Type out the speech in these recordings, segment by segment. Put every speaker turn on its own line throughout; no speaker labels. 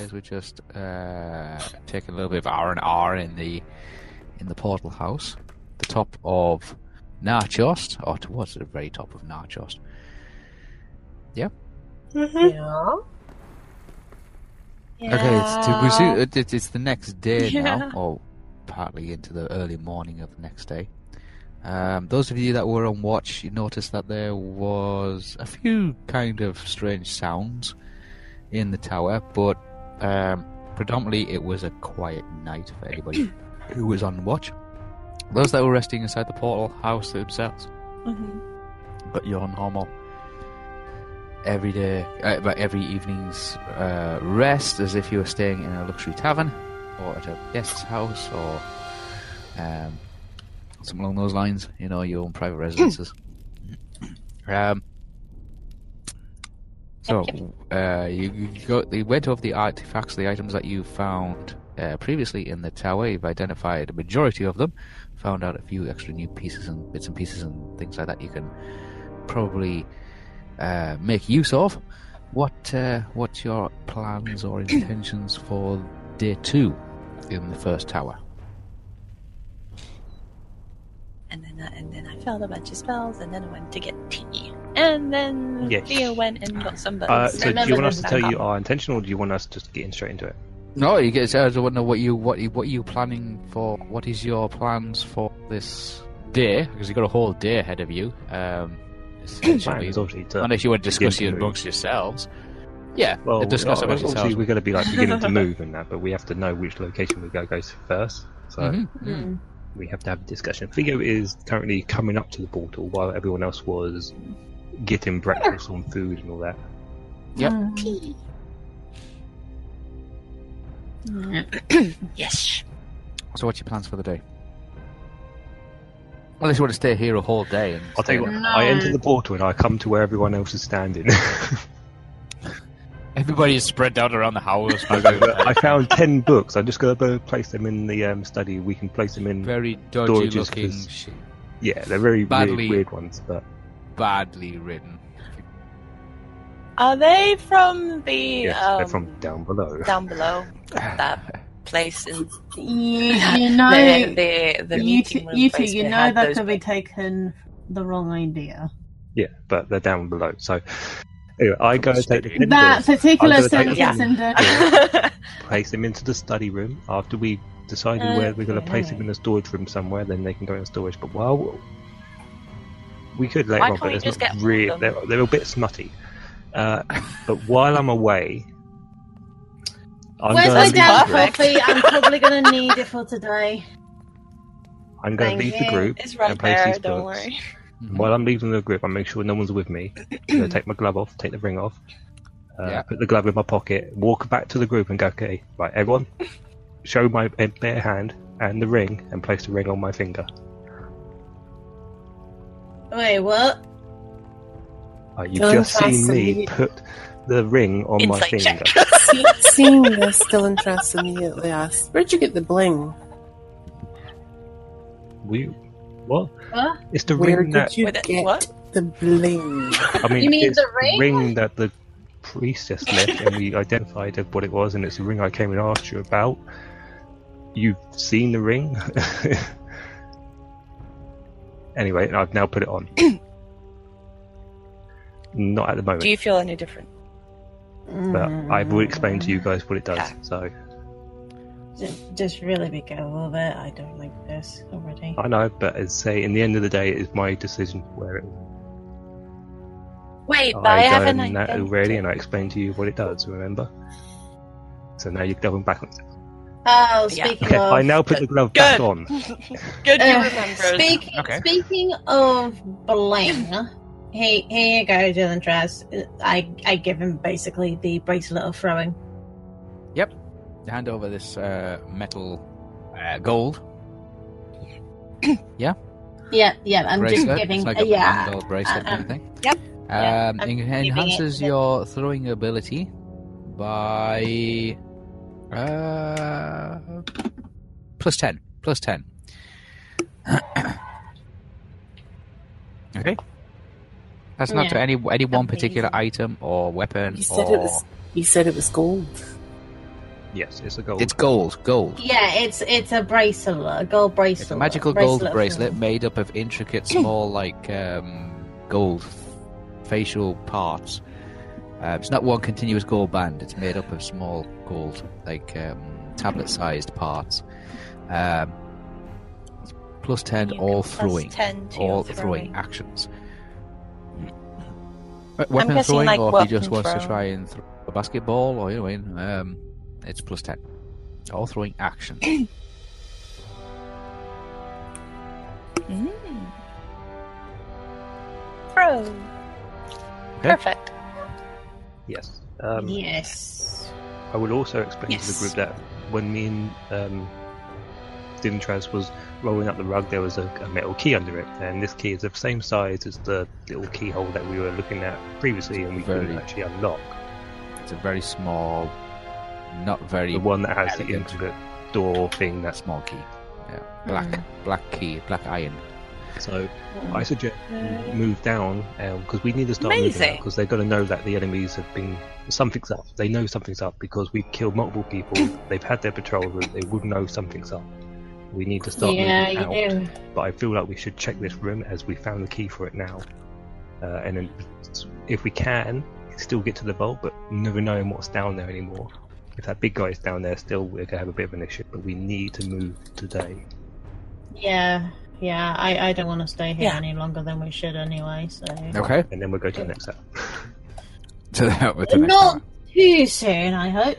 Guys were just uh, taking a little bit of R and R in the in the portal house, the top of Narchost, or towards the very top of Narchost. Yeah.
Yeah.
Okay, it's, to, we see, it, it- it's the next day
Yeah.
now, or partly into the early morning of the next day. Um, those of you that were on watch, you noticed that there was a few kind of strange sounds in the tower, but um, predominantly it was a quiet night for anybody who was on watch. Those that were resting inside the portal house themselves
Mhm.
got your normal every day, uh, but every evening's uh, rest as if you were staying in a luxury tavern or at a guest house or um, something along those lines. You know, your own private residences. um, so uh, you, you go, you went over the artifacts, the items that you found uh, previously in the tower. You've identified a majority of them. Found out a few extra new pieces and bits and pieces and things like that. You can probably uh, make use of. What uh, what's your plans or intentions for day two in the first tower?
And then, I, and then I failed a bunch of spells, and then I went to get tea, and then
Yes.
Theo went and got some bugs.
Uh, so do you want us to tell you
up.
our intention, or do you want us just getting straight into it?
No, you get. I want to know what you what you, what are you planning for. What is your plans for this day? Because you've got a whole day ahead of you. Um,
Plan
essentially,
is obviously to
unless you want to discuss
begin
it
to
amongst yourselves. Yeah,
Well,
discuss
obviously
yourselves.
we're going to be like beginning to move and that, but we have to know which location we go goes first. So
Mhm,
Hmm.
mhm.
we have to have a discussion. Theo is currently coming up to the portal while everyone else was getting breakfast and food and all that.
Yep.
tea. yes.
So, what's your plans for the day? Unless you want to stay here a whole day. And
I'll tell you what.
No.
I enter the portal and I come to where everyone else is standing.
Everybody is spread out around the house.
I go, "Look, I found ten books. I'm just going to place them in the um, study. We can place them in.
very dodgy
Gorgeous,
looking,
'cause-
sh-
Yeah, they're very
Badly-
weird, weird ones, but
badly written.
Are they from the
yes,
um,
they're from down below.
down below that place in
You, you know,
the the, the
you two,
meeting room
you two, you know that could be taken the wrong idea.
Yeah, but they're down below. So anyway, I go take the ten
That
books,
particular
I'm take
sentence
them. place him into the study room. After we decided where we're going to place him in a storage room somewhere, then they can go in storage. But while we could later
Why
on, but it's not
get all of
really. They're, they're a bit smutty. Uh, but while I'm away, I'm
Where's
going
my
to
damn
leave
coffee? I'm probably going to need it for today.
I'm going to
Thank
leave the group
It's right
and place
there.
these
Don't
books.
worry.
While I'm leaving the group, I make sure no one's with me. I'm take my glove off, take the ring off, uh,
Yeah.
put the glove in my pocket, walk back to the group, and go, "Okay, right, everyone, show my bare hand and the ring, and place the ring on my finger."
Wait, what?
Uh, you've
Don't
just seen me put the ring on my finger.
check.
See, seeing this, still interested immediately asked, Where'd you get the bling?
We, what?
What?
It's the
Where
ring
did
that
you
Wait,
get
what?
the bling?
I mean,
You mean
it's
the ring?
that the priestess left, and we identified what it was, and it's the ring I came and asked you about. You've seen the ring. anyway, I've now put it on. Not at the moment,
Do you feel any different?
but I will explain to you guys what it does.
Okay.
So
Just, just really be careful of it. I don't like this already.
I know, but as I say, in the end of the day, it is my decision where it.
Wait, but I,
I
haven't
done that
identified-
already, and I explained to you what it does. Remember? So now you're going back on.
Oh,
Yeah.
speaking
Okay,
of.
I now put the glove back on.
Good, you
Uh,
remember.
Speaking,
Okay.
speaking of bling, hey, here you go, Dylan Trask. I, I give him basically the bracelet of throwing.
Yep. Hand over this uh, metal uh, gold
Yeah, yeah, yeah. I'm
bracelet.
just giving.
it's like
uh,
a
yeah,
gold bracelet
uh,
kind of thing.
Yep.
Um,
I'm
it
giving it
enhances your throwing ability by uh, plus ten. Plus ten. okay. That's not to any any one particular item or weapon
You said
or
it was. You said it was gold.
Yes, it's a gold.
it's gold. Gold.
yeah, it's it's a bracelet, a gold bracelet.
It's a magical gold
of
bracelet made up of intricate, small, like um, gold facial parts. Uh, it's not one continuous gold band. It's made up of small gold, like um, tablet-sized parts. Um, plus ten
You
all
plus
throwing,
10 to
all throwing
throwing.
actions. Uh, Weapon
guessing,
throwing,
like,
or if he just
weapon
wants to try and throw a basketball, or you know, um, it's plus ten. All throwing actions.
Mm. Pro.
Okay.
Perfect.
Yes. Um,
Yes.
I will also explain to the group that when me and um, Dylan was rolling up the rug, there was a, a metal key under it, and this key is the same size as the little keyhole that we were looking at previously, and we couldn't actually unlock.
It's a very small, not very
The one that has the
elegant.
intricate door thing. That's
small key. Yeah, black
Mm.
black key, black iron.
So. Mm. I suggest we mm. move down um, because we need to start moving
Amazing.
because they're going to know that the enemies have been something's up. They know something's up because we've killed multiple people. They've had their patrol route. They would know something's up. We need to start
yeah,
moving out.
you do.
but I feel like we should check this room as we found the key for it now. Uh, and then, if we can, still get to the vault, but never knowing what's down there anymore. If that big guy is down there, still we're gonna have a bit of an issue. But we need to move today.
Yeah, yeah. I, I don't want to stay here
Yeah.
any longer than we should anyway. So
Okay.
And then we'll go to the next step.
To the, with the next
not
part.
too soon, I hope.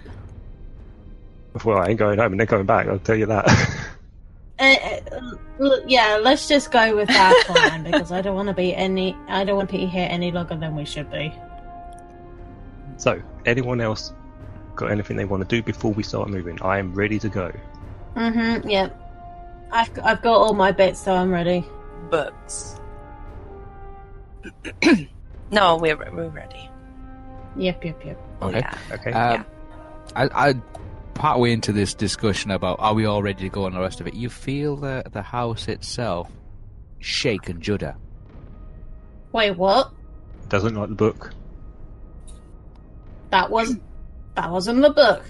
Well, I ain't going home and they're going back. I'll tell you that.
Uh, uh, yeah, let's just go with that plan because I don't want to be any. I don't want to be here any longer than we should be.
so, anyone else got anything they want to do before we start moving? I am ready to go.
Mm-hmm. Yep. I've g- I've got all my bits, so I'm ready.
Books. no, we're we're ready.
Yep, yep, yep.
Okay.
Yeah.
Okay.
Um, I, I part way into this discussion about are we all ready to go and the rest of it. You feel the the house itself shake and judder.
Wait, what?
Doesn't like the book.
That was that was in the book.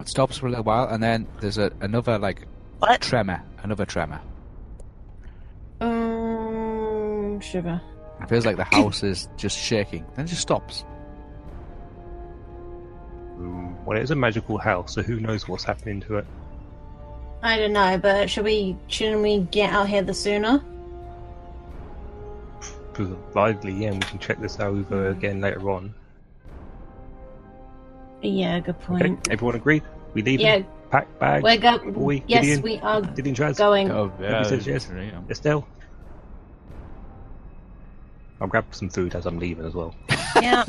It stops for a little while, and then there's a, another like
What?
tremor, another tremor.
Um, sugar.
It feels like the house is just shaking, then it just stops.
Mm, Well, it's a magical house, so who knows what's happening to it?
I don't know, but should we shouldn't we get out here the sooner?
Providedly, yeah, and we can check this out over again later on.
Yeah, good
Okay,
point.
everyone agreed? We leave?
Yeah,
Pack bag?
we're go.
we,
yes,
Gideon?
we are
Gideon Traz?
going.
Oh,
yeah, says yes. Estelle? I'll grab some food as I'm leaving as well.
Yeah.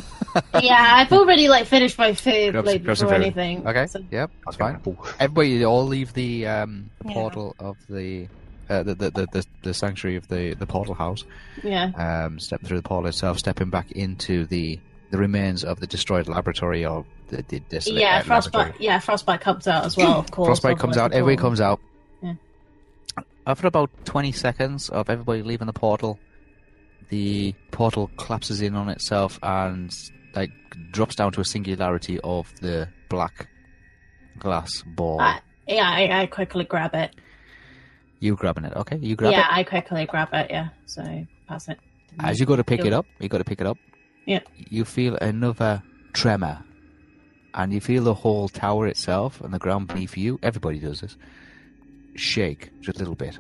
yeah, I've already like finished my food
Grab
like
some- grab some
before
food.
anything.
Okay,
So-
yep, that's
get
fine.
apple.
Everybody, all leave the um,
Yeah.
portal of the uh, the, the, the the the sanctuary of the the portal house.
Yeah.
Um, stepping through the portal itself, stepping back into the the remains of the destroyed laboratory or the, the desolate
Yeah,
uh,
frostbite. Yeah, frostbite comes out as well. Of course.
Frostbite comes out. Everybody comes out.
Yeah.
After about twenty seconds of everybody leaving the portal, the portal collapses in on itself and like drops down to a singularity of the black glass ball.
I, yeah, I, I quickly grab it.
you grabbing it? Okay, you grab
yeah,
it.
Yeah, I quickly grab it. Yeah, so pass it.
As you go to pick it up, you got to pick it up.
Yeah.
You feel another tremor, and you feel the whole tower itself and the ground beneath you. Everybody does this. Shake just a little bit.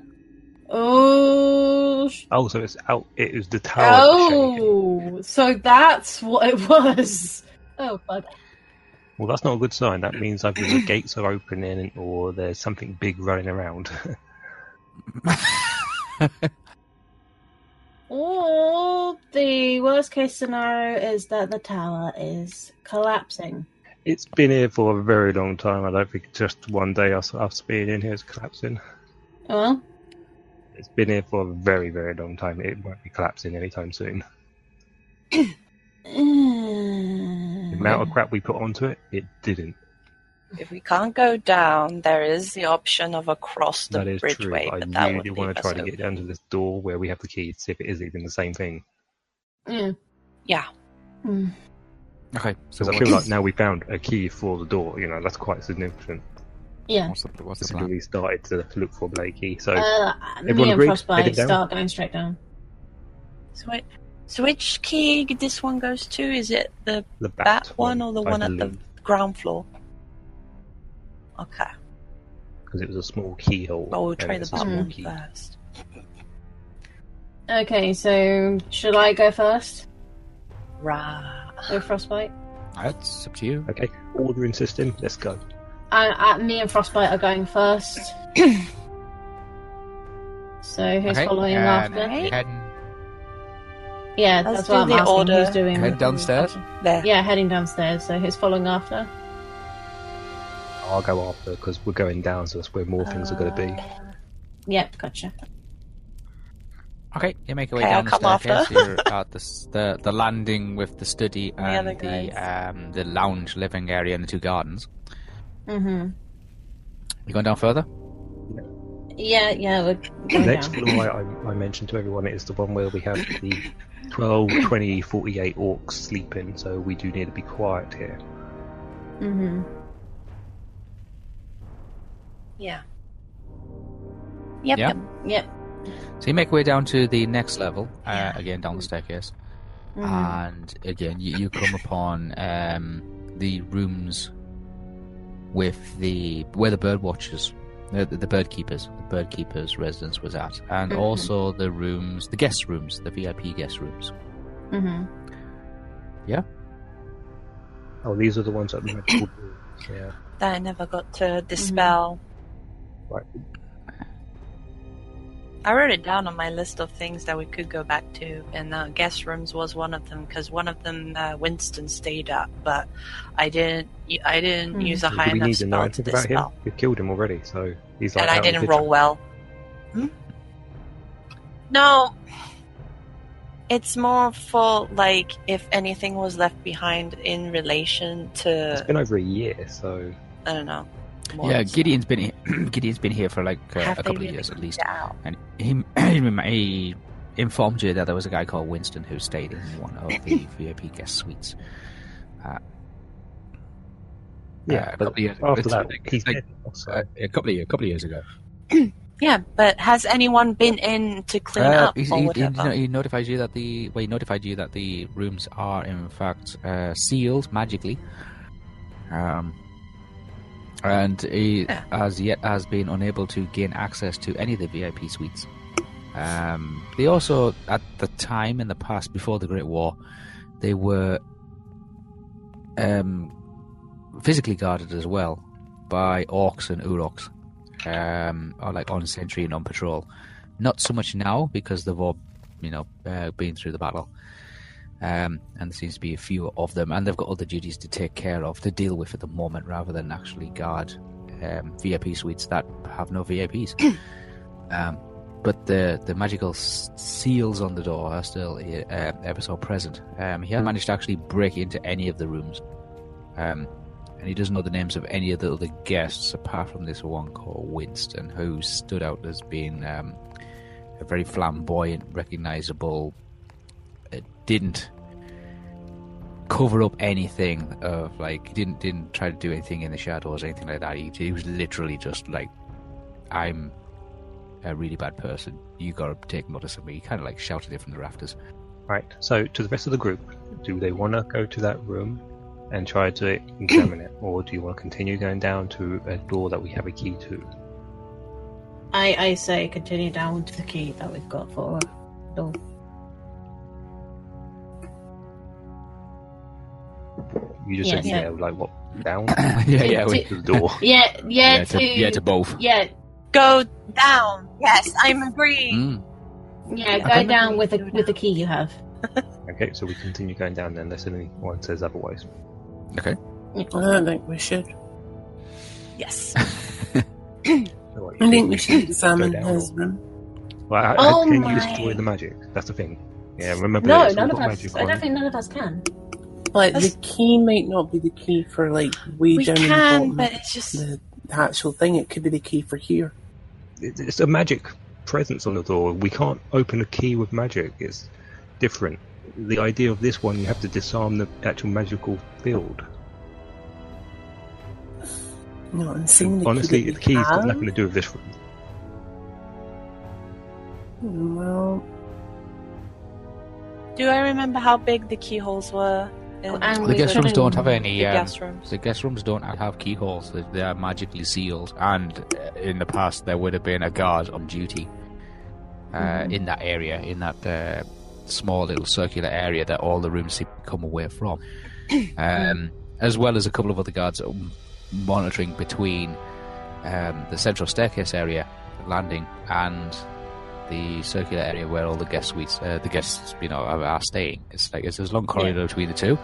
Oh,
Oh, so it's out. It was the tower. that's oh, shaking.
oh, so that's what it was. Oh, fuck.
Well, that's not a good sign. That means either the gates are opening or there's something big running around.
Or the worst case scenario is that the tower is collapsing.
It's been here for a very long time. I don't think just one day us, us being in here is collapsing.
Well,
It's been here for a very, very long time. It won't be collapsing anytime soon. The amount of crap we put onto it, it didn't.
If we can't go down, there is the option of across the
that is true.
bridgeway,
but
but
I
that
really
leave
want to try to get down to this door where we have the key to see if it is even the same thing.
yeah.
Yeah.
Hmm.
Okay, so
I feel like now we found a key for the door. You know, that's quite significant.
Yeah.
what's the, what's the
Since
plan?
we started to look for Blakey. So
Uh, me
everyone
and
agreed?
Frostbite
Heading down?
start going straight down.
So, wait, so which key this one goes to? Is it the
the bat
that one or the
I
one at the
believe,
ground floor? Okay.
because it was a small keyhole.
Oh, we'll
and
try the
it's a
bottom
small
one
key.
first.
Okay, so should I go first
Right.
With Frostbite?
That's up to you.
Okay, ordering system. Let's go.
Uh, uh, me and Frostbite are going first. so who's
okay,
following
um,
after?
Heading,
Yeah,
Let's
that's
do
what I'm
the
asking.
order.
Who's doing?
Head downstairs?
There.
Yeah, heading downstairs. So who's following after?
I'll go after because we're going down, so that's where more things are going to be.
Yep, gotcha.
Okay, you make your way
Okay,
down
I'll
the staircase.
after.
You're at the, the the landing with the study and
other
the um the lounge living area and the two gardens.
Mm-hmm.
You going down further?
Yeah, yeah, we're
The next
down.
floor I, I mentioned to everyone is the one where we have the 12, 20, 48 orcs sleeping, so we do need to be quiet here.
Mm-hmm.
Yeah. Yep.
Yeah.
yep.
Yep.
So you make your way down to the next level, uh, again down the staircase,
Mhm.
and again you, you come upon um, the rooms with the where the bird watchers, the, the bird keepers, the bird keepers' residence was at, and
Mhm.
also the rooms, the guest rooms, the VIP guest rooms.
Mm-hmm. Yeah.
Oh, these are the ones that we had. Yeah.
That I never got to dispel.
Right.
I wrote it down on my list of things that we could go back to, and uh, guest rooms was one of them because one of them uh, Winston stayed at, but I didn't. I didn't
Hmm.
use a high
we
enough
need to know
spell
anything about him? We've killed him already, so he's like.
and I
out of the
didn't roll well. Hmm? No, it's more for like if anything was left behind in relation
It's
to
been over a year, so
I don't know. More
Yeah. Gideon's been he- Gideon's been here for like uh, a
they
couple of years at least, and he he informed you that there was a guy called Winston who stayed in one of the VIP guest suites. Uh,
yeah.
uh, a couple of years ago.
that,
like-
he's
like,
dead.
uh, a couple of years, a couple of years ago.
Yeah, but has anyone been in to clean
Uh,
up
he's-
or
he, he,
whatever?
he notifies you that the well, he notified you that the rooms are in fact uh, sealed magically. Um, and he
Yeah.
as yet has been unable to gain access to any of the VIP suites. Um, they also, at the time in the past, before the Great War, they were um, physically guarded as well by orcs and Uruks, um, or like on sentry and on patrol. Not so much now because they've all, you know, uh, been through the battle. Um, and there seems to be a few of them, and they've got other duties to take care of, to deal with at the moment, rather than actually guard um, VIP suites that have no VIPs. um, but the the magical s- seals on the door are still uh, ever so present. Um, he hasn't managed to actually break into any of the rooms, um, and he doesn't know the names of any of the other guests apart from this one called Winston, who stood out as being um, a very flamboyant, recognizable. Didn't cover up anything of like he didn't didn't try to do anything in the shadows or anything like that. He, he was literally just like, I'm a really bad person. You gotta take notice of me. He kind of like shouted it from the rafters.
Right. So to the rest of the group, do they want to go to that room and try to examine it, or do you want to continue going down to a door that we have a key to?
I, I say continue down to the key that we've got for the door.
You just
Yeah,
said
yeah.
yeah, like what down
yeah, yeah, we,
to the door.
Yeah, yeah,
yeah, to, yeah, to both.
yeah,
Go down. Yes, I'm agreeing.
Mm.
yeah. Go down with the with the key you have.
Okay, so we continue going down then, unless anyone says otherwise.
Okay.
I don't think we should.
Yes.
So
I think we should examine his room.
Well, how-
Oh
can
my.
you destroy the magic? That's the thing. Yeah, remember.
No, none of us.
magic
I don't think none of us can.
Like
That's-
the key might not be the key for like way
we
down in the
can,
bottom
but it's just
the, the actual thing. It could be the key for here.
It's a magic presence on the door. We can't open a key with magic. It's different. The idea of this one, you have to disarm the actual magical field.
No, I'm saying the
Honestly,
key
the key's
we
got nothing to do with this room.
Well,
Do I remember how big the keyholes were?
And
The guest rooms don't have
the
any. Um,
guest rooms?
the guest rooms don't have keyholes. They, they are magically sealed. And uh, in the past, there would have been a guard on duty uh,
Mhm.
in that area, in that uh, small little circular area that all the rooms seem to come away from, um, as well as a couple of other guards um, monitoring between um, the central staircase area, landing, and the circular area where all the guest suites, uh, the guests, you know, are, are staying. It's like it's this long corridor between the two,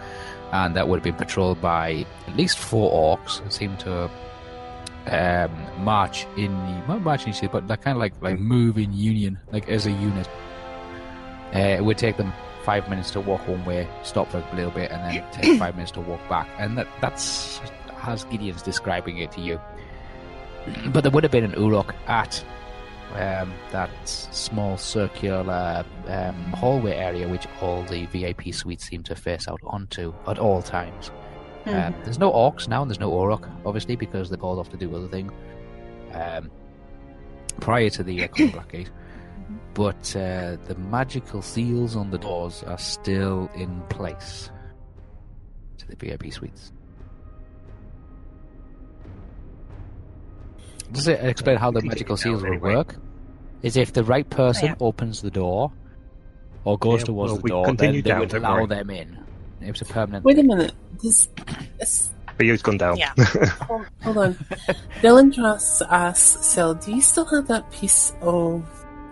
and that would have been patrolled by at least four orcs. Who seem to um, march in, not march in, but that kind of like like move in union, like as a unit. Uh, it would take them five minutes to walk one way, stop for a little bit, and then take five minutes to walk back. And that that's as Gideon's describing it to you. But there would have been an Uruk at um, that small circular um, hallway area, which all the VIP suites seem to face out onto at all times. Um, there's no orcs now, and there's no Uruk, obviously, because they're called off to do other things. Um, prior to the uh, Black Gate, but uh, the magical seals on the doors are still in place to the VIP suites. Does it explain how the magical seals will work? Is if the right person
Yeah.
opens the door or goes
Yeah,
towards
well,
the
we
door, then
continue
they
down,
would allow
worry.
them in. It's a permanent.
wait a minute. This, this
But you've gone down.
Yeah.
hold, hold on. Dylan Truss asks, Sel, do you still have that piece of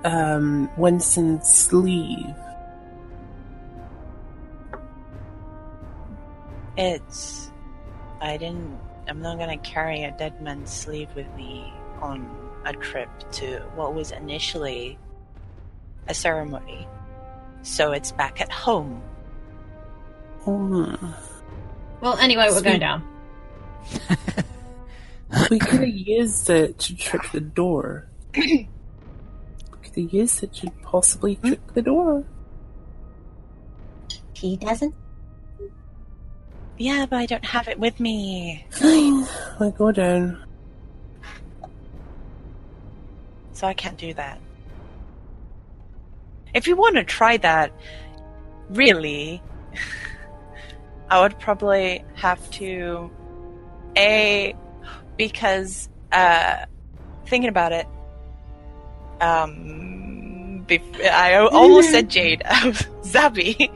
um, Winston's sleeve?
It's. I didn't. I'm not gonna carry a dead man's sleeve with me on a trip to what was initially a ceremony. So it's back at home.
Hmm.
Well, anyway, we're going down.
We could have used it to trick the door. we could have used it to possibly trick the door.
He doesn't.
Yeah, but I don't have it with me.
Fine. I go down.
So I can't do that. If you want to try that, really, I would probably have to. A. Because, uh, thinking about it, um, bef- I almost said Jade, Zabi.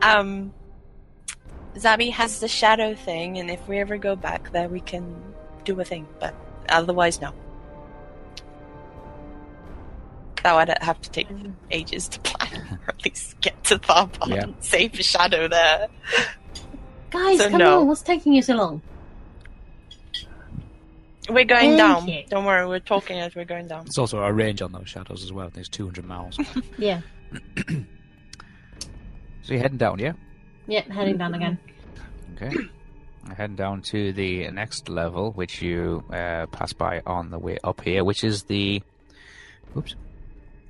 um, Zabi has the shadow thing, and if we ever go back there, we can do a thing, but otherwise, no. That would have to take mm. ages to plan, or at least get to Tharbon,
Yeah.
save the shadow there.
Guys,
So
come
no.
on. What's taking you so long?
We're going
Thank
down.
you.
Don't worry, we're talking as we're going down.
It's also a range on those shadows as well. There's 200 miles.
Yeah.
so you're heading down, yeah?
Yep, heading down again.
Okay. You're heading down to the next level, which you uh, pass by on the way up here, which is the. Oops.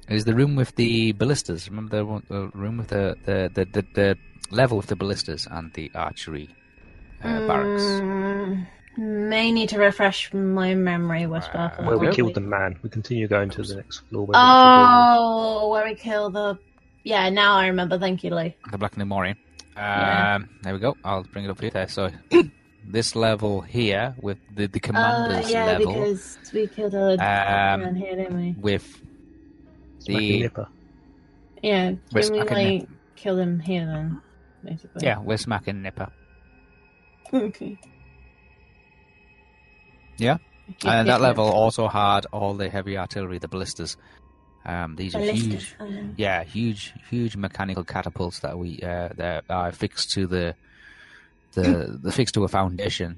Is the room with the ballistas. Remember the, the room with the, the, the, the, the level with the ballistas and the archery uh, barracks?
Mm, may need to refresh my memory, Whisper.
Uh,
Where we
that.
killed the man. We continue going to the next floor. Where we
Oh, where we kill the. Yeah, now I remember. Thank you, Lee.
The Black Nemori. Um, There we go. I'll bring it up here. There. So this level here with the, the commander's
Uh, yeah,
level
because we killed a
Um,
man here, didn't we?
with
be smacking
the
Nipper.
Yeah,
We're
didn't we
smacking
like kill him here then? Basically.
yeah, we're smacking Nipper.
Okay.
Yeah?
Yeah,
and
yeah,
that level also had all the heavy artillery, the ballistas. Um, these are
Ballistas,
huge,
uh,
yeah, huge, huge mechanical catapults that we uh, that are fixed to the the the fixed to a foundation.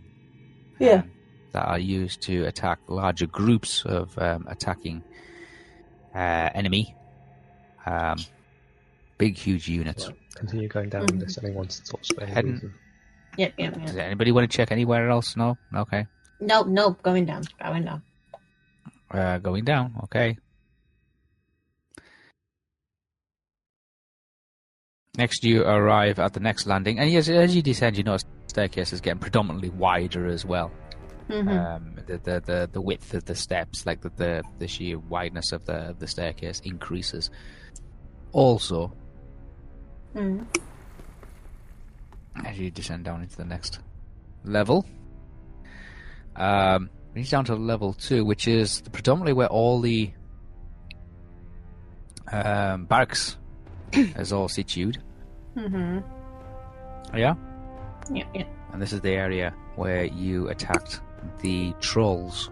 Yeah.
um, that are used to attack larger groups of um, attacking uh, enemy. Um, big, huge units.
Right, Continue going down
Mhm.
unless anyone stops for any
Heading-
reason.
Yep, yep,
Does anybody want to check anywhere else? No. Okay.
Nope, nope, going down, going down.
Uh, going down. Okay. Next, you arrive at the next landing, and yes, as you descend, you notice the staircase is getting predominantly wider as well.
hmm
Um, the, the the the width of the steps, like the the, the sheer wideness of the the staircase, increases. Also,
mm
as you descend down into the next level, um, reach down to level two, which is predominantly where all the um, barracks is all situated.
Hmm
Yeah,
Yep, yep.
and this is the area where you attacked the trolls.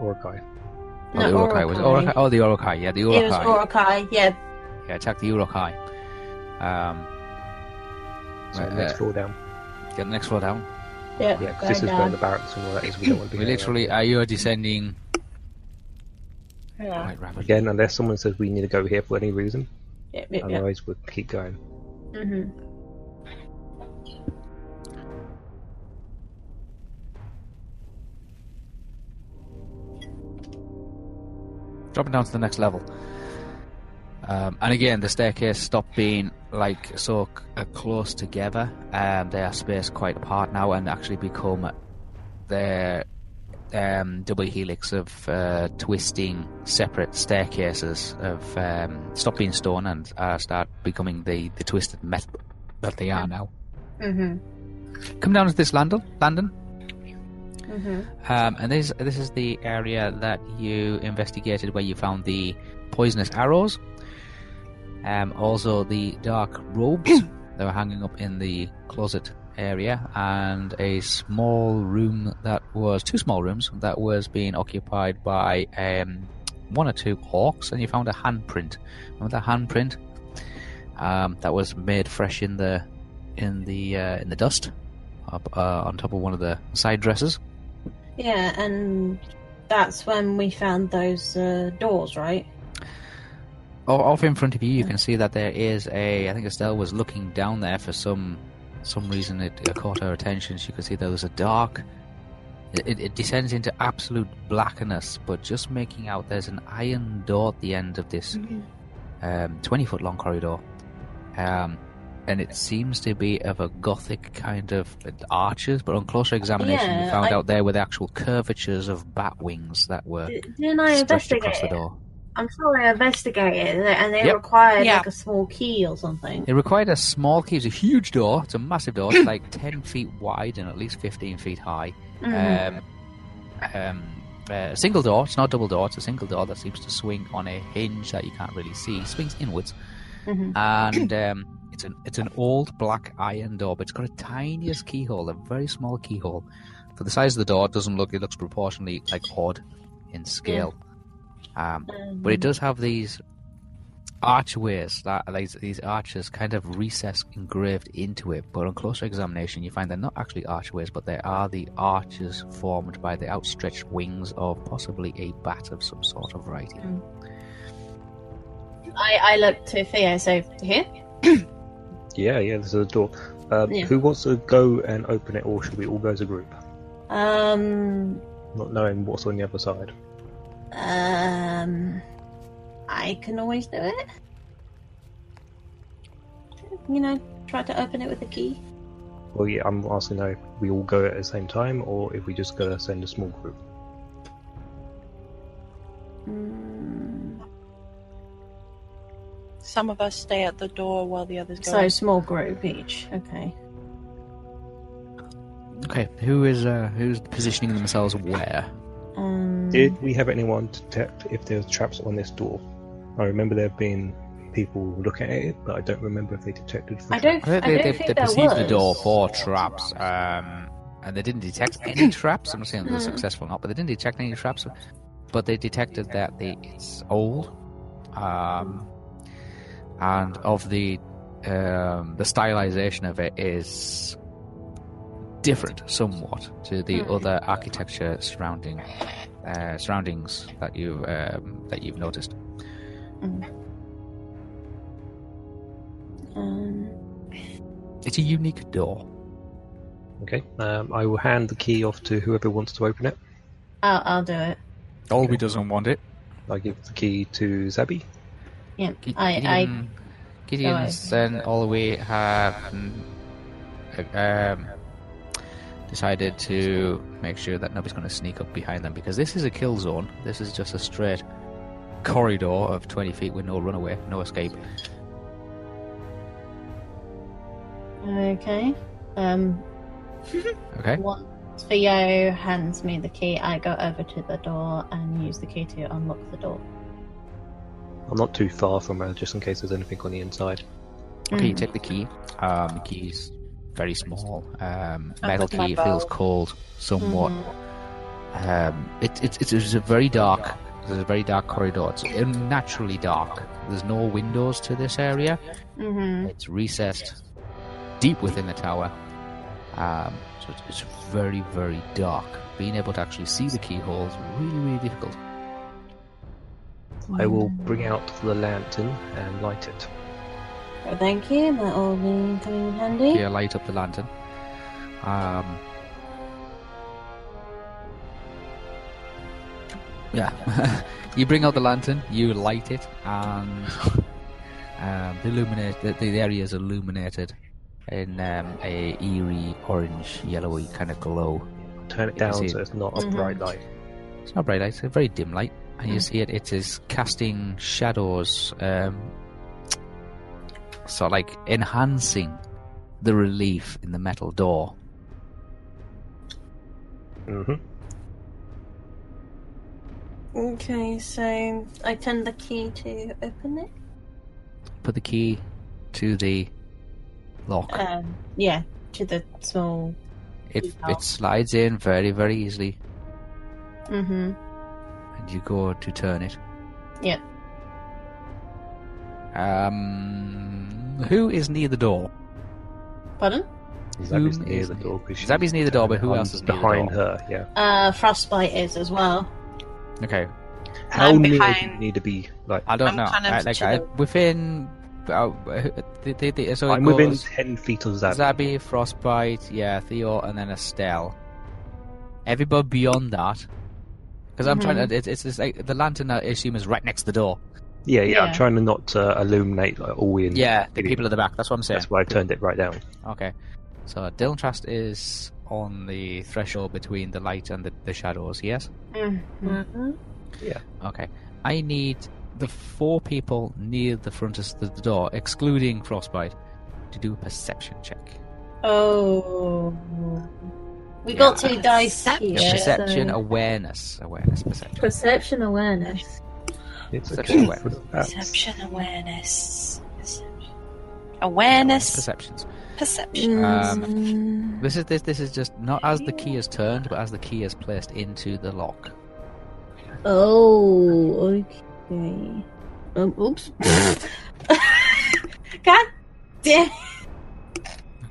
Or.
Oh,
No,
the Urukai was
Urukai.
Urukai. Oh, the Urukai. Yeah, the
It was
Urukai.
Urukai, yeah.
Yeah, attack the Urukai. Um,
So
Right,
next
uh,
floor down.
get the next floor down.
Yep,
Yeah, 'cause
going
this is where
down.
the barracks and all that is. We don't want to
We
be
literally, uh, you are descending
Yeah.
quite rapidly.
Again, unless someone says we need to go here for any reason,
Yep, yep, yep.
otherwise we'll keep going.
Hmm
dropping down to the next level. Um, and again, the staircase stopped being like so c- uh, close together. Um, they are spaced quite apart now, and actually become their um, double helix of uh, twisting separate staircases of um, stop being stone and uh, start becoming the, the twisted metal that they are now.
hmm
Come down to this landing, landing,
hmm
um, and this this is the area that you investigated where you found the poisonous arrows. Um, also the dark robes that were hanging up in the closet area, and a small room that was two small rooms that was being occupied by um, one or two orcs, and you found a handprint. Remember that handprint? Um, that was made fresh in the in the uh, in the dust up uh, on top of one of the side dresses.
Yeah, and that's when we found those uh, doors, right?
Off in front of you, you can see that there is a. I think Estelle was looking down there for some some reason. It, caught her attention. She could see there was a dark. It, it, descends into absolute blackness, but just making out there's an iron door at the end of this um, 20 foot long corridor. Um, and it seems to be of a gothic kind of arches, but on closer examination,
Yeah,
found
I-
out there were the actual curvatures of bat wings that were
Didn't I
stretched
investigate
across the door.
I'm sure I investigated it, and they
Yep.
required
Yeah.
like a small key or something.
It required a small key. It's a huge door. It's a massive door. It's like 10 feet wide and at least 15 feet high.
Mhm.
Um, um, uh, a single door. It's not double door. It's a single door that seems to swing on a hinge that you can't really see. It Swings inwards.
Mhm.
And um, it's an it's an old black iron door, but it's got a tiniest keyhole, a very small keyhole. For the size of the door, it doesn't look. It looks proportionally like odd in scale. Um, but it does have these archways that these, these arches kind of recess engraved into it, but on closer examination, you find they're not actually archways, but they are the arches formed by the outstretched wings of possibly a bat of some sort of variety.
I, I look to Theo, so here?
Yeah, yeah, there's a door. Um,
Yeah.
Who wants to go and open it, or should we all go as a group?
Um,
Not knowing what's on the other side.
Um, I can always do it. You know, try to open it with a key.
Well, yeah, I'm asking though, we all go at the same time, or if we just go send a small group.
Mm,
Some of us stay at the door while the others go.
so
in.
small group each. Okay.
Okay, who is uh, who's positioning themselves where?
Um,
Did we have anyone detect if there were traps on this door? I remember there being people looking at it, but I don't remember if they detected. For
I don't.
They,
I don't
they,
think
they
there
perceived the door for traps, um, and they didn't detect any traps. I'm not saying they were
Hmm.
successful or not, but they didn't detect any traps. But they detected that the, it's old, um, and of the um, the stylization of it is different somewhat to the
Hmm.
other architecture surrounding uh, surroundings that you um, that you've noticed.
Um,
It's a unique door.
Okay, um, I will hand the key off to whoever wants to open it.
I'll, I'll do it.
Dolby doesn't want it.
I give the key to Zabi.
Yeah.
Gi-
I.
Gideon, Gideon's then all the way have mm, uh, um, decided to make sure that nobody's going to sneak up behind them because this is a kill zone. This is just a straight corridor of 20 feet with no runaway, no escape.
Okay. Um.
Okay.
Once Theo hands me the key, I go over to the door and use the key to unlock the door.
I'm not too far from her, just in case there's anything on the inside.
Okay, you
Mm.
take the key. Um, the key's very small. Um, metal key. It feels cold somewhat.
Mhm.
Um, it, it, it's, it's a very dark. There's a very dark corridor. It's unnaturally dark. There's no windows to this area.
Mhm.
It's recessed deep within the tower. Um, so it's, it's very, very dark. Being able to actually see the keyhole is really, really difficult.
I will bring out the lantern and light it.
Oh, thank you. That will be coming in handy.
Yeah, light up the lantern. Um, yeah, you bring out the lantern, you light it, and um, the illuminate the, the area is illuminated in um, a eerie orange, yellowy kind of glow.
Turn it
You
down so it's not a
Mhm.
bright light.
It's not bright light; it's a very dim light, and you
Mm.
see it. It is casting shadows, um, so like enhancing the relief in the metal door.
hmm
Okay, so I turn the key to open it.
Put the key to the lock.
Um, yeah, to the small.
it
keyhole.
it slides in very very easily,
Mhm.
and you go to turn it.
Yeah.
Um, who is near the door?
Pardon?
Zabi's
Whom
near
is
the
near-
door. 'cause she's-
Zabi's near the door, but who else is near the
behind
door?
her? Yeah.
Uh, frostbite is as well.
Okay,
How
I'm
near do you
behind-
need to be? Like,
I don't
I'm
know.
kind of
I, like
to
I,
the-
within. Uh, the, the, the, so it
I'm within
goes
ten feet of Zabi.
Zabi, Frostbite, yeah, Theo, and then Estelle. Everybody beyond that, because I'm trying to. It's, it's, it's like the lantern. I assume is right next to the door.
Yeah, yeah, I'm trying to not uh, illuminate like, all in.
Yeah, the
Maybe.
people at the back. That's what I'm saying.
That's why I turned it right down.
Okay. So Dylan Trust is on the threshold between the light and the, the shadows, yes?
Mhm. Yeah.
Okay. I need the four people near the front of the the door, excluding Frostbite, to do a perception check.
Oh. We got
Yeah.
two dice
Perception.
here.
perception,
so-
awareness. Awareness, perception.
Perception awareness.
It's
Perception
okay
awareness.
for the bats.
Perception, awareness. Perception. Awareness,
Perceptions.
perception.
Um,
Mm.
This is this this is just not as the key is turned, but as the key is placed into the lock.
Oh, okay. Um, oops. God damn.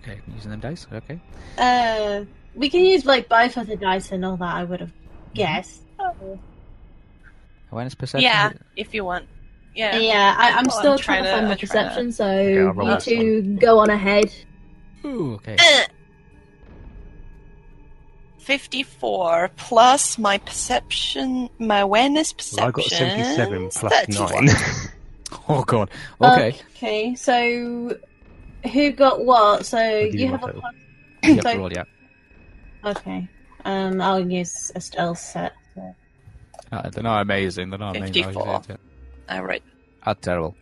Okay, using them dice. Okay.
Uh, we can use like both of the dice and all that. I would have guessed.
Awareness perception.
Yeah, if you want. Yeah.
Yeah, I, I'm
Well,
still
I'm
trying,
trying
to
to-
find my
I'm to-
perception, so
I'll
you
that
two go on ahead.
Ooh, okay.
Uh, 54 plus my perception, my awareness perception.
Well, I got 77 plus
31.
9.
Oh god. Okay.
Okay, so who got what? So
give
you
you
have a
total.
plus.
yep,
so-
roll, yeah.
Okay. Um, I'll use a stealth set. So-
Uh, they're not amazing. They're not amazing.
54. I wrote
Ah, terrible.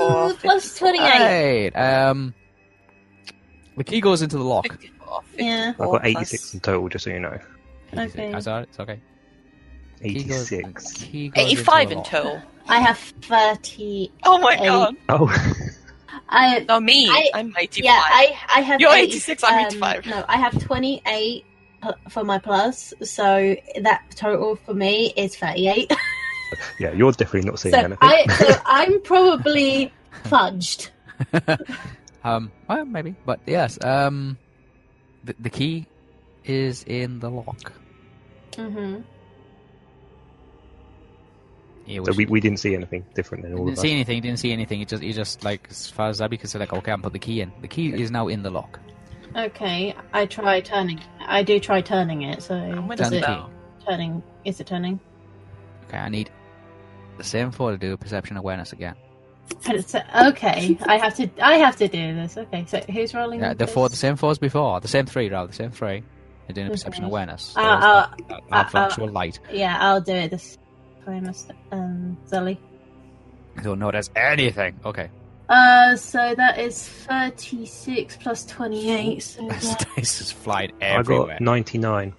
Ooh, plus 28.
Right. Um, the key goes into the lock.
54.
Yeah.
I've got 86 in total, just so you know.
Okay.
That's alright. It's okay. Key
86.
key goes into
85
the
in total.
I have 30.
Oh my god.
Oh,
I
No, me.
I-
I, am 85.
Yeah, I I have.
You're
80
86, I'm
um,
85.
No, I have twenty eight for my plus, so that total for me is thirty eight.
yeah, you're definitely not seeing
so
anything.
I so I'm probably fudged.
um, well, maybe, but yes. Um, the, the key is in the lock.
Mm hmm
Yeah,
So we, we didn't see anything different than all
didn't
of us.
see anything. Didn't see anything. It just, you just like as far as Abby could say, like, okay, I'm put the key in. The key is now in the lock.
Okay, I try turning. I do try turning it. So
I'm with
is
Turn
it
the
turning? Is it turning?
Okay, I need the same four to do perception awareness again.
But it's- Okay, I have to. I have to do this. Okay, so who's rolling?
Yeah, the
this?
four, the same four as before. The same three, rather. The same three. They're doing a perception
Okay.
awareness. So
Uh,
it's
uh,
that- that
uh, uh,
actual light.
Yeah, I'll do it this time, Mr. Um, Zelly.
I don't notice anything. Okay.
Uh, so that is 36 plus 28. So
This
that...
dice is flying
I got 99.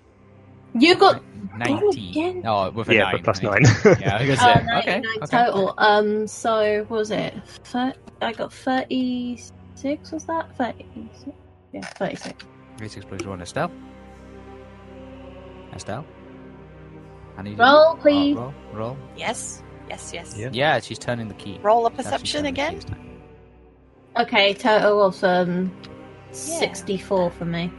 You got
90.
again?
No, with a
Yeah,
nine.
but plus 9.
Yeah, I was
uh,
gonna
99
Okay. okay.
total. Um, so what was it? Thir- I got 36, was that? 36? Yeah, 36.
36 plus 1. Estelle? Estelle? I need
Roll,
oh,
please.
roll, roll.
Yes. Yes, yes.
Yeah.
Yeah, she's turning the key.
Roll a perception
turning key
again.
This time.
Okay, total of um, 64 for me.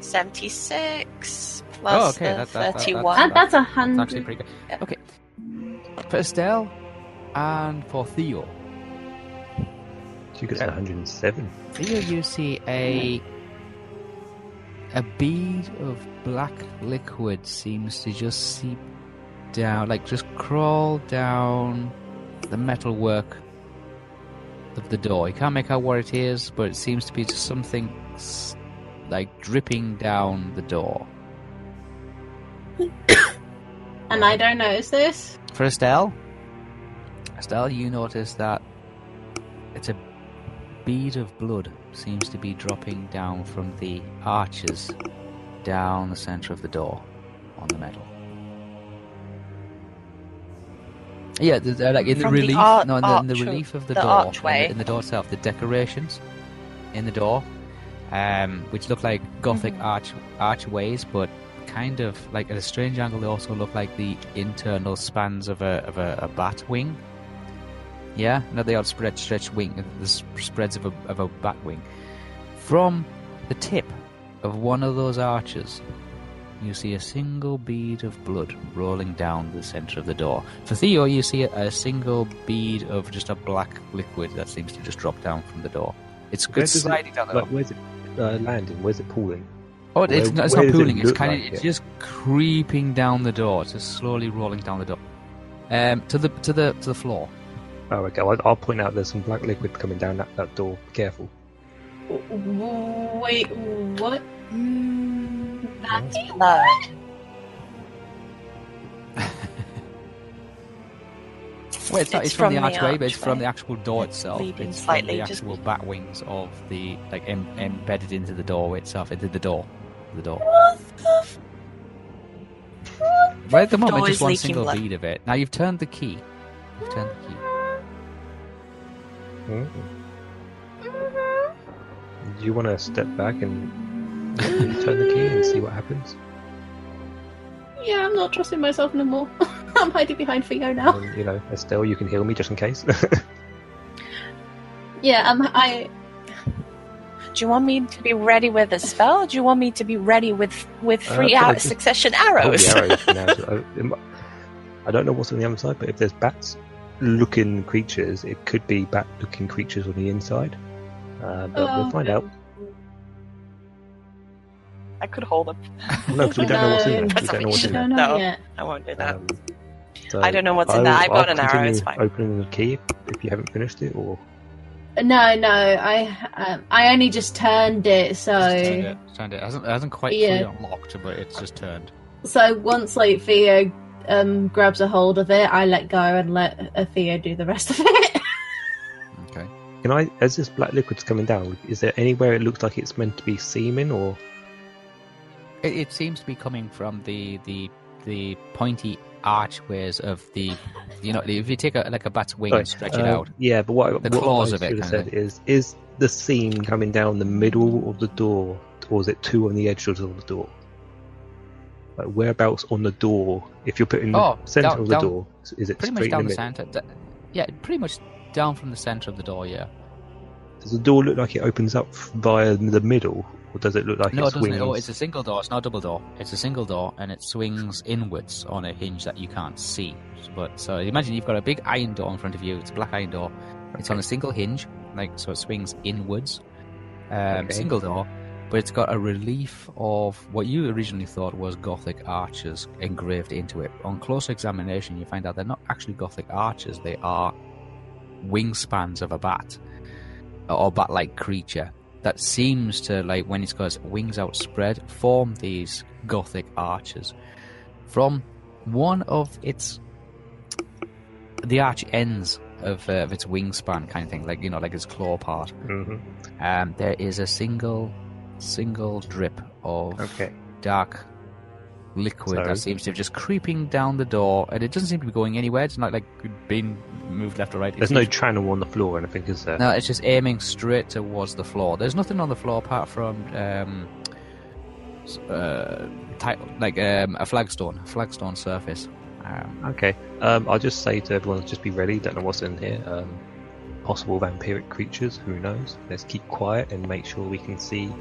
76
Oh, okay,
the
that- that- that-
31.
And that's a
That's actually
hundred.
pretty good.
Yeah.
Okay. For Estelle and for Theo.
you got 107.
Theo, you see a a bead of black liquid seems to just seep down, like just crawl down the metalwork of the door. You can't make out what it is, but it seems to be just something like dripping down the door.
And I don't notice this.
For Estelle, Estelle, you notice that it's a bead of blood seems to be dropping down from the arches down the center of the door on the metal. Yeah, the, the- like in the
From the
relief,
ar-
no, in the, in the
arch-
relief of the,
the
door,
archway.
In, the, in the door itself, the decorations in the door, um, which look like Gothic
Mhm.
arch archways, but kind of like at a strange angle. They also look like the internal spans of a of a, a bat wing. Yeah, not the odd spread stretched wing, the s- spreads of a of a bat wing. From the tip of one of those arches, you see a single bead of blood rolling down the center of the door. For Theo, you see a, a single bead of just a black liquid that seems to just drop down from the door. It's,
Where
it's
does it-
sliding down the
Like, where's it uh, landing? Where's it pooling?
Oh, it's, not, it's not
does it
pooling. It's
look
kind of
like
it's
it?
just creeping down the door. It's just slowly rolling down the door, um, to the to the to the floor.
Oh, okay. I'll, I'll point out there's some black liquid coming down that, that door. Be careful.
Wait, what? That's
Blood.
Well, it's, not,
It's
it's from, the
from the
archway, but it's from the actual door
It's
itself.
leading
It's from
slightly,
the
just-
actual bat wings of the like em- embedded into the door itself, into the door, the door. Right at the moment, just one single
blood.
bead of it. Now you've turned the key. You've turned the key.
Mm. Do you want to step back and turn the key and see what happens?
Yeah, I'm not trusting myself no more. I'm hiding behind Theo now.
And, you know, Estelle, you can heal me just in case.
Yeah, um, I.
Do you want me to be ready with a spell? Or do you want me to be ready with with
Uh,
three
can I
out
just-
succession arrows?
the arrows now. So, uh, it mi- I don't know what's on the other side, but if there's bats looking creatures, it could be bat looking creatures on the inside. Uh, but
Oh,
we'll find out.
I could hold them.
No, because we don't know what's in there. We don't know what's
I
in there.
don't know
No.
yet.
I won't do that.
Um, so
I don't know what's in
I'll-
there. I bought
I'll
an arrow, it's fine.
Opening the key if you haven't finished it, or
No, no, I um, I only just turned it, so
Just turned it. Turned it. It hasn't, it hasn't quite
Yeah.
fully unlocked, but it's just turned.
so once like Theo um grabs a hold of it, I let go and let uh, Theo do the rest of it.
Okay.
can I? As this black liquid's coming down, is there anywhere it looks like it's meant to be seeming, or
It, it seems to be coming from the the the pointy archways of the, you know, if you take a like a bat's wing and stretch it
Uh,
out.
Yeah, but what,
The
what
claws
I
of it,
should have
kind of
said is: is the seam coming down the middle of the door, or is it two on the edges of the door? Like whereabouts on the door? If you're putting
Oh,
the center
down-
of the
down-
door, is it
Pretty much down
in
the
the
center. Yeah, pretty much down from the center of the door. Yeah.
Does the door look like it opens up via the middle, or does it look like
No, it
it
doesn't. Oh, it's a single door. It's not a double door. It's a single door, and it swings inwards on a hinge that you can't see. But so imagine you've got a big iron door in front of you. It's a black iron door. It's on a single hinge, like so it swings inwards. Um,
Okay.
Single door, but it's got a relief of what you originally thought was Gothic arches engraved into it. On closer examination, you find out they're not actually Gothic arches. They are wingspans of a bat or bat-like creature that seems to like when it's got its wings outspread form these gothic arches. From one of its the arch ends of, uh, of its wingspan kind of thing like you know like its claw part.
Hmm
um, there is a single single drip of
Okay.
dark liquid
So-
that seems to be just creeping down the door and it doesn't seem to be going anywhere. It's not like being moved left or right It
There's no
seems-
channel on the floor, or anything, is there?
no, it's just aiming straight towards the floor. There's nothing on the floor apart from um, uh, ti- like um, a flagstone, a flagstone surface. Um,
Okay. Um, I'll just say to everyone, just be ready. Don't know what's in here. Um, possible vampiric creatures. Who knows? Let's keep quiet and make sure we can see.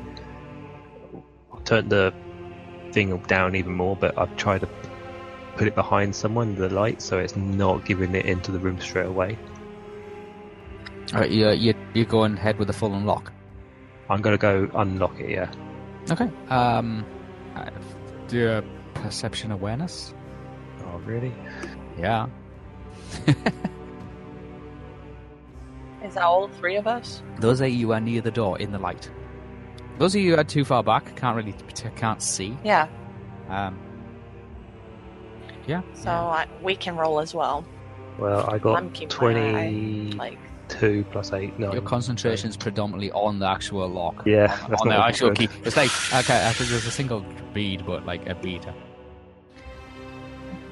I'll turn the thing down even more, but I've tried to put it behind someone, the light, so it's not giving it into the room straight away.
alright, you you you go ahead with the full unlock.
I'm gonna go unlock it. Yeah.
Okay. Um, uh, do a perception awareness.
Oh, really?
Yeah.
Is that all three of us?
Those of you who are near the door in the light. Those of you who are too far back can't really can't see.
Yeah.
Um, yeah.
So I, we can roll as well.
Well, I
I'm
got
keeping my eye,
twenty-two
Like
plus eight. No.
Your concentration is predominantly on the actual lock.
Yeah,
on,
that's
on the actual
good.
key. It's like okay, I think there's a single bead, but like a bead.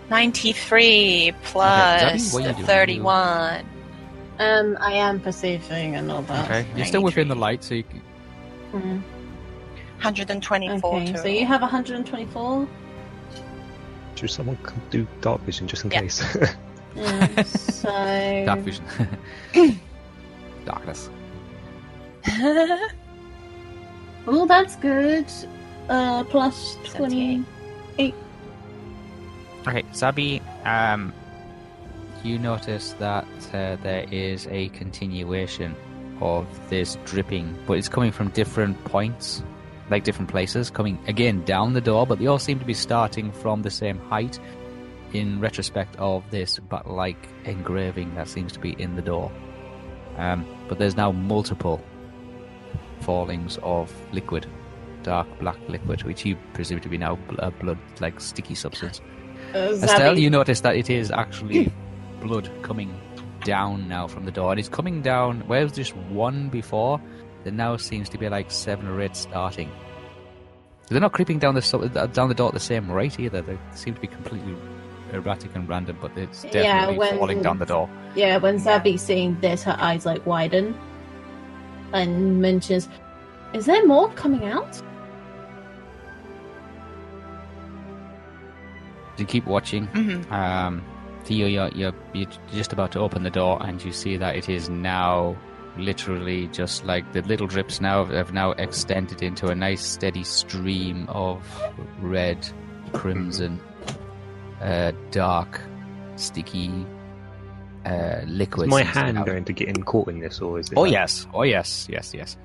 93 plus
Zabby, what are you doing?
31.
Um, I am perceiving and all that.
Okay, you're still within the light, so you, c-
Mm.
124
Okay, so you have 124.
Should someone c- do dark vision just in
Yeah.
case?
Um, so
dark vision, darkness.
Oh, that's good. Uh, plus 20.
Okay, Zabi, um, you notice that uh, there is a continuation of this dripping, but it's coming from different points, like different places, coming again down the door, but they all seem to be starting from the same height in retrospect of this but like engraving that seems to be in the door. Um, but there's now multiple fallings of liquid, dark black liquid, which you presume to be now bl- blood, like sticky substance.
Uh,
Estelle, you notice that it is actually blood coming down now from the door, and it's coming down. Where was just one before, there now seems to be like seven or eight starting. They're not creeping down the uh, down the door at the same rate either. They seem to be completely erratic and random, but it's
Yeah,
definitely
when-
falling down the door.
Yeah, when Zabby's seeing this, her eyes like widen and mentions, Is there more coming out?
You keep watching.
Mhm.
Um, Theo, you're, you're, you're just about to open the door, and you see that it is now literally just like the little drips now have now extended into a nice steady stream of red, crimson, uh, dark, sticky uh, liquid.
Is my
seems to be
hand
out.
going to get in caught in this, or is it?
Oh
like-
yes, oh yes, yes, yes.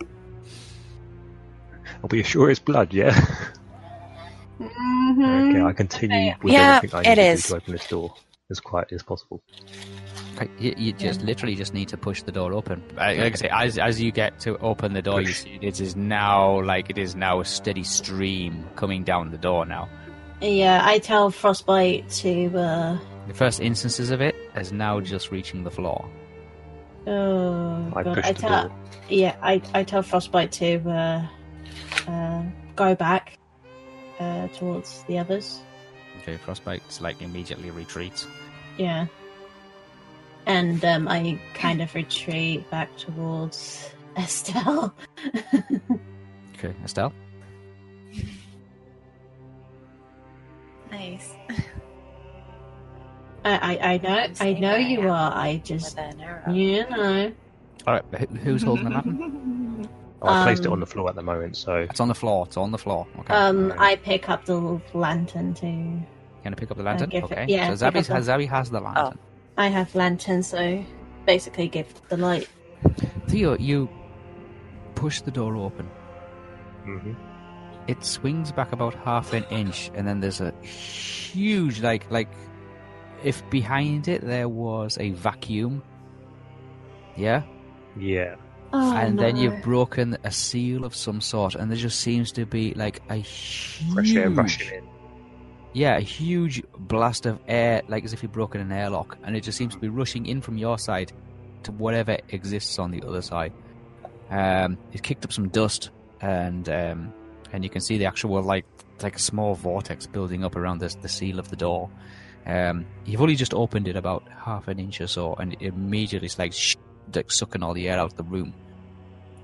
I'll be sure it's blood. Yeah.
Mhm.
okay, I continue with
Yeah,
everything I
it
need to do to open this door as quietly as possible.
Okay, You, you just literally just need to push the door open. Like I say, as as you get to open the door, you see it is now like it is now a steady stream coming down the door. Now,
Yeah, I tell Frostbite to. uh
the first instances of it is now just reaching the floor.
Oh
I
god!
push
I tell.
door.
Yeah, I I tell Frostbite to uh, uh go back uh towards the others.
Okay, frostbite like immediately retreats.
Yeah. And um, I kind of retreat back towards Estelle.
Okay, Estelle.
Nice.
I, I, I know, I know you are. I just,
With an
you know.
All right, who- who's holding the lantern?
Oh, I placed it
Um,
on the floor at the moment, so
It's on the floor. It's on the floor. Okay.
Um,
Right.
I pick up the lantern too.
Can I pick up the lantern?
give it-
okay.
yeah,
So
pick
Zabi has, Zabi has the lantern.
I have lantern, so basically give the light.
Theo, you push the door open.
hmm
It swings back about half an inch, and then there's a huge, like, like, if behind it there was a vacuum. Yeah,
yeah.
Oh,
and then you've broken a seal of some sort, and there just seems to be like a
Fresh air rushing in.
Yeah, a huge blast of air, like as if you'd broken an airlock, and it just seems to be rushing in from your side to whatever exists on the other side. Um, it kicked up some dust, and um, and you can see the actual like like a small vortex building up around the the seal of the door. Um, you've only just opened it about half an inch or so, and it immediately it's like sh- like sucking all the air out of the room.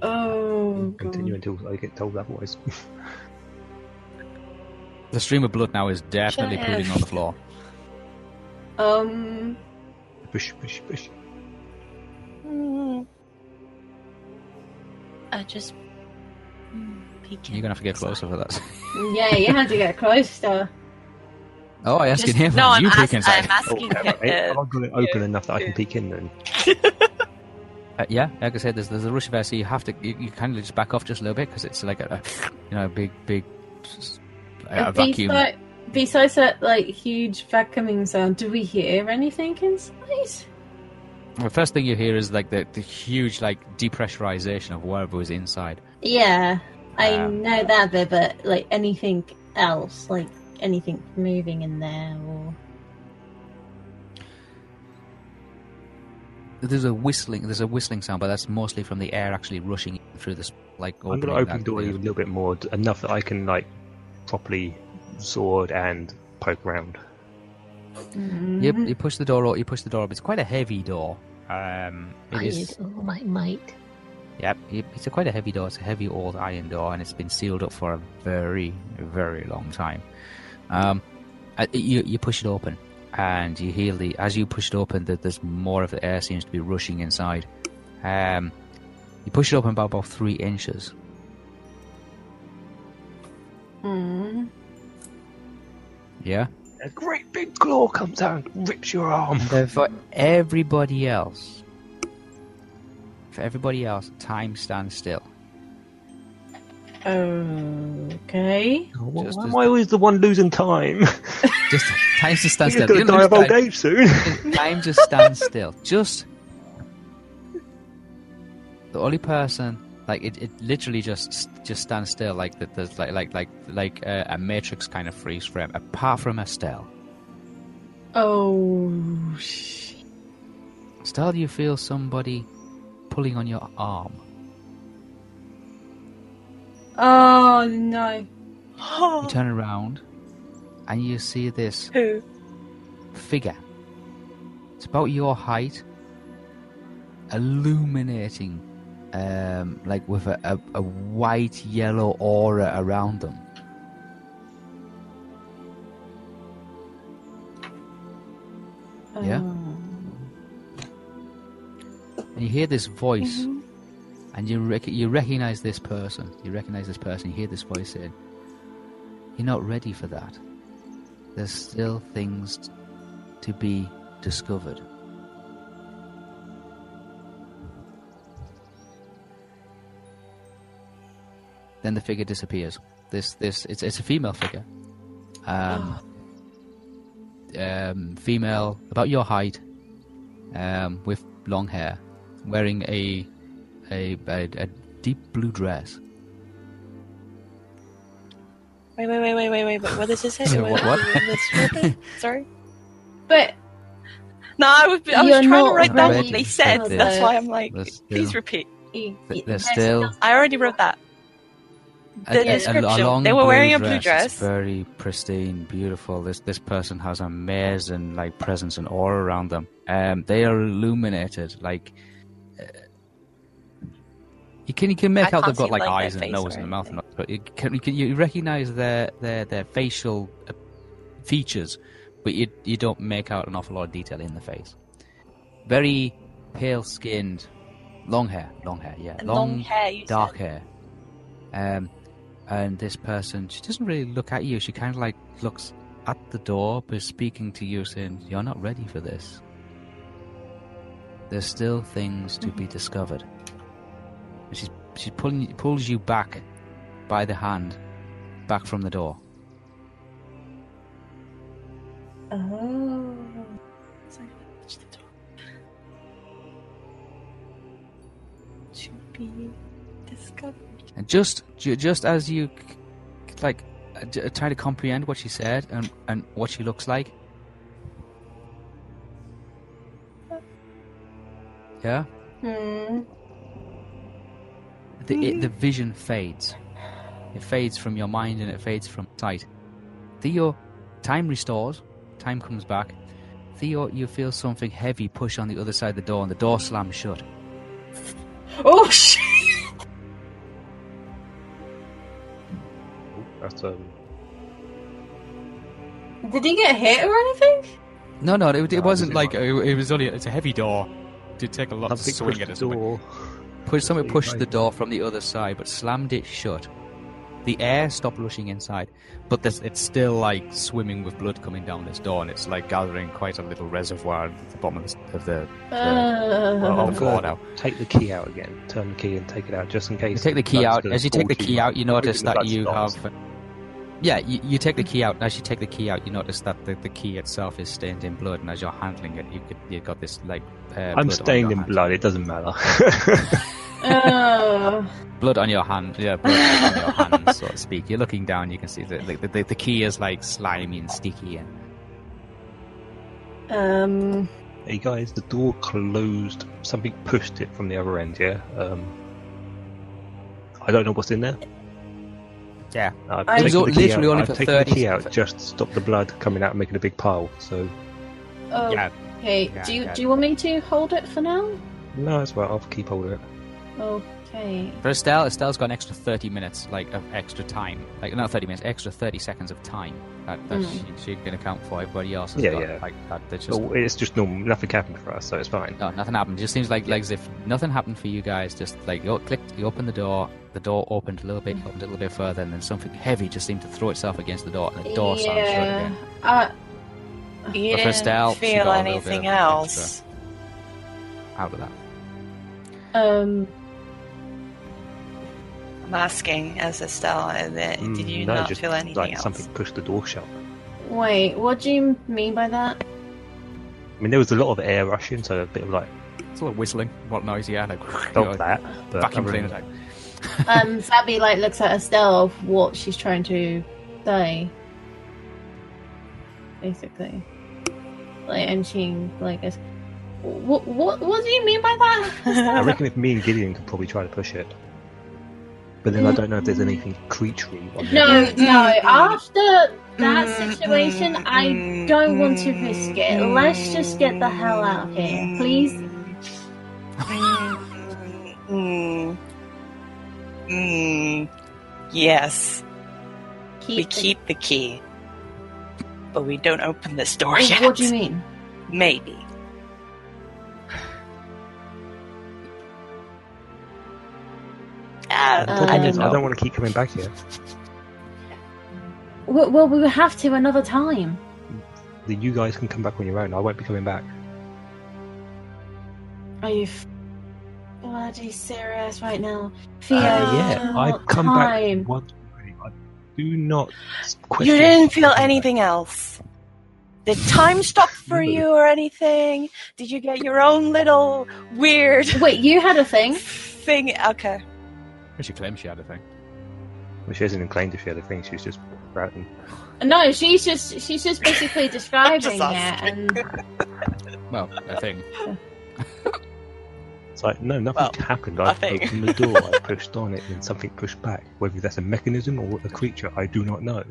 Oh,
Continue
God.
until I get told otherwise.
The stream of blood now is definitely
Shut
pooling
up.
on the floor.
Um,
push, push, push.
I just. Mm, peeking.
You're gonna have to get closer for that.
yeah, you have to get closer.
Oh, I'm asking
Just-
him.
No, I'm,
you
ask-
peek inside.
I'm asking.
Oh, hey,
uh,
I've got it open enough that I can peek in then.
Uh, yeah, like I said, there's there's a rush of air, so you have to you, you kind of just back off just a little bit because it's like a, a you know a big big a, a vacuum.
Besides, besides that, like huge vacuuming sound, do we hear anything inside?
The first thing you hear is like the, the huge like depressurization of whatever was inside.
Yeah, I
Um,
know that bit, but like anything else, like anything moving in there, or
There's a whistling. There's a whistling sound, but that's mostly from the air actually rushing through this like.
I'm going to open the door even a little bit more, enough that I can like properly sword and poke around.
You, you push the door. o- You push the door up. It's quite a heavy door. Um, it
I
is.
use all my might.
Yep, it's a quite a heavy door. It's a heavy old iron door, and it's been sealed up for a very, very long time. Um, uh, you you push it open, and you hear the as you push it open that there's more of the air seems to be rushing inside. Um, you push it open about about three inches.
Mm.
Yeah.
A great big claw comes out and rips your arm.
So for everybody else, for everybody else, time stands still.
Okay.
Why
Just
why am I always the one losing time?
Just time just stands
He's
still.
going to die of old age soon.
time. time just stands still. Just the only person, like it, it literally just just stands still, like that. There's like like like like uh, a matrix kind of freeze frame. Apart from Estelle,
Oh.
Estelle, you feel somebody pulling on your arm.
Oh no.
You turn around, and you see this
Who?
figure. It's about your height, illuminating, um, like with a, a, a white yellow aura around them. Yeah.
Um,
And you hear this voice,
Mhm.
and you rec- you recognize this person. You recognize this person. You hear this voice saying, "You're not ready for that. There's still things t- to be discovered." Then the figure disappears. This this it's it's a female figure. Um, um, female about your height, um, with long hair, wearing a a, a, a deep blue dress.
Wait, wait, wait, wait, wait, wait, wait. What does it say?
What- what?
Let's read it. Sorry.
but
No, I was, I was
You're
trying to write down what they said. That's why I'm like,
There's
please
still-
repeat.
you-
Th- there's
there's
still-
I already wrote that.
A-
The
a- a- a long
They were wearing a blue
It's
dress.
very pristine, beautiful. This this person has amazing like presence and aura around them. Um, they are illuminated. Like uh, you can you can make
I
out they've got like,
like,
eyes and nose and a mouth, and all, but you can you, can, you recognize their their their facial uh, features, but you you don't make out an awful lot of detail in the face. Very pale skinned, long hair, long hair, yeah,
And long, hair.
Dark
said.
hair. Um, and this person, she doesn't really look at you. She kind of like looks at the door, but is speaking to you, saying, "You're not ready for this. There's still things to be mm-hmm. discovered." And she's she's pulling pulls you back by the hand, back from the door.
Oh.
Sorry, touch the door. To be discovered.
And just ju- just as you like uh, j- try to comprehend what she said and and what she looks like. Yeah.
Hmm.
the, it, the vision fades. It fades from your mind and it fades from sight. Theo, time restores. Time comes back. Theo, you feel something heavy push on the other side of the door and the door slams shut.
Oh shit!
That's um.
Did he get hit or anything?
No, no, it, it
No,
wasn't like it, it was only it's a heavy door. It did take a lot to
Something
swing
pushed
it.
the door.
Push something
Really
pushed the door from the other side, but slammed it shut. The air stopped rushing inside, but there's, it's still like swimming with blood coming down this door, and it's like gathering quite a little reservoir at the bottom of the, of the,
Uh,
well, on the floor now.
Take the key out again. Turn the key and take it out just in
You
case.
take the key out. As you take the key out, you notice that you have. Yeah, you, you take the key out. As you take the key out, you notice that the, the key itself is stained in blood, and as you're handling it, you could, you got this like. Uh, blood
I'm stained in
hand.
blood. It doesn't matter.
uh,
Blood on your hand. Yeah, blood on your hands, so to speak. You're looking down. You can see the the, the, the key is like slimy and sticky, and
um,
hey guys, the door closed. Something pushed it from the other end. Yeah. Um. I don't know what's in there.
Yeah.
I've
I- It was
taken the key
literally
out.
only
I've
for
taken
30
the key out just to stop the blood coming out and making a big pile. So
oh,
Yeah.
okay.
Yeah,
do you
yeah.
do you want me to hold it for now?
no, it's right. I'll keep hold of it. Oh.
Okay.
For Estelle, Estelle's got an extra 30 minutes, like, of extra time. Like, not 30 minutes, extra 30 seconds of time. That, that
Mm.
she, she can account for. Everybody else has
Yeah,
got,
yeah.
like, that. That's just,
Oh, it's just normal. Nothing happened for us, so it's fine.
no, nothing happened. It just seems like, like as if nothing happened for you guys. Just, like, you clicked, you opened the door, the door opened a little bit,
Mm.
opened a little bit further, and then something heavy just seemed to throw itself against the door, and the door slammed shut again.
Uh,
You
But for
didn't
Estelle,
feel
got a little bit
anything else.
Out of that.
um.
I'm asking as Estelle, that- did
Mm,
you
no,
not
just
feel anything
like
else?
something pushed the door shut.
Wait. What do you mean by that?
I mean, there was a lot of air rushing, so a bit of like
It's a little whistling. What noise? Yeah, like,
felt that. But
vacuum
other
cleaner
than-
type.
um, Zabby like looks at Estelle of what she's trying to say, basically. Like, and she like is. What what what do you mean by that?
I reckon if me and Gideon could probably try to push it. But then I mm. don't know if there's anything creaturey on
no,
there.
no. Mm. After that mm. situation, I don't want to risk it. Let's just get the hell out of here, please.
Mm, mm, yes,
Keep
we
the-
keep the key, but we don't open this door
Oh,
yet.
What do you mean?
Maybe. Uh,
The
I don't
I don't want to keep coming back here.
Well, well, we will have to another time.
The, you guys can come back on your own. I won't be coming back.
Are you f- bloody serious right now? Theo,
Uh, yeah, I've come
time.
back once already. I do not question.
You didn't feel anything else. Did time stop for
No.
you or anything? Did you get your own little weird
Wait, you had a thing?
thing? Okay.
She claims she had a thing.
Well, she isn't inclined to if the thing. She's just sprouting.
No, she's just she's just basically describing
Just
it, and
Well, a thing.
It's like, no, nothing
Well,
happened.
a
I
thing.
opened the door, I pushed on it, and something pushed back. Whether that's a mechanism or a creature, I do not know.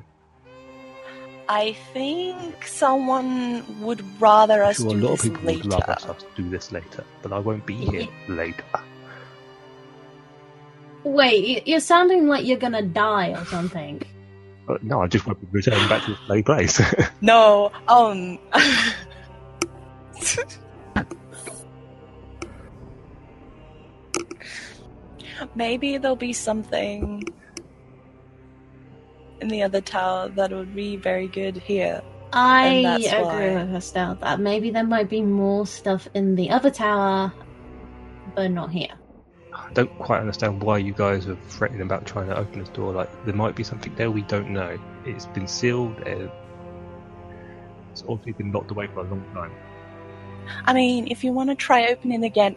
I think someone would rather us
sure, a
do
lot of
this
people
later.
would love us to do this later, but I won't be here later.
Wait, you're sounding like you're gonna die or something.
But no, I just won't be returning back to the bloody place.
No, um. Maybe there'll be something in the other tower that would be very good here.
I agree
why.
with Estelle that maybe there might be more stuff in the other tower, but not here.
I don't quite understand why you guys are fretting about trying to open this door. Like, there might be something there we don't know. It's been sealed. It's obviously been locked away for a long time.
I mean, if you want to try opening again,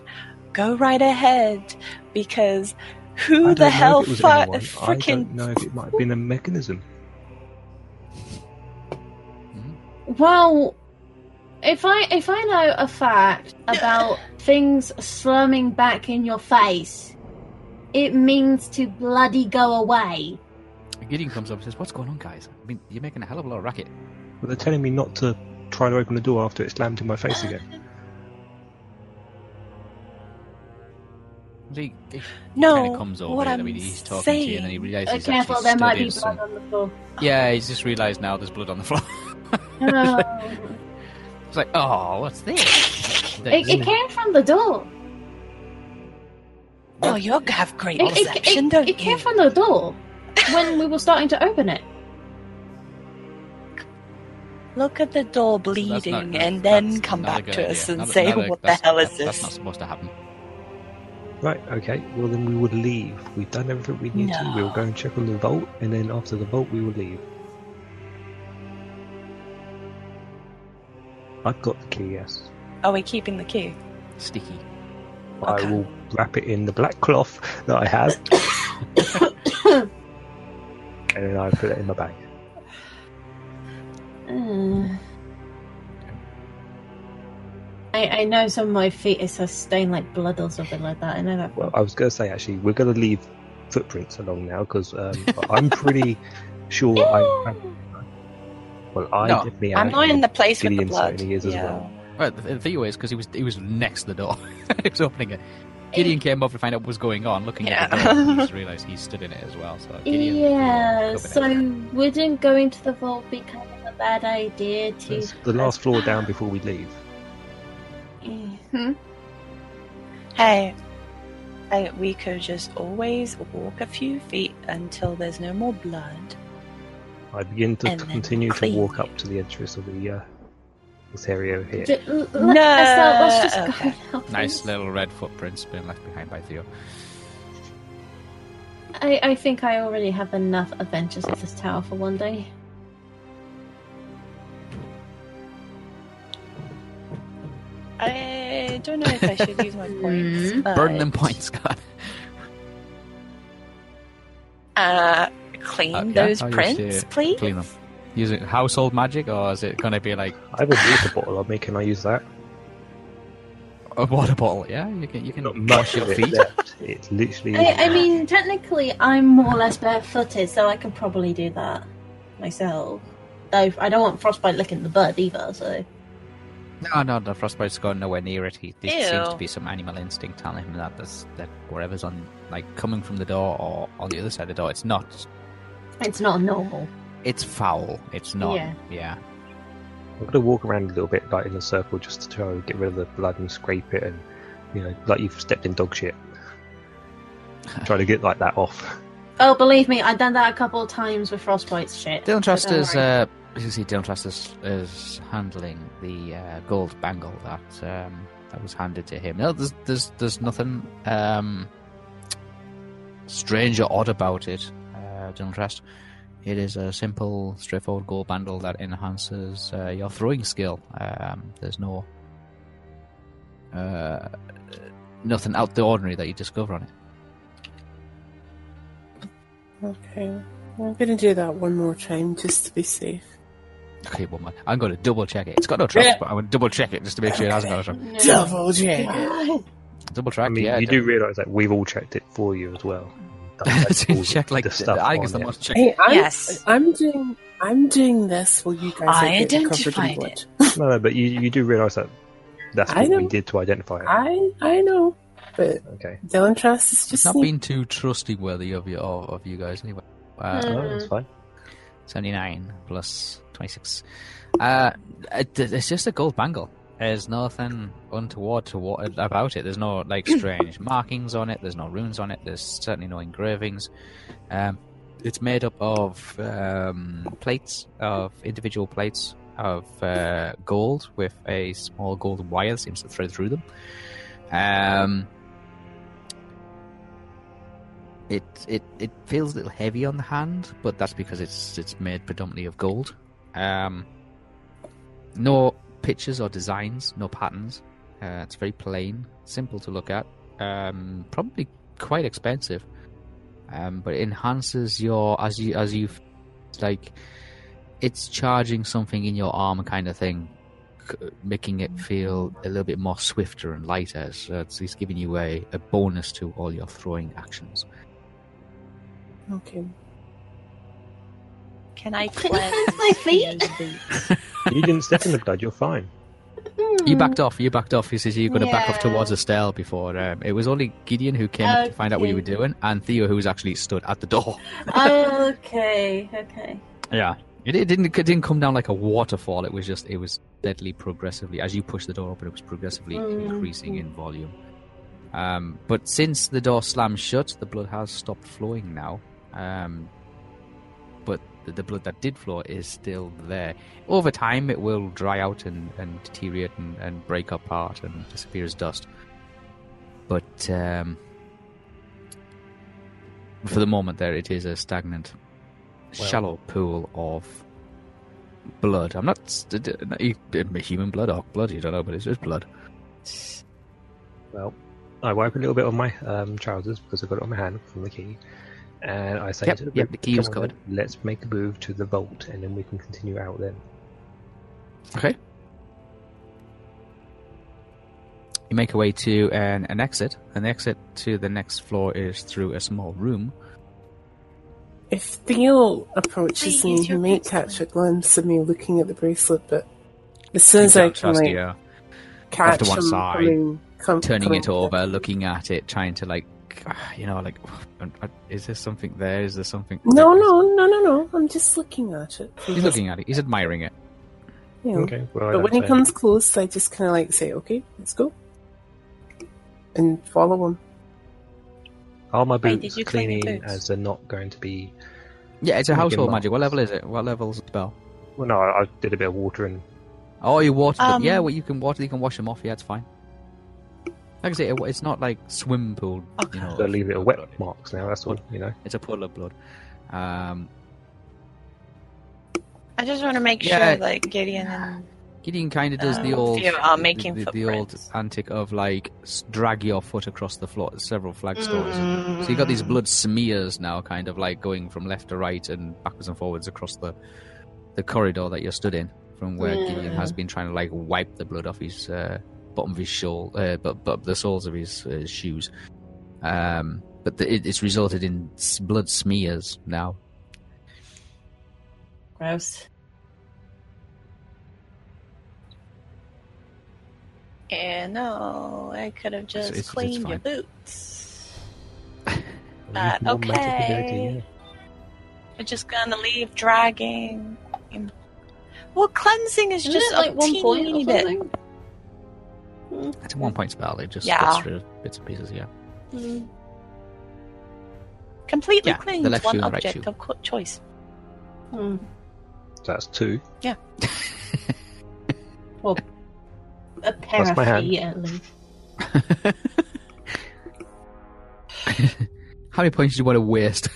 go right ahead. Because who the hell
if it was
fu-
anyone. I don't know if it might have been a mechanism.
Well, if I if I know a fact about things slumming back in your face, it means to bloody go away.
Gideon comes up and says, "What's going on, guys? I mean, you're making a hell of a lot of racket."
But they're telling me not to try to open the door after it slammed in my face again.
He, he
no.
kind of comes over.
what
I
I'm
mean, he's talking
saying.
to you, and then he realizes
Uh,
he's
careful,
actually
there might be blood
some-
on the floor.
Yeah, he's just realised now there's blood on the floor.
Oh.
It's like, oh, what's this?
It, it came from the door.
Oh, you have great
It, it,
perception,
it,
don't
it came from the door when we were starting to open it.
Look at the door
So
bleeding
not-
and then come back to
idea.
us and
Not-
say,
not a-
what the hell is
that-
this?
That's not supposed to happen.
Right, okay. Well, then we would leave. We've done everything we need to. We'll go and check on the vault, and then after the vault, we will leave. I've got the key, yes.
Are we keeping the key?
Sticky.
Okay.
I will wrap it in the black cloth that I have, and then I put it in my bag.
Uh, I, I know some of my feet is a stained like blood or something like that. I know that.
Well, I was going to say actually, we're going to leave footprints along now because um, I'm pretty sure I. Well, I
No,
definitely
I'm not in the place with the
Gideon
blood.
certainly is as
yeah.
well.
Well, the, the thing is, because he was he was next to the door. he was opening it. Gideon came up to find out what was going on, looking at the door. He just realised he stood in it as well. So Gideon,
yeah,
covered
so
it.
wouldn't going to the vault be kind of a bad idea to?
It's the last floor down before we leave.
Hmm?
Hey, I, we could just always walk a few feet until there's no more blood.
I begin to
And
continue to walk up to the entrance of the uh, this area here.
J- l- l-
No,
Estelle, let's just
okay.
go
nice
please.
little red footprints being left behind by Theo.
I, I think I already have enough adventures at this tower for one day.
I don't know if I should use my points.
Hmm.
but,
Burn them points, God.
Uh, clean
Okay,
those prints, please.
Clean them. Use it household magic, or is it going to be like
I have a water bottle on me. Can I use that?
a water bottle? Yeah, you can. You can
Not
wash your
of it
feet.
It's literally.
I, I mean, technically, I'm more or less barefooted, so I can probably do that myself. Though I don't want frostbite licking the bud either, so.
No, no, the frostbite's going nowhere near it. He, there seems to be some animal instinct telling him that there's, that wherever's on, like coming from the door or on the other side of the door, it's not.
It's not normal.
It's foul. It's not.
Yeah.
Yeah.
I'm gonna walk around a little bit, like in a circle, just to try and get rid of the blood and scrape it, and you know, like you've stepped in dog shit. try to get like that off.
Oh, believe me, I've done that a couple of times with frostbite's shit.
Dylan Trust is, uh, you see Dylan Trust is, is handling the uh, gold bangle that um, that was handed to him. No, there's there's there's nothing um, strange or odd about it, uh, Dylan Trust. It is a simple, straightforward gold bundle that enhances uh, your throwing skill. Um, there's no uh, nothing out the ordinary that you discover on it.
Okay. I'm gonna do that one more time just to be safe.
Okay, well, I'm going to double check it. It's got no trust,
Yeah.
but I'm going to double check it just to make sure it hasn't got a trust.
Double check it.
Double
I mean,
yeah.
you do realise that we've all checked it for you as well. That's
check like
the stuff
I think it's the most check.
Hey, I'm,
Yes.
I'm doing I'm doing this while you guys
I
are getting covered in
identified
blood.
it.
No, no, but you you do realise that that's what we did to identify it.
I I know, but
Okay,
Dylan Trust is
It's
just
not
sneak-
been too trustworthy of you of, of you guys anyway. Uh,
Hmm.
oh, that's fine.
79 plus 26. Uh, it, it's just a gold bangle. There's nothing untoward to what, about it. There's no like strange markings on it. There's no runes on it. There's certainly no engravings. Um, it's made up of um, plates of individual plates of uh, gold with a small gold wire that seems to thread through them. Um, it it it feels a little heavy on the hand, but that's because it's it's made predominantly of gold. Um, no pictures or designs, no patterns. Uh, it's very plain, simple to look at. Um, probably quite expensive, um, but it enhances your as you as you like. It's charging something in your arm, kind of thing, making it feel a little bit more swifter and lighter. So it's, it's giving you a, a bonus to all your throwing actions.
Okay.
Can I
Can
cleanse
my feet?
You didn't step in the blood. You're fine.
You backed off. You backed off. He says you're going to back off
Yeah.
towards Estelle before. Um, it was only Gideon who came up to find out what you were
Okay.
doing, and Theo who was actually stood at the door.
okay, okay.
Yeah, it, it didn't. It didn't come down like a waterfall. It was just. It was steadily, progressively. As you push the door open, it was progressively
Mhm.
increasing in volume. Um, but since the door slammed shut, the blood has stopped flowing now. Um, but the, blood that did flow is still there. Over time, it will dry out and, and deteriorate and, and break apart and disappear as dust. But um, for the moment, there it is a stagnant,
Well-
shallow pool of blood. I'm not d- human blood or blood. You don't know, but it's just blood.
Well, I wipe a little bit on my um, trousers because I've got it on my hand from the key, and I say
Yep,
to the
yep,
group,
the key was covered."
then, Let's make a move to the vault, and then we can continue out then.
Okay. You make your way to an, an exit, and the exit to the next floor is through a small room.
If Theo approaches
Please
me,
use
he may catch a glimpse of me looking at the bracelet, but as soon as I can like,
you, uh,
catch
to one
him
side,
coming, come,
turning
coming
it over, looking at it, trying to like, you know, like, is there something there? Is there something?
No, no, no, no, no. I'm just looking at it.
He's looking at it. He's admiring it.
You know.
Okay. Well,
But when he
say-
comes close, I just kind of like say, "Okay, let's go," and follow him.
are my
Wait,
boots
did you clean
cleaning
boots?
as they're not going to be?
Yeah, it's a household magic. What level is it? What level's the spell?
Well, no, I, I did a bit of watering.
Oh, you water them.
Um,
Yeah, well, you can water. You can wash them off. Yeah, it's fine. Like I say, it- it's not like swim pool.
Okay.
You know,
so leave it a wet
blood.
marks now. That's all. You know.
It's a pool of blood. Um,
I just want to make
Yeah.
sure, like Gideon and
Gideon kind of does the
Um,
old,
Theo are making
the, the old
footprints.
antic of like s- drag your foot across the floor, several flagstones.
Mm.
So you got these blood smears now, kind of like going from left to right and backwards and forwards across the the corridor that you're stood in, from where Gideon has been trying to like wipe the blood off his uh, bottom of his shawl, uh, but but the soles of his, uh, shoes. Um, but the, it, it's resulted in blood smears now.
Gross.
And no, I could have just
it's- it's
cleaned your boots.
Leave
Uh,
more metal to dirty,
okay.
yeah.
We're just gonna leave dragging. Well, cleansing is
Isn't
just
it like
a
one
teeny
point or
weeny bit.
Something?
It's a one point spell. It just
Yeah.
gets rid of bits and pieces. Yeah.
Mm.
Completely
Yeah,
cleans
the left
one
shoe and right
object
shoe.
of co- choice.
Hmm.
So that's two. Yeah.
Well, a pair
That's
of
my hand.
feet at least.
How many points do you want to waste?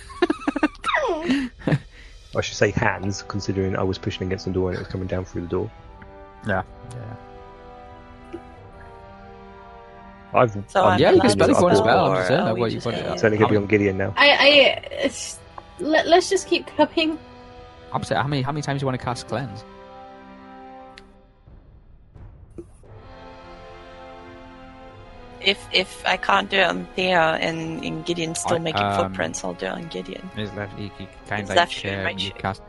I should say hands, considering I was pushing against the door and it was coming down through the door.
Yeah. Yeah.
I've
So
I'm
I'm
Yeah, you can spell
to
it if you want to
spell,
spell. I'm just saying
are
that
we
what you
just
want.
gonna-
it's only going to be on Gideon now.
I, I, it's, let, let's just keep going.
I'm saying, how many how many times do you want to cast cleanse?
If if I can't do it on Thea and, and Gideon's still
I-
making
um,
footprints, I'll do it on Gideon.
Is left you, you kind
It's
of
left shoe and
um,
right
you
shoe.
cast.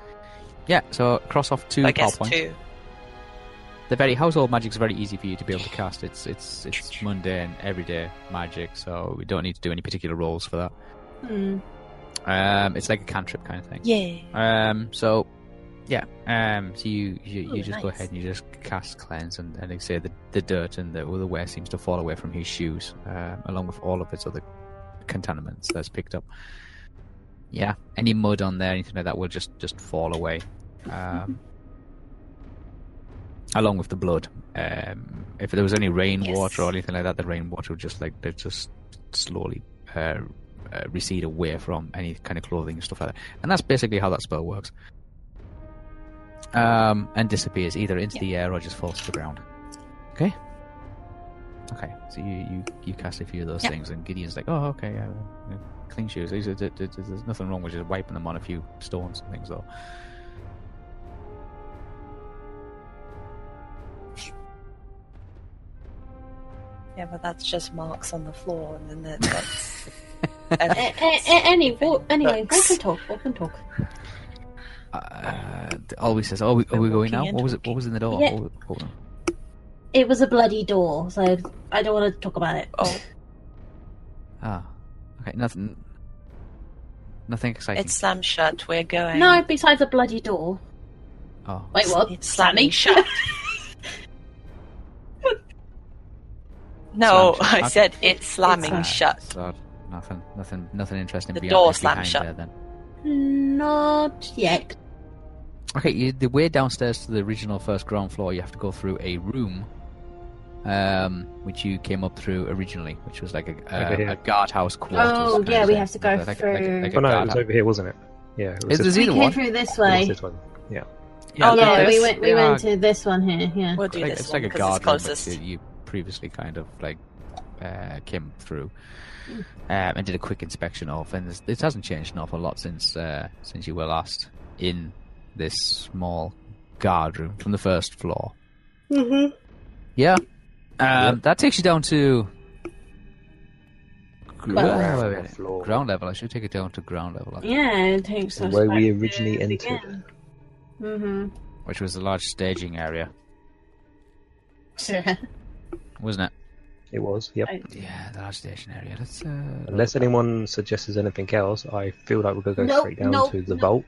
Yeah, so cross off two
I
power
guess
points.
two.
The very household magic's very easy for you to be able to cast. It's it's it's mundane, everyday magic, so we don't need to do any particular rolls for that.
Hmm.
Um, it's like a cantrip kind of thing.
Yeah.
Um, so yeah, um, so you you, you
Ooh,
just go ahead and you just cast cleanse, and, and like say the the dirt and the other wear seems to fall away from his shoes, um, along with all of its other contaminants that's picked up. Yeah, any mud on there, anything like that, will just just fall away. Um, along with the blood. Um, if there was any rainwater
Yes.
or anything like that, the rainwater would just like they just slowly uh, uh, recede away from any kind of clothing and stuff like that. And that's basically how that spell works. Um, and disappears either into
Yeah.
the air or just falls to the ground. Okay. Okay, so you, you, you cast a few of those
Yeah.
things, and Gideon's like, "Oh, okay, yeah, clean shoes. These are, there- there- there's nothing wrong with just wiping them on a few stones and things, though."
Yeah, but that's just marks on the floor, and then that, that's.
A- a- a- any, wa- anyway, walk
Looks.
and talk, walk and talk.
Uh, always says, "Oh, we, are
We're
we going now?
and
What was it? What was in the door?
Yeah.
What was- hold on.
It was a bloody door, so I don't want to talk about it.
oh,
Ah, okay, nothing. Nothing exciting.
it's slammed shut. We're going.
No, besides a bloody door.
Oh,
Wait, what?
It's
Sammy?
slamming shut. no,
Slammed shut.
I said it's slamming
Ah,
shut.
so nothing, nothing, nothing interesting.
The
beyond
door slammed shut.
There, then.
Not yet.
Okay, you, the way downstairs to the original first ground floor, you have to go through a room, um, which you came up through originally, which was like a, a, a guardhouse quarters.
Oh, yeah, we
thing.
have to go
Like a- like like
through-
like
Oh no, it was over here, wasn't it? Yeah, it was
Is
this,
We came
one?
through this
it was
way.
this one. Yeah.
Oh,
yeah,
no,
we went. We
they
went to this one here. Yeah.
We'll do
like,
this
it's
one
like a
because it's closest.
you, you previously kind of like uh, came through
Mm.
um, and did a quick inspection of, and there's- it hasn't changed an awful lot since uh, since you were last in this small guard room from the first floor.
Mm-hmm.
Yeah, um,
Yep.
that takes you down to gr-
Well-
wait, wait, wait.
Floor.
ground level. I should take it down to ground level,
Yeah, it takes us
Where
back
we originally
the
entered.
Mm-hmm.
which was a large staging area, wasn't it?
It was. Yep.
I-
Yeah, the large staging area. Let's, uh,
Unless anyone suggests anything else, I feel like we're going to go
Nope,
straight down
nope,
to the
nope.
vault.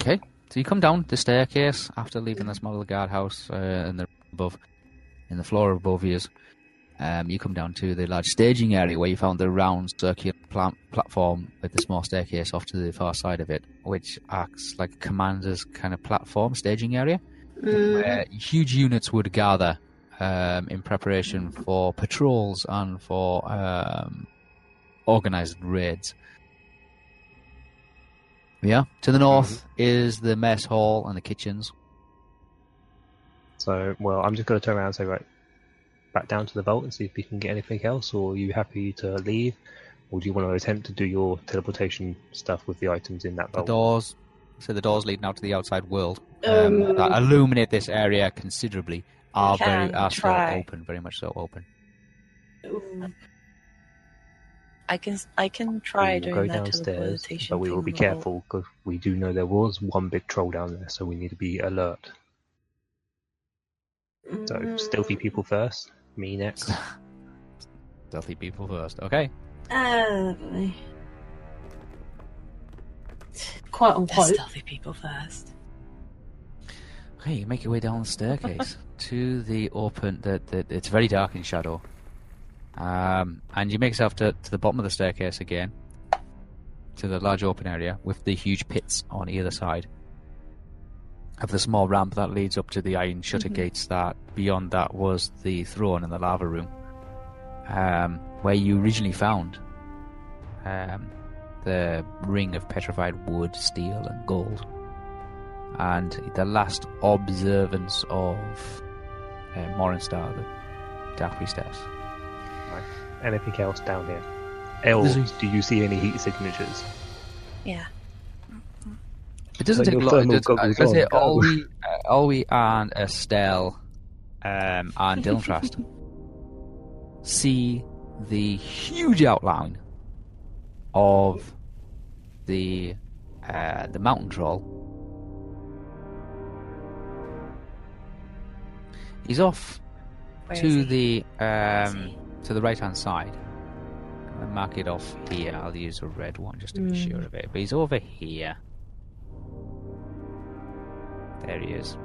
Okay, so you come down the staircase after leaving this model guardhouse uh, in the above, in the floor above you. Um, you come down to the large staging area where you found the round circular pla- platform with the small staircase off to the far side of it, which acts like a commander's kind of platform staging area
Mm.
where huge units would gather um, in preparation for patrols and for um, organized raids. Yeah, to the north is the mess hall and the kitchens.
So, well, I'm just going to turn around and say, right, back down to the vault and see if we can get anything else, or are you happy to leave? Or do you want to attempt to do your teleportation stuff with the items in that
The doors, so the doors leading out to the outside world um,
Um,
that illuminate this area considerably are very are still
try.
open, very much so open.
Ooh.
I can I can try
we will
doing
go
that
downstairs,
teleportation.
but we will be
in the vault.
careful because we do know there was one big troll down there, so we need to be alert. So,
Mm.
stealthy people first, me next.
Stealthy people first. Okay.
Oh, boy. quote
The
unquote.
stealthy people first.
Okay, you make your way down the staircase to the open. The, the, it's very dark in shadow. Um, and you make yourself to, to the bottom of the staircase again, to the large open area with the huge pits on either side of the small ramp that leads up to the iron shutter gates. That beyond that was the throne in the lava room, um, where you originally found um, the ring of petrified wood, steel, and gold and the last observance of uh, Morningstar, the Dark Priestess.
Anything else down here? Els,
There's
do you see any heat signatures?
Yeah.
It doesn't
Put
take
your
long.
thermal
It does, I was
goggles
gonna say,
on, go.
Olwe, uh, Olwe and Estelle um, and Dylan Trust see the huge outline of the uh, the mountain troll. He's off
Where
to
he?
the um, to the right hand side. I'll mark it off here. I'll use a red one just to be
Mm.
sure of it. But he's over here. There he is.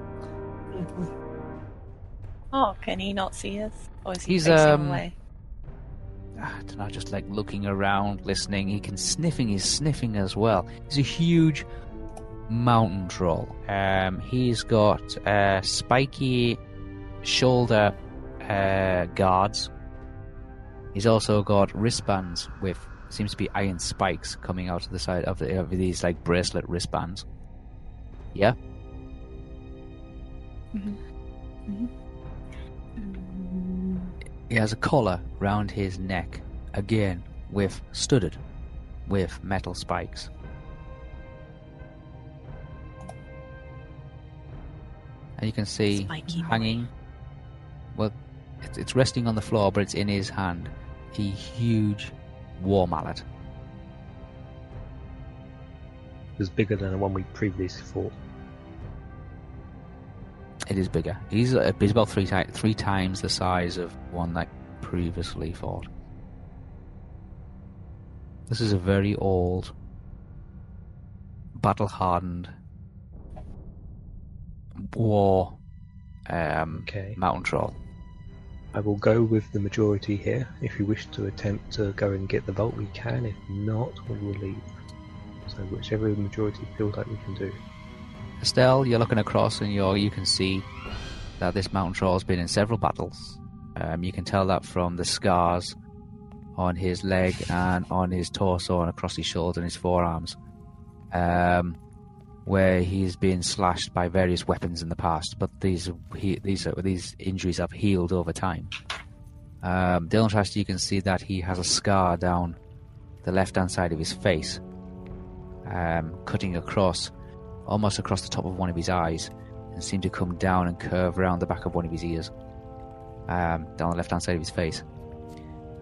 Oh, can he not see us? Or is he
He's,
facing
um,
away?
I don't know, just like looking around, listening. He can sniffing. He's sniffing as well. He's a huge mountain troll. Um, he's got uh, spiky shoulder uh, guards. He's also got wristbands with seems to be iron spikes coming out of the side of, the, of these like bracelet wristbands. Yeah. He has a collar round his neck, again with studded with metal spikes. And you can see
Spiky boy.
hanging. Well, it's, it's resting on the floor, but it's in his hand. A huge war mallet.
It was bigger than the one we previously fought.
It is bigger. He's, uh, he's about three, ti- three times the size of one that previously fought. This is a very old, battle hardened war um,
Okay.
mountain troll.
I will go with the majority here. If you wish to attempt to go and get the vault, we can. If not, we will leave. So whichever the majority feels like we can do.
Estelle, you're looking across and you're, you can see that this mountain troll has been in several battles. Um, you can tell that from the scars on his leg and on his torso and across his shoulder and his forearms, um, where he's been slashed by various weapons in the past. But these he, these are, these injuries have healed over time. Um, Dylan Trash, you can see that he has a scar down the left-hand side of his face, um, cutting across almost across the top of one of his eyes and seemed to come down and curve around the back of one of his ears, um, down the left hand side of his face.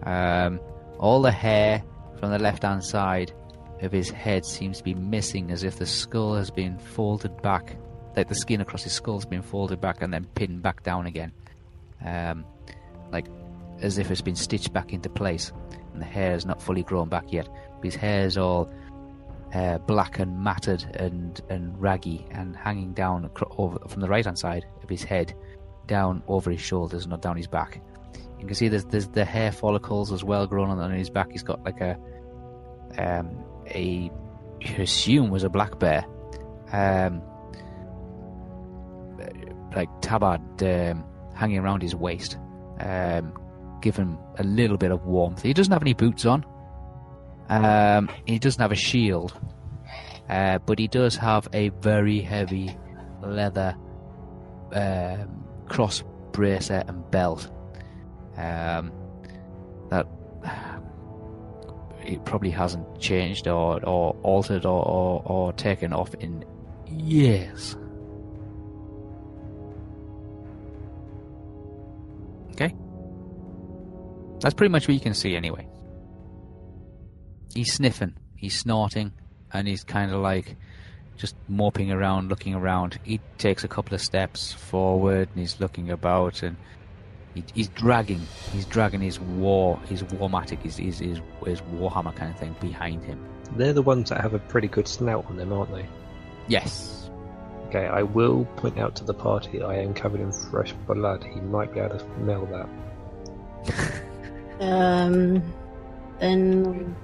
Um, all the hair from the left hand side of his head seems to be missing as if the skull has been folded back, like the skin across his skull has been folded back and then pinned back down again. Um, like as if it's been stitched back into place and the hair is not fully grown back yet. His hair is all uh, black and matted and, and raggy and hanging down acro- over, from the right hand side of his head down over his shoulders, not down his back. You can see there's, there's the hair follicles as well growing on, on his back. He's got like a um, a you assume was a black bear, um, like tabard um, hanging around his waist, um, give him a little bit of warmth. He doesn't have any boots on. Um, he doesn't have a shield, uh, but he does have a very heavy leather um, cross bracer and belt. Um, that it probably hasn't changed or, or altered or, or, or taken off in years. Okay? That's pretty much what you can see anyway. He's sniffing, he's snorting, and he's kind of like just moping around, looking around. He takes a couple of steps forward and he's looking about and he, he's dragging, he's dragging his war, his warmatic, his, his, his, his warhammer kind of thing behind him.
They're the ones that have a pretty good snout on them, aren't they?
Yes.
Okay, I will point out to the party I am covered in fresh blood. He might be able to smell that.
Um, then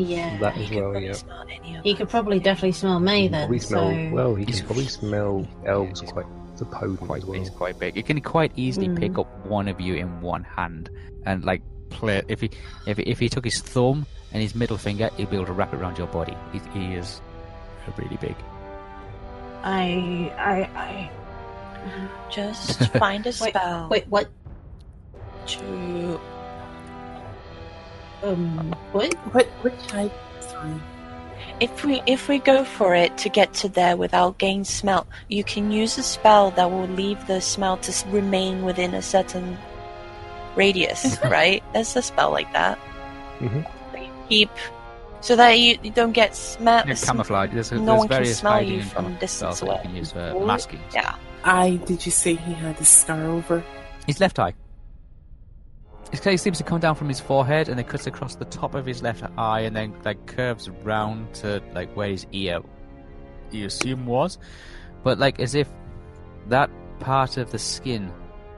yeah,
That as well,
probably
yeah.
smell any of
he could probably definitely smell me
He can
then.
probably smell,
so
well, he
He's-
can probably smell elves
he's
quite the potent
Quite,
as well.
He's quite big. You can quite easily pick
Mm.
up one of you in one hand and like play. If he if he, if he took his thumb and his middle finger, he'd be able to wrap it around your body. He, he is really big.
I I I
Just find a
Wait,
spell
wait what
to.
Um what
What? Which I? Sorry.
If we if we go for it to get to there without gain smell, you can use a spell that will leave the smell to remain within a certain radius, right? There's a spell like that.
Mhm.
Keep so that you, you don't get smell.
Yeah, camouflage. There's,
no
there's
one can smell you from
camouflage
distance
spells that you can use for
What?
masking.
Yeah.
I did you say he had a scar over?
His left eye. Face seems to come down from his forehead and it cuts across the top of his left eye and then like curves round to like where his ear you assume was. But like as if that part of the skin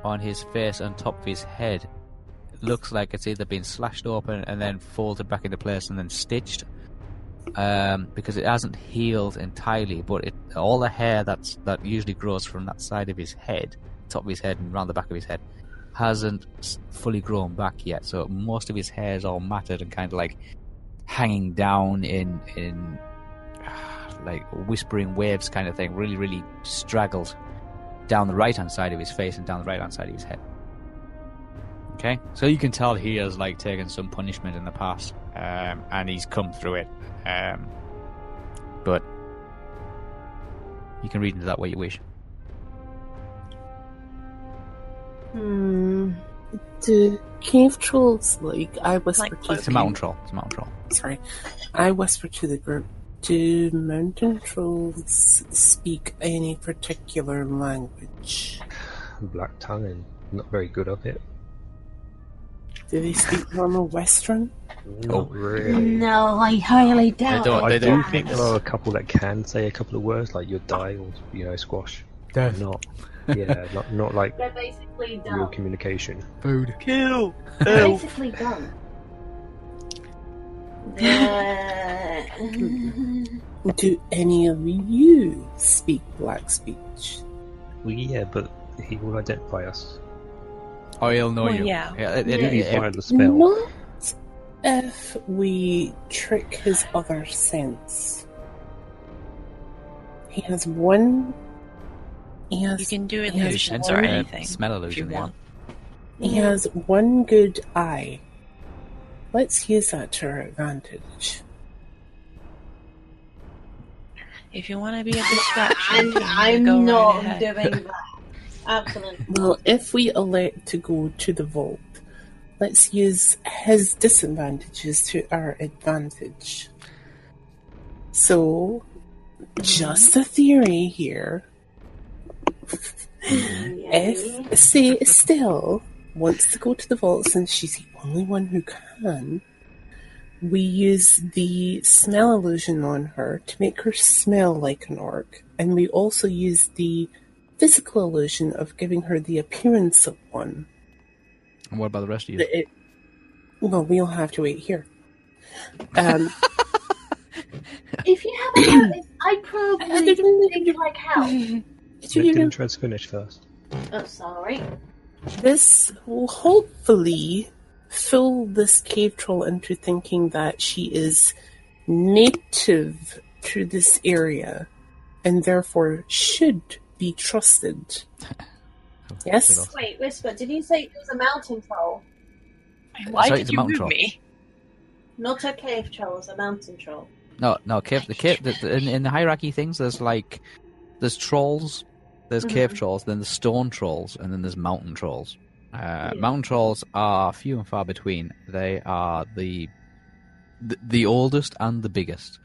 on his face on top of his head looks like it's either been slashed open and then folded back into place and then stitched. Um, because it hasn't healed entirely, but it all the hair that's that usually grows from that side of his head, top of his head and round the back of his head, hasn't fully grown back yet. So most of his hair is all matted and kind of like hanging down in in like whispering waves kind of thing, really really straggled down the right hand side of his face and down the right hand side of his head. Okay, so you can tell he has like taken some punishment in the past, um, and he's come through it. Um, but you can read into that way you wish.
hmm
Do cave trolls like I whisper
Like
to
It's a mountain troll. It's a mountain troll.
Sorry, I whisper to the group. Do mountain trolls speak any particular language?
Black tongue and not very good of it.
Do they speak normal Westron?
Not oh. really.
No, I highly doubt
don't-
I
they
do
don't-
think there are a couple that can say a couple of words like your die or you know squash.
Death.
Not yeah, not not like
They're basically
real
dumb.
communication.
Food.
Kill.
They're basically dumb. They're-
Do any of you speak black speech?
Well, yeah, but he will identify us.
Oh, he'll know
Well,
you.
yeah.
it- it-
Maybe
it-
via the spell.
Not if we trick his other sense. He has one. He has
You can do
Yes,
illusions or
one-
anything
smell
if you
illusion. yeah.
want.
He has one good eye. Let's use that to our advantage.
If you want to be a distraction,
I'm,
you
I'm
go
not
right ahead.
doing that. Absolutely.
Well, if we elect to go to the vault, let's use his disadvantages to our advantage. So, mm-hmm. just a theory here. If, say, still wants to go to the vault since she's the only one who can, we use the smell illusion on her to make her smell like an orc, and we also use the physical illusion of giving her the appearance of one.
And what about the rest of you?
It, well, we'll have to wait here. Um,
If you haven't noticed, I probably think like hell.
Let Dimitras finish first.
Oh, sorry.
this will hopefully fill this cave troll into thinking that she is native to this area and therefore should be trusted. Yes?
Wait, Whisper, did you say it was a mountain troll?
Why
Sorry,
did you
mountain
move
troll.
me?
Not a cave troll, it's a mountain troll.
No, no, cave. The cave. The, the, in, in the hierarchy things, there's like, there's trolls, there's cave trolls, then there's stone trolls, and then there's mountain trolls. Uh, Mountain trolls are few and far between. They are the, the the oldest and the biggest.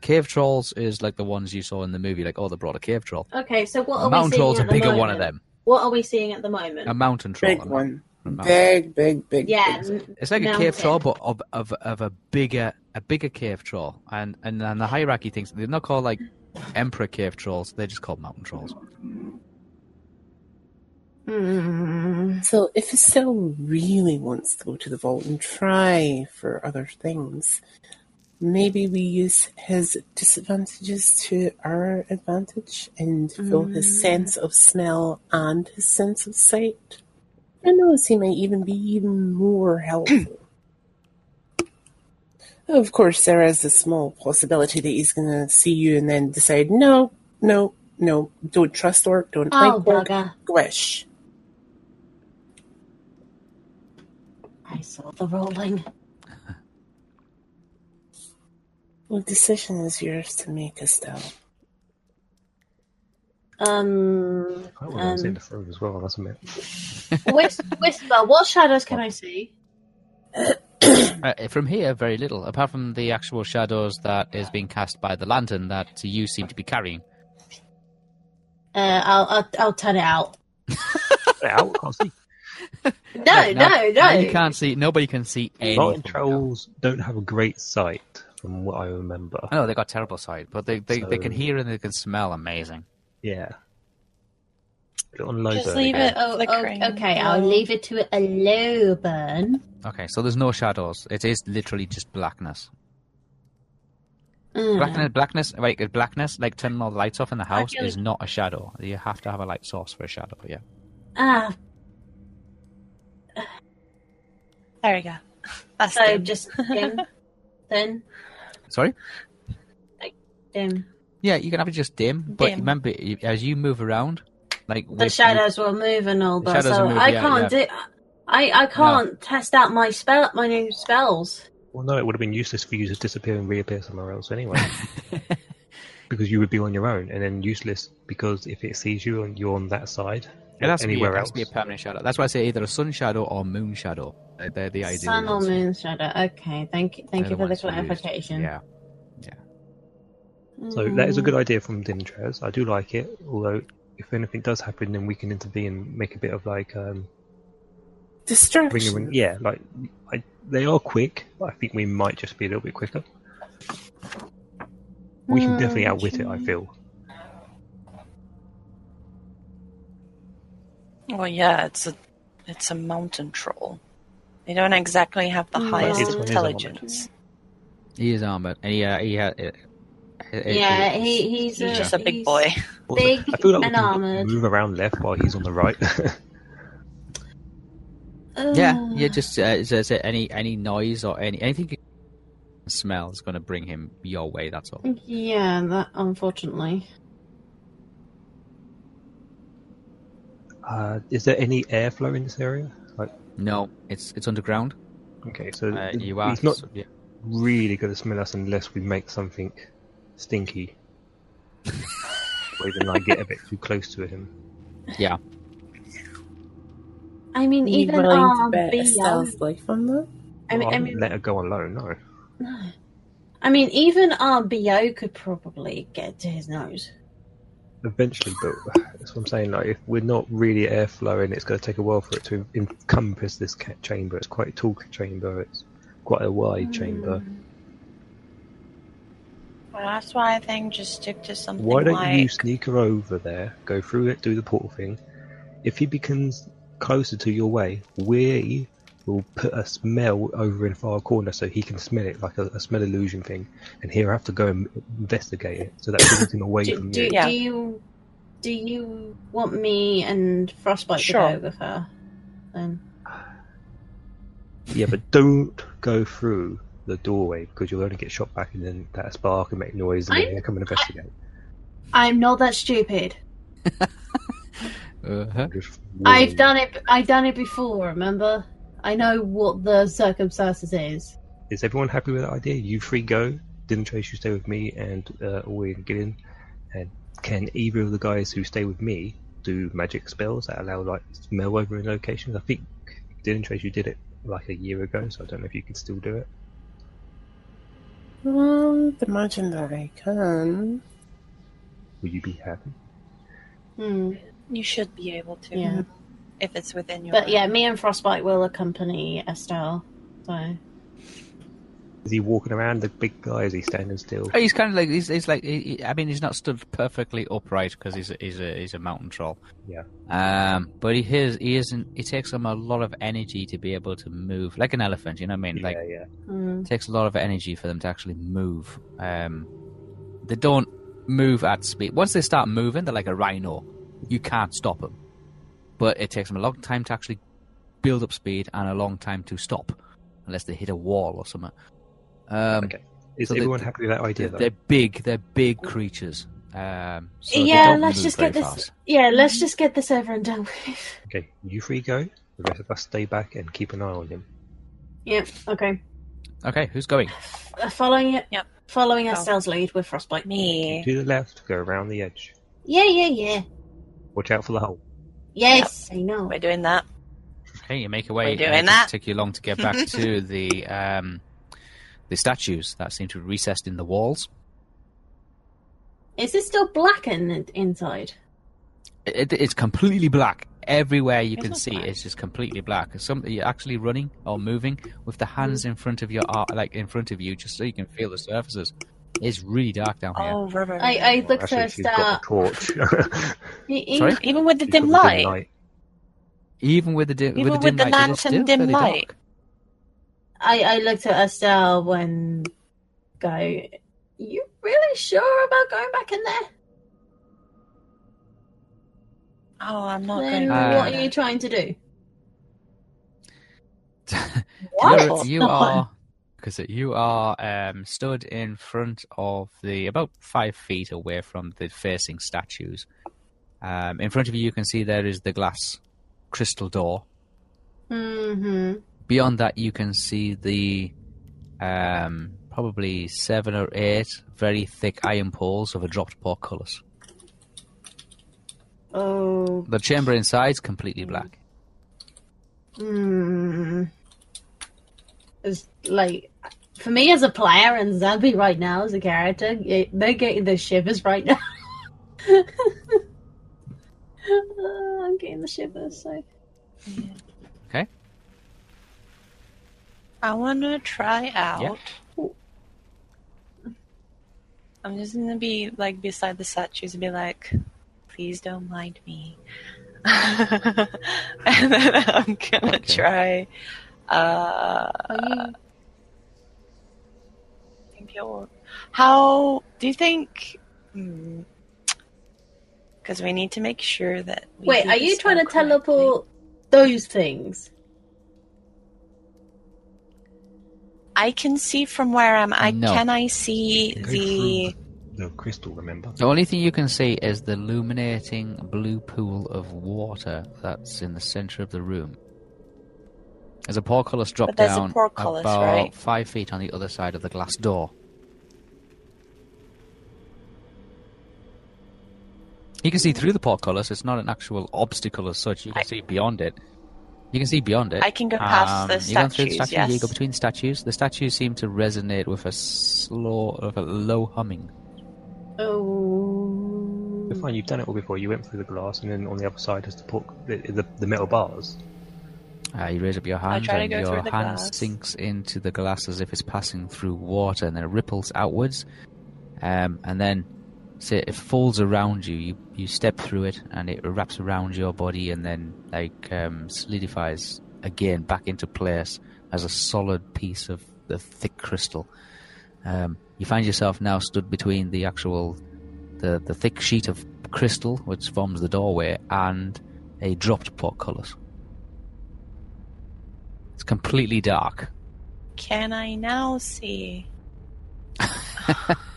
Cave trolls is like the ones you saw in the movie, like oh, they brought a cave troll.
Okay, so what
A
are we
mountain
seeing
troll's a
at the
bigger
moment?
one of them.
What are we seeing at the moment?
A mountain troll.
Big one. Big, big, big.
yeah,
big.
It's like a cave troll, but of of of a bigger a bigger cave troll, and and, and the hierarchy thinks they're not called like emperor cave trolls; they're just called mountain trolls.
Hmm.
So if Estelle really wants to go to the vault and try for other things, maybe we use his disadvantages to our advantage and fill his sense of smell and his sense of sight. Who knows, he might even be even more helpful. Of course, there is a small possibility that he's going to see you and then decide, no, no, no, don't trust Orc, don't
Oh,
like Orc,
bugger.
Gwish.
I saw the rolling.
Well, decision is yours to make, Estelle.
Um,
I want to see
um,
the throw as well. That's a bit.
whis- whisper. What shadows can I see?
Uh, from here, very little, apart from the actual shadows that is being cast by the lantern that you seem to be carrying.
Uh, I'll, I'll I'll turn it out.
Out, can't see.
No,
Now-
no,
now
no.
You can't see. Nobody can see
Mountain
anything.
trolls don't have a great sight, from what I remember.
I know they got terrible sight, but they they, they can hear and they can smell amazing.
Yeah. Put it on low
Just
burn
leave
again.
it
Oh, oh,
flickering.
okay. I'll leave it to a low burn.
Okay, so there's no shadows. It is literally just blackness.
Mm.
Blackness, blackness, like blackness, like turning all the lights off in the house
feel
is not a shadow. You have to have a light source for a shadow. Yeah.
Ah,
There we go. That's
so
dim.
just dim, then
Sorry.
dim.
Yeah, you can have it just dim, but
Dim.
remember, you- as you move around, like
The
with-
shadows will move and all that. So
move,
I
yeah,
can't do. I I can't test out my spell, my new spells.
Well, no, it would have been useless for you to disappear and reappear somewhere else anyway. because you would be on your own, and then useless because if it sees you and you're on that side,
It has, to be,
anywhere
it has
else.
to be a permanent shadow. That's why I say either a sun shadow or moon shadow. They're, they're the ideal
Sun or moon shadow. Okay, thank you, thank
They're
you for the
ones used.
clarification.
Yeah.
So that is a
Mm.
good idea from Dintrez. I do like it, although if anything does happen, then we can intervene and make a bit of like um, ring
Distraction.
ring. Yeah, like I, they are quick. But I think we might just be a little bit quicker. We can definitely outwit it. I feel.
Well, yeah, it's a it's a mountain troll. They don't exactly have the highest
This one
is
intelligence.
He is armored, and he, uh, he had. It, it,
Yeah,
it-
he, he's,
He's
a,
just a big
he's
boy.
Also,
Big
I feel like we
and
can
armoured.
move around left while he's on the right.
Yeah,
Uh,
yeah. Just uh, is, is it any any noise or any anything you smell is going to bring him your way. That's all.
Yeah, that unfortunately.
uh, is there any airflow in this area? Like,
No, it's it's underground.
okay, so
Uh, you are.
he's not
yeah.
really going to smell us unless we make something stinky. or even I get a bit too close to him.
yeah.
I mean,
Are you
even
willing
our
to um, bet
BO.
Estelle's life on that?
I mean,
Well,
I mean,
let her go alone. No.
no. I mean, even um, our BO could probably get to his nose.
Eventually, but that's what I'm saying. Like, if we're not really airflowing, it's going to take a while for it to encompass this ca- chamber. It's quite a tall chamber. It's quite a wide mm. chamber.
Well, that's why I think just stick to something
Why don't
like
you sneak her over there, go through it, do the portal thing? If he becomes closer to your way, we will put a smell over in the far corner so he can smell it, like a, a smell illusion thing, and he'll have to go and investigate it. So that brings him away
Do,
from
do,
you.
Yeah.
do you do you want me and Frostbite
Sure.
to go with her? Then
Yeah, but don't go through the doorway because you'll only get shot back, and then that spark and make noise, and then
I-
he'll come and investigate.
I'm not that stupid.
Uh-huh.
I'm just
I've done it. I've done it before. Remember? I know what the circumstances is.
Is everyone happy with that idea? You three go. Didn't Trace you stay with me and uh, Owen and Gideon? And can either of the guys who stay with me do magic spells that allow like smell over in locations? I think Didn't Trace you did it like a year ago, so I don't know if you can still do it.
Well, imagine that I can.
Will you be happy?
Hmm.
You should be able to.
Yeah.
If it's within your.
But yeah, me and Frostbite will accompany Estelle. So
Is he walking around the big guy? Is he standing still?
Oh, He's kind of like he's, he's like he, he- I mean he's not stood perfectly upright because he's a, he's a he's a mountain troll.
Yeah.
Um, but he is he isn't. It takes him a lot of energy to be able to move like an elephant. You know what I mean? Like
yeah, yeah.
Mm.
it takes a lot of energy for them to actually move. Um, they don't move at speed. Once they start moving, they're like a rhino. You can't stop them. But it takes them a long time to actually build up speed and a long time to stop, unless they hit a wall or something. Um,
Okay. Is
so they-
everyone happy with that idea?
they're,
Though?
they're big. They're big creatures. Um, so
yeah, let's just get this.
fast.
Yeah, let's just get this over and done with.
Okay, you three go. The rest of us stay back and keep an eye on him.
Yep. Okay.
Okay, who's going?
Uh, following it.
Yep.
Following
Go.
Estelle's lead with Frostbite.
Me.
To the left, go around the edge.
Yeah, yeah, yeah.
Watch out for the hole.
Yes, I know.
We're doing that.
Okay, you make your way.
We're doing
uh, it doesn't
that.
Take you long to get back to the um, the statues that seem to be recessed in the walls.
Is it still blackened inside?
It, it's completely black everywhere. You
It's
can see
black.
it's just completely black. Some you're actually running or moving with the hands in front of your mm. ar- like in front of you, just so you can feel the surfaces. It's really dark down here.
Oh, river.
I, I looked
Actually,
at
she's got the torch.
Even with the
She's
dim
got
light.
Even with the dim,
Even
with the
with
dim
the
light, it is
lantern dim
fairly
light.
Dark.
I, I looked at Estelle when go. You really sure about going back in there?
Oh, I'm not
then
going.
Uh,
what are you trying to do?
What?
You're- are because you are um, stood in front of the about five feet away from the facing statues. Um, in front of you, you can see there is the glass crystal door.
Mm-hmm.
Beyond that, you can see the um, probably seven or eight very thick iron poles of a dropped portcullis.
Oh.
The chamber inside is completely black.
Hmm. It's like for me as a player and Zabi right now as a character, it, they're getting the shivers right now. Uh, I'm getting the shivers. So
Okay.
I want to try out.
Yeah.
I'm just gonna be like beside the statues and be like, "Please don't mind me," and then I'm gonna
Okay.
try. Uh,
are you?
you'll- How do you think? Because we need to make sure that. We
Wait, are you trying to
spell correctly.
teleport those things?
I can see from where I'm. I
No.
can I see the.
the crystal, remember?
The only thing you can see is the illuminating blue pool of water that's in the center of the room. There's a portcullis drop
But there's a
down
portcullis,
about
right?
five feet on the other side of the glass door. You can see through the portcullis. It's not an actual obstacle as such. You can
I-
see beyond it. You can see beyond it.
I can go past
Um,
the
you go through the
statues,
statues.
yes.
You go between statues. The statues seem to resonate with a slow, with a low humming.
Oh.
You're fine. You've done it all before. You went through the glass, and then on the other side is the port, the, the, the metal bars.
Uh, you raise up your hand, and your hand
glass.
sinks into the glass as if it's passing through water, and then it ripples outwards, um, and then so it folds around you. You you step through it, and it wraps around your body, and then like um, solidifies again back into place as a solid piece of the thick crystal. Um, you find yourself now stood between the actual the the thick sheet of crystal which forms the doorway and a dropped portcullis. It's completely dark.
Can I now see?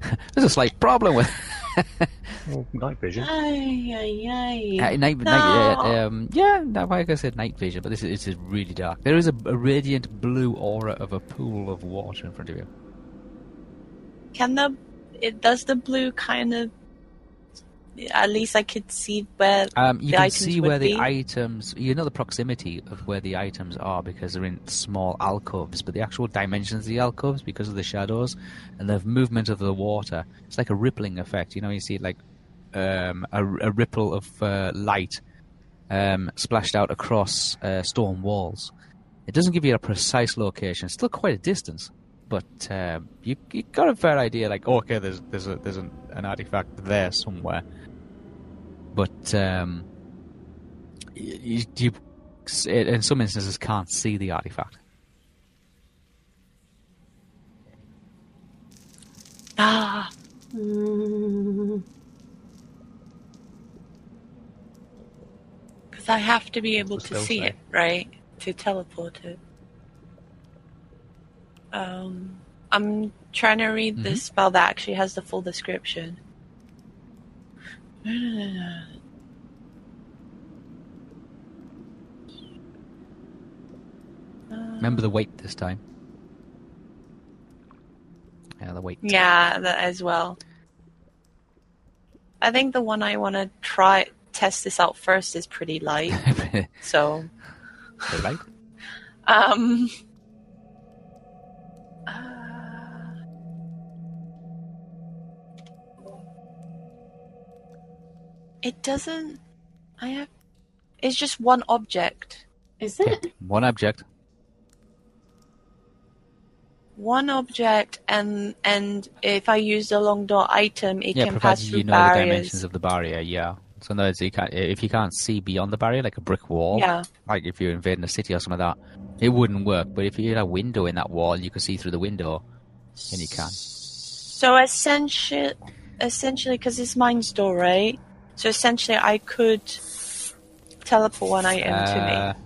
There's a slight problem with
night vision.
Ay, ay, ay.
uh, night.
No.
night uh, um, yeah, no, like I said, night vision, but this is, this is really dark. There is a, a radiant blue aura of a pool of water in front of you.
Can the it does the blue kind of? At least I could see where
Um, you
the
can
items
see where the
be.
items, you know the proximity of where the items are because they're in small alcoves, but the actual dimensions of the alcoves, because of the shadows and the movement of the water, it's like a rippling effect. You know, you see like um, a, a ripple of uh, light um, splashed out across uh, stone walls. It doesn't give you a precise location, it's still quite a distance, but um, you you got a fair idea. Like, oh, okay, there's there's a there's an, an artifact there somewhere, but um, you, you in some instances can't see the artifact.
Ah,
Mm,
because I have to be able to see
say?
it, right? To teleport it. Um, I'm trying to read the
Mhm.
spell that actually has the full description.
Remember the weight this time. Yeah, the weight.
Yeah, that as well. I think the one I want to try test this out first is pretty light. So,
the light.
um, it doesn't. I have. It's just one object.
is it?
One object.
One object, and and if I use the long door item, it
yeah,
can pass
provided
through
you know the dimensions of the barrier. Yeah. So in other words, you can't, if you can't see beyond the barrier, like a brick wall,
Yeah.
like if you're invading a city or something like that, it wouldn't work. But if you had a window in that wall, you could see through the window. And you can.
So essentially, essentially, because it's mine's door, right? So essentially, I could teleport one item
Uh,
to me.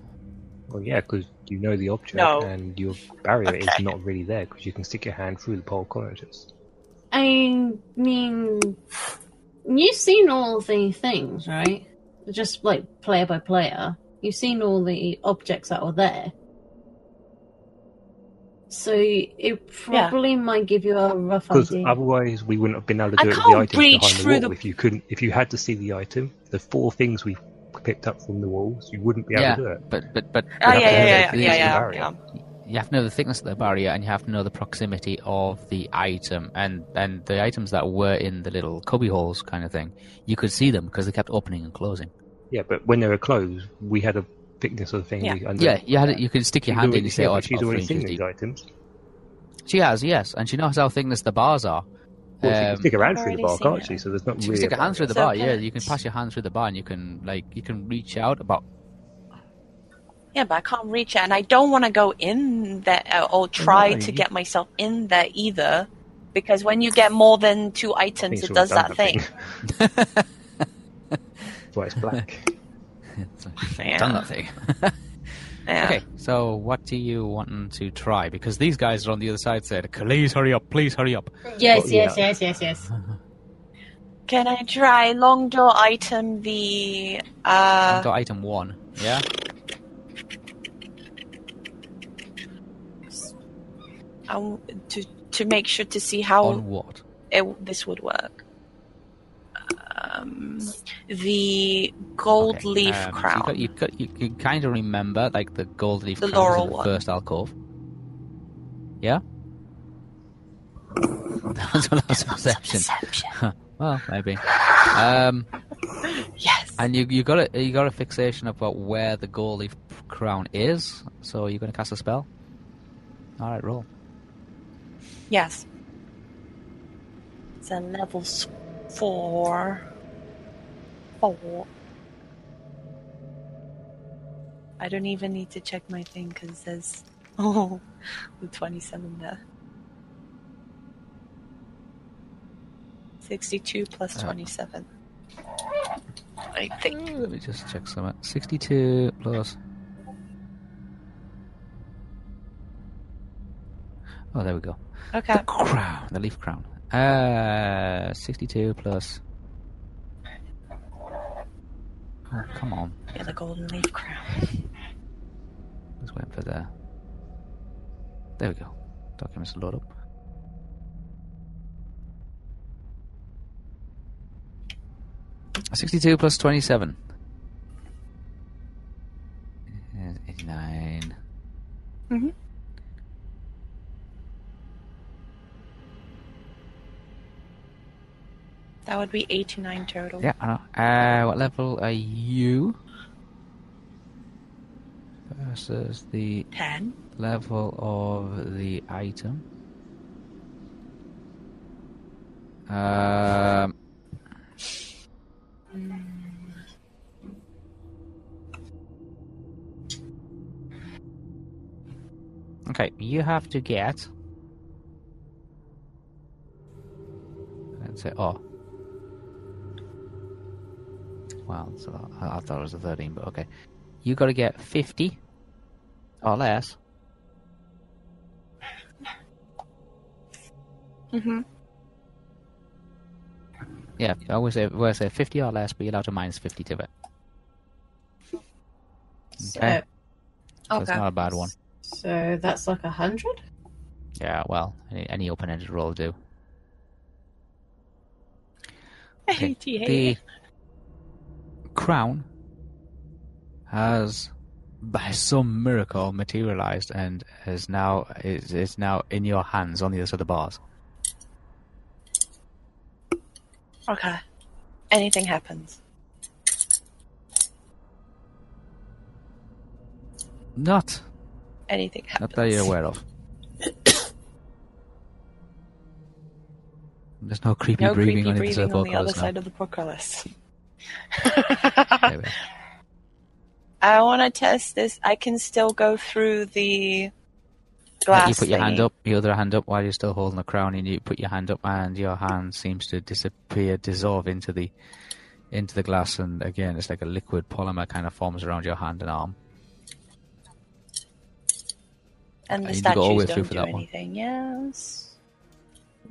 Well, yeah, because you know the object
No.
and your barrier is
Okay.
not really there because you can stick your hand through the portcullis.
I mean, you've seen all the things, right? Just like player by player. You've seen all the objects that were there. So it probably might give you a rough
Because otherwise, we wouldn't have been able to
I
do it with the
can't
items
reach
behind the wall.
the-
If you couldn't, if you had to see the item, the four things we picked up from the walls, you wouldn't be able
yeah,
to do it.
but but but
Oh yeah, yeah, yeah, yeah, yeah,
is,
yeah,
barrier.
yeah.
You have to know the thickness of the barrier, and you have to know the proximity of the item, and and the items that were in the little cubby holes kind of thing. You could see them because they kept opening and closing.
Yeah, but when they were closed, we had a thickness of the thing.
Yeah.
We, and
Yeah, you had it, you could stick your
she's
hand in
already-
and say, "Oh,
she's already seen these items.
She has, yes, and she knows how thickness the bars are.
Well, she
Um,
can stick her hand through the bar, can't
it.
she? So there's not
She can
really.
stick
a
her hand through the
So
bar. Yeah, you can pass your hand through the bar, and you can like you can reach out about.
Yeah, but I can't reach it, and I don't want to go in there uh, or try
no,
to
you-
get myself in there either, because when you get more than two items, it does that
done
thing.
That's why it's black.
Yeah.
Done that thing.
Yeah.
Okay, so what do you want to try? Because these guys are on the other side said, "Please hurry up! Please hurry up!"
yes,
Well,
yes,
yeah.
yes, yes, yes.
Can I try long door item the uh
Got item one. Yeah.
I w- to to make sure to see how
On what?
it, this would work? Um, the gold
Okay,
leaf
um, so
crown.
You, got, you, got, you can kind of remember like the gold leaf
The
crown
laurel
the
one.
first alcove. Yeah. that That's what that's perception.
Deception.
Well, maybe. Um,
Yes.
and you you got a you got a fixation about where the gold leaf crown is. So you're going to cast a spell. All right, roll.
Yes. It's a level four. Four. I don't even need to check my thing because there's oh the twenty-seven there. Sixty-two plus
Uh.
twenty-seven. I think.
Let me just check some. Sixty-two plus. Oh, there we go.
Okay.
The crown, the leaf crown. Uh, 62 plus. Oh, come on.
Yeah, the golden leaf crown.
Let's wait for the. There we go. Documents load up. Sixty-two plus twenty-seven. Eighty-nine.
Mhm. That would be eighty-nine total.
Yeah, I know. Uh, what level are you? Versus the
Ten.
level of the item. Um, okay, you have to get. Let's say, oh. Well, so I, I thought it was a 13, but okay. You got to get 50 or less.
Mm-hmm.
Yeah, I always say, I say 50 or less, but you're allowed to minus 50 to it.
So,
Okay. So it's not a bad one.
so that's like a hundred.
Yeah, well, any, any open-ended roll will do.
Okay.
The crown has, by some miracle, materialized and is now is, is now in your hands on the other side of the bars.
Okay. Anything happens.
Not,
Anything happens.
not that you're aware of. There's no creepy
No
breathing
creepy
on the other
breathing on
the
the other
now.
side of the portcullis.
Maybe.
I want to test this. I can still go through the glass.
you put your hand up, your other hand up while you're still holding the crown, and you put your hand up, and your hand seems to disappear, dissolve into the into the glass, and again, it's like a liquid polymer kind of forms around your hand and arm.
And the
need go all the way
statues don't do
that one.
anything. Yes.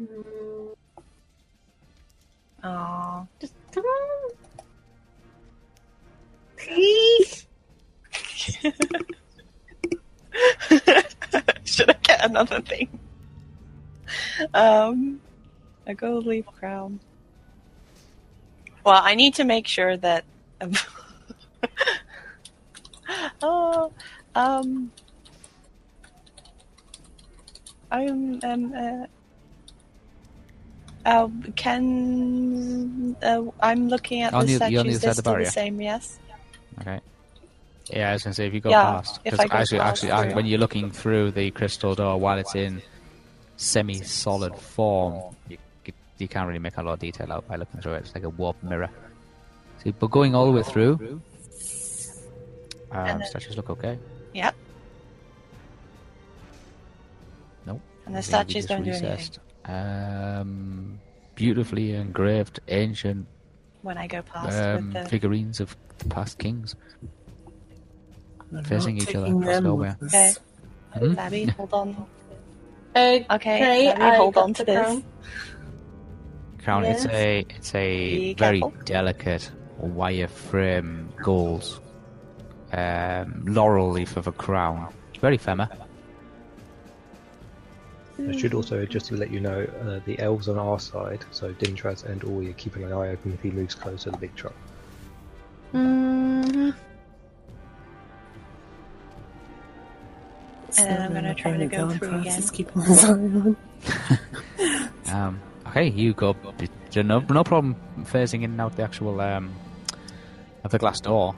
Mm. Aww.
Just come on, please.
Should I get another thing? Um, a gold leaf crown. Well, I need to make sure that. oh, um, I'm um. Uh, uh, can uh, I'm looking at
On
the
the- you're on the
statues.
other side
They're
of the
still the same, yes.
Okay. Yeah, I was gonna say if you go
Yeah,
past, because actually,
past
actually,
through.
when you're looking through the crystal door while it's in semi-solid form, you, you can't really make a lot of detail out by looking through it. It's like a warped mirror. See, but going all the way through, um, statues look okay.
Yep.
Nope.
And the statues don't do anything.
Um, beautifully engraved ancient
when I go past
um,
with the.
figurines of past kings.
I'm
Facing each other across nowhere.
with
Okay.
us.
Hmm?
Labby, hold on.
Okay,
Okay, let me
I
hold on to this.
crown.
Crown. It's a it's a
Be
very
careful.
delicate wireframe gold um, laurel leaf of a crown. Very femma.
I should also, just to let you know, uh, the elves on our side, so Dintraz and Ori are keeping an eye open if he moves closer to the big truck.
Mhm.
And then I'm gonna try to go
Going
through
past
again.
is keeping eye on.
Um, okay, you go. No, no problem phasing in and out the actual um, of the glass door.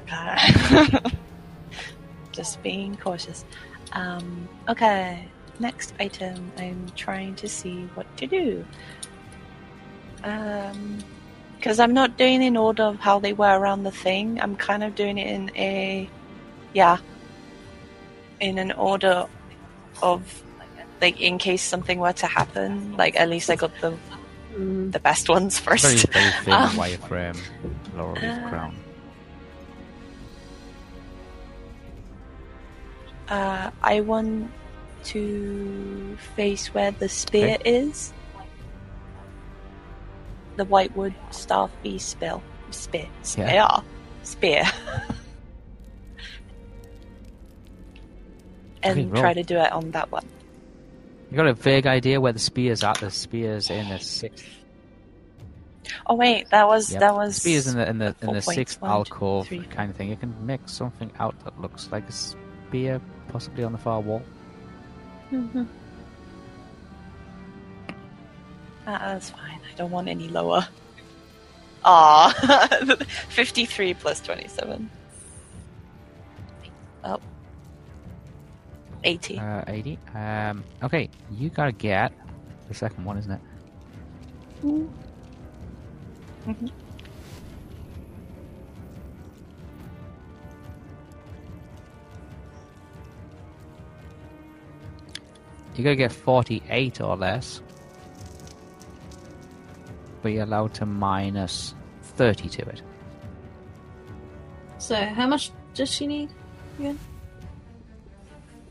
Okay. Just being cautious. Um, okay, next item. I'm trying to see what to do. Um, because I'm not doing in order of how they were around the thing. I'm kind of doing it in a, yeah, in an order of, like, in case something were to happen. Like, at least I got the
Mm.
the best ones first.
Very very thin
Um,
wireframe laurel leaf
uh,
crown.
Uh, I want to face where the spear is. The whitewood staff beast spell. Spear. Spear.
Yeah.
Spear. and try to do it on that one.
You got a vague idea where the spear's at? The spear's in the sixth.
Oh wait, that was
Yep.
that was
spear's in the in the in the sixth
One, two,
alcove
three,
kind of thing. You can make something out that looks like a spear, possibly on the far wall.
Mhm. Ah, that's fine. I don't want any lower. Ah, 53 plus 27. Oh. 80.
Uh, 80. Um, okay, you gotta get the second one, isn't it? You gotta get 48 or less. But you're allowed to minus 30 to it.
So, how much does she need again?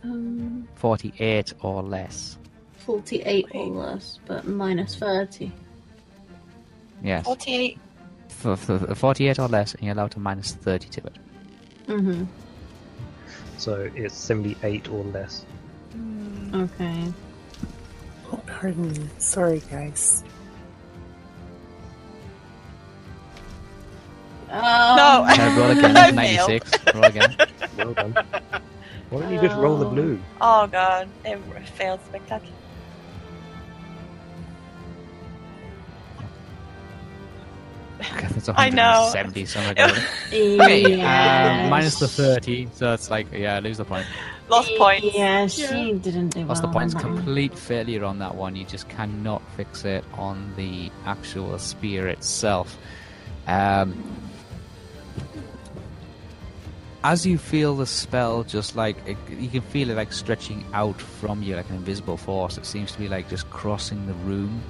Um,
48 or less.
48 or less, but minus 30.
Yes.
48.
For, for, for 48 or less, and you're allowed to minus 30 to it.
Mm-hmm.
So it's 78 or less.
Okay.
Oh, pardon me. Sorry, guys.
Um,
No.
Uh, roll again.
I
96. Roll again.
Well done. Why don't you just roll the
Oh.
blue?
Oh god, it failed spectacularly.
Okay,
I know.
170 something like. Okay,
Yes.
um, minus the 30, so it's like, yeah, lose the point.
Lost points.
Yeah, she didn't do
Lost
well
the points.
on that one.
Complete failure on that one. You just cannot fix it on the actual spear itself. Um, as you feel the spell, just like it, you can feel it like stretching out from you, like an invisible force. It seems to be like just crossing the room,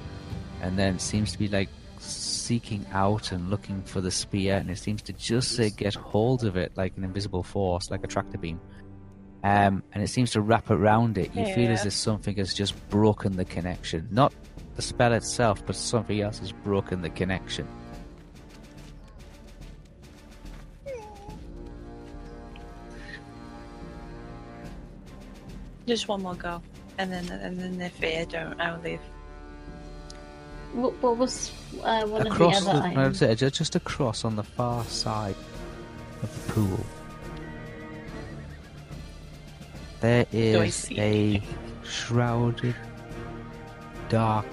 and then it seems to be like seeking out and looking for the spear, and it seems to just uh, get hold of it like an invisible force, like a tractor beam. Um, and it seems to wrap around it. You feel as if something has just broken the connection. Not the spell itself, but something else has broken the connection.
Just one more go, and then and then if I don't, I'll leave.
What, what was uh, one
across
of the other
the, no,
items?
that's it, ju- just across on the far side of the pool. There is a shrouded, dark,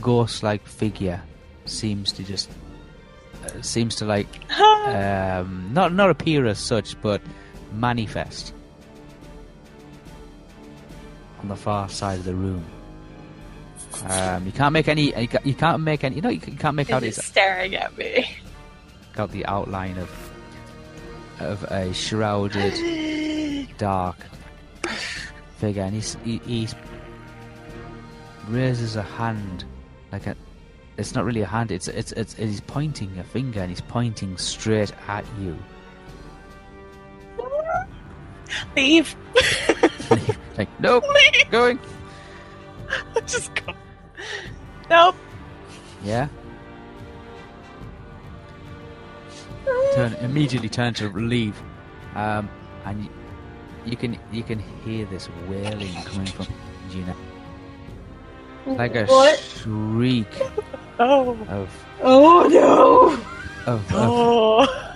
ghost-like figure. Seems to just uh, seems to like um, not not appear as such, but manifest on the far side of the room. Um, you can't make any. You ca- you can't make any. You know, you can't make out its
staring at me?
out the outline of of a shrouded dark figure, and he's, he he's raises a hand like a. It's not really a hand. It's it's it's he's pointing a finger, and he's pointing straight at you.
Leave.
like nope,
Leave.
going.
Just go. Nope.
Yeah. Turn immediately turn to leave, um, and you, you can you can hear this wailing coming from Gina, like a
What?
shriek
Oh.
of
Oh no!
of of,
Oh.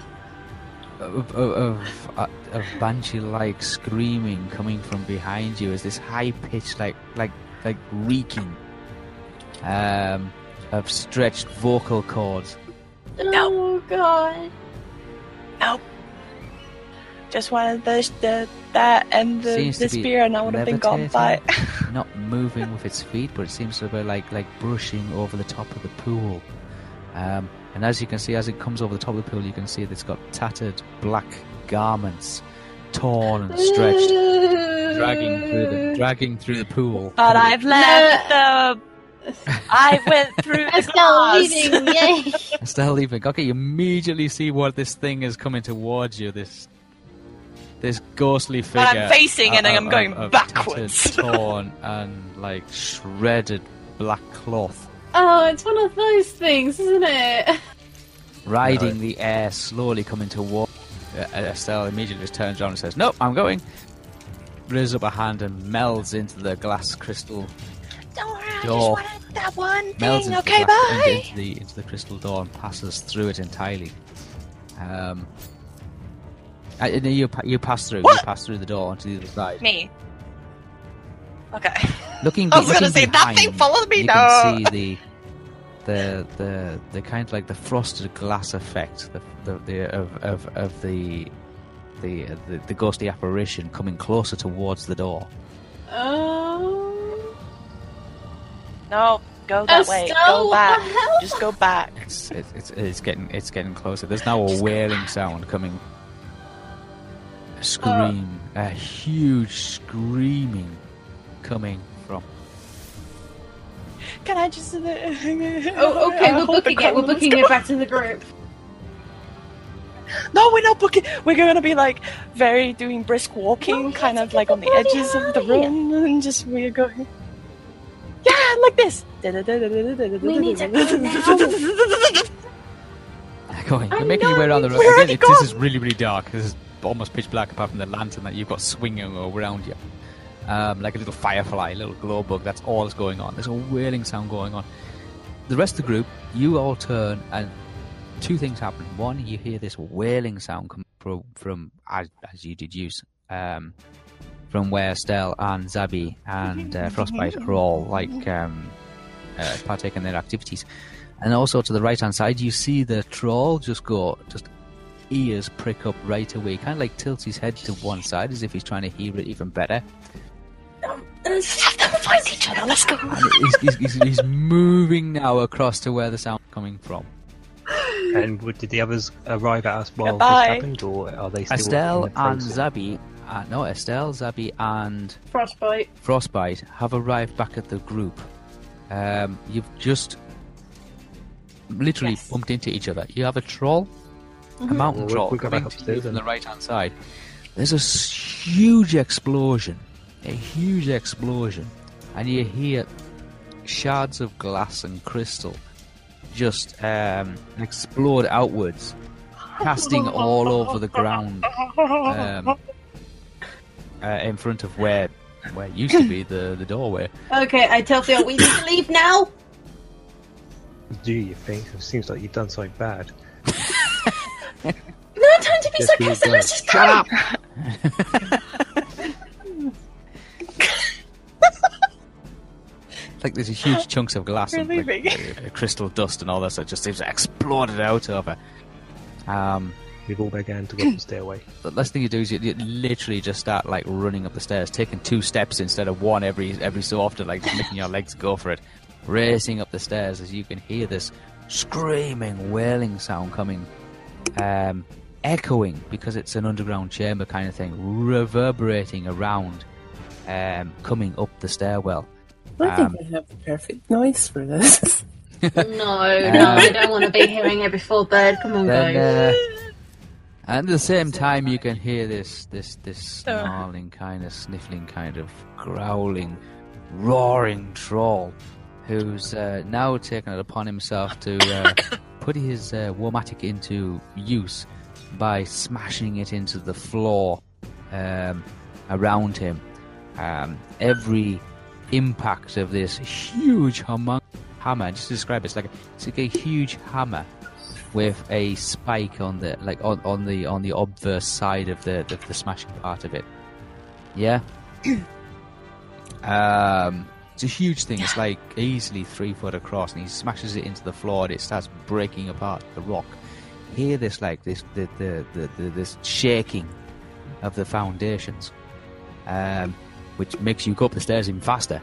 of, of, of, uh, of banshee-like screaming coming from behind you as this high-pitched, like like like reeking, um, of stretched vocal cords.
Oh god!
Nope. Just wanted the, the that and the,
Seems
the spear, and I would have been gone by.
not moving with its feet, but it seems to be like like brushing over the top of the pool. Um, and as you can see, as it comes over the top of the pool, you can see that it's got tattered black garments, torn and stretched, dragging through the dragging through the pool.
But I've left the. I went through the
I'm
glass.
leaving, yay!
Still leaving. Okay, you immediately see what this thing is coming towards you. This this ghostly figure.
But I'm facing it and I'm going
of
backwards.
tattered, torn and like shredded black cloth.
Oh, it's one of those things, isn't it?
riding the air, slowly coming toward uh, Estelle. Immediately just turns around and says, "Nope, I'm going." Raises up a hand and melds into the glass crystal.
Don't worry, I
Door.
just wanted that one
Melds
thing.
into,
Okay,
the
bye.
into, into the into the crystal door and passes through it entirely. Um, uh, and you you pass through. You pass through the door onto the other side.
Me. Okay.
Looking,
I was
be-
gonna
looking
say, that thing followed me,
You
no.
can see the the the the kind of like the frosted glass effect, the the, the of, of of the the, the the ghostly apparition coming closer towards the door.
Oh.
No, go that way. Go back. Just go back.
It's, it's, it's, it's getting it's getting closer. There's now a wailing sound coming. A scream, a huge screaming coming from.
Can I just?
Uh, oh, okay,
I
we're booking it. We're booking it back to the group.
No, we're not booking. We're gonna be like very doing brisk walking, kind of like on the edges of the room, and just we're going. Yeah, like this.
We need to go now.
Going,
I
you're making your way
know,
around the room. Again, it, this is really really dark. This is almost pitch black apart from the lantern that you've got swinging around you, um, like a little firefly, a little glow bug. That's all that's going on. There's a wailing sound going on. The rest of the group, you all turn and two things happen. One, you hear this wailing sound come from, from as, as you deduce, um, from where Stell and Zabi and uh, Frostbite are all like um, uh, partaking in their activities. And also to the right hand side, you see the troll just go, just ears prick up right away. Kind of like tilts his head to one side as if he's trying to hear it even better.
Have them find each other. Let's go.
He's, he's, he's, he's moving now across to where the sound's coming from.
And w- did the others arrive at us while
Goodbye.
this happened, or are they still
Estelle
the
and? Zabi, uh, no, Estelle, Zabi, and
Frostbite.
Frostbite have arrived back at the group. Um, you've just literally
Yes.
bumped into each other. You have a troll, a mountain
Well, we'll-
troll,
we'll
coming to you from the right hand side. There's a huge explosion, a huge explosion, and you hear shards of glass and crystal just um, explode outwards, casting all over the ground um, uh, in front of where where used to be the, the doorway.
Okay, I tell Phil we need to leave now.
Do you think? It seems like you've done something bad.
No time to be
Yes,
sarcastic. Let's just go.
Shut up! like there's huge chunks of glass and like, uh, crystal dust and all that, so it just seems to exploded out over. Um,
We've all began to go up the stairway.
the last thing you do is you, you literally just start like running up the stairs, taking two steps instead of one every every so often, like making your legs go for it, racing up the stairs as you can hear this screaming, wailing sound coming, um, echoing because it's an underground chamber kind of thing, reverberating around, um, coming up the stairwell.
I think
Um,
I have the perfect noise for this.
No, no, I don't want to be hearing it before bed. Come on,
Then,
guys.
uh, and at the same time, you can hear this, this, this snarling kind of, sniffling kind of, growling, roaring troll, who's uh, now taken it upon himself to uh, put his uh, war mattock into use by smashing it into the floor um, around him. Um, every impact of this huge humong- hammer, just describe it, it's like a, it's like a huge hammer with a spike on the like on, on the on the obverse side of the, the the smashing part of it. Yeah. um, it's a huge thing. It's like easily three foot across, and he smashes it into the floor, and it starts breaking apart the rock. Hear this like this the the, the, the this shaking of the foundations, um, which makes you go up the stairs even faster.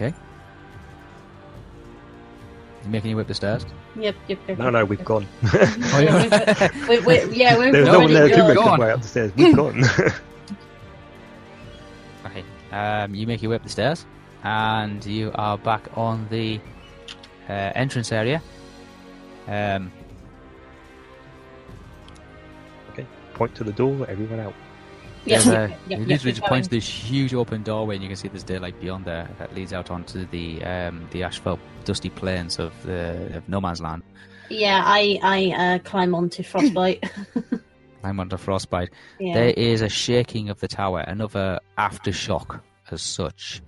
Yep,
You making your way up the stairs?
Yep, yep, yep.
No, no, we've gone.
Oh, yeah.
we, we, yeah, we've
There's no one there to
gone.
make
Gone.
their way up the stairs. We've gone.
Okay. Um, you make your way up the stairs, and you are back on the uh, entrance area. Um, okay,
Point to the door, everyone out.
Yeah, yeah, yeah,
you
yeah,
literally just point to this huge open doorway, and you can see there's daylight beyond there that leads out onto the um, the asphalt dusty plains of the of no man's land.
Yeah, I, I uh, climb onto Frostbite.
I'm under frostbite.
yeah.
There is a shaking of the tower, another aftershock as such,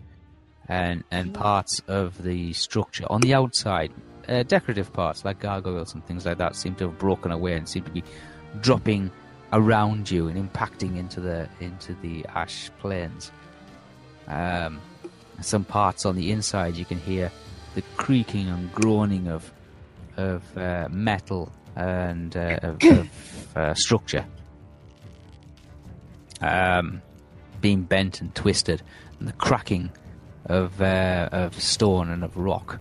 and and parts of the structure on the outside, uh, decorative parts like gargoyles and things like that, seem to have broken away and seem to be dropping around you and impacting into the into the ash plains. Um, some parts on the inside, you can hear the creaking and groaning of of uh, metal and uh, of, of uh, structure. Um, being bent and twisted, and the cracking of uh, of stone and of rock.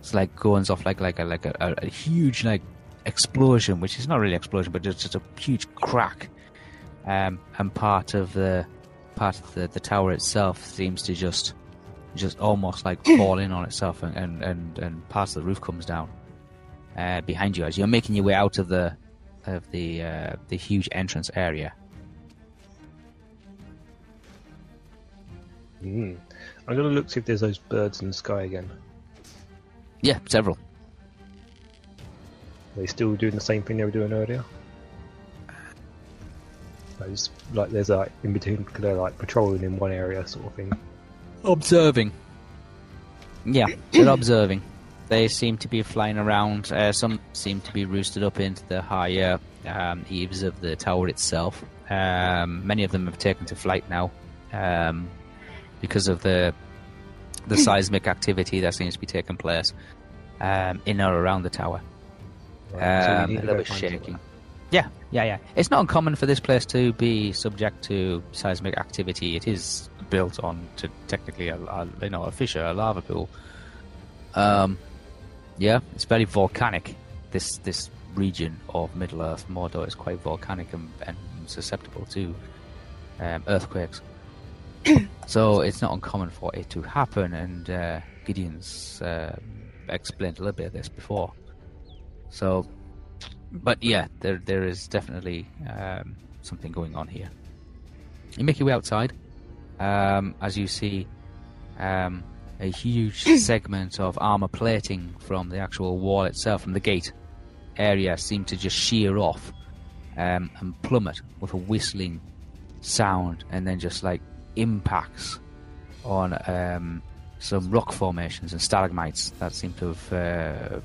It's like goes off like like a like a, a huge like explosion, which is not really an explosion, but just, just a huge crack. Um, and part of the part of the, the tower itself seems to just just almost like fall in on itself, and, and, and, and part of the roof comes down uh, behind you as you're making your way out of the of the uh, the huge entrance area.
Mm. I'm gonna look see if there's those birds in the sky again.
Yeah, several.
Are they still doing the same thing they were doing earlier? Those like there's like in between because they're like patrolling in one area sort of thing.
Observing. Yeah, they're observing. They seem to be flying around. Uh, some seem to be roosted up into the higher um, eaves of the tower itself. Um, many of them have taken to flight now um, because of the the seismic activity that seems to be taking place um, in or around the tower.
Right, so
Um,
need
a little bit
find some of
shaking. Yeah, yeah, yeah. It's not uncommon for this place to be subject to seismic activity. It is built on to technically a, a you know a fissure, a lava pool. Um, yeah, it's very volcanic. This this region of Middle Earth, Mordor, is quite volcanic and, and susceptible to um, earthquakes. so it's not uncommon for it to happen. And uh, Gideon's uh, explained a little bit of this before. So but yeah, there there is definitely um, something going on here. You make your way outside, um, as you see um, a huge segment of armor plating from the actual wall itself, from the gate area, seem to just shear off um, and plummet with a whistling sound, and then just like impacts on um, some rock formations and stalagmites that seem to have uh,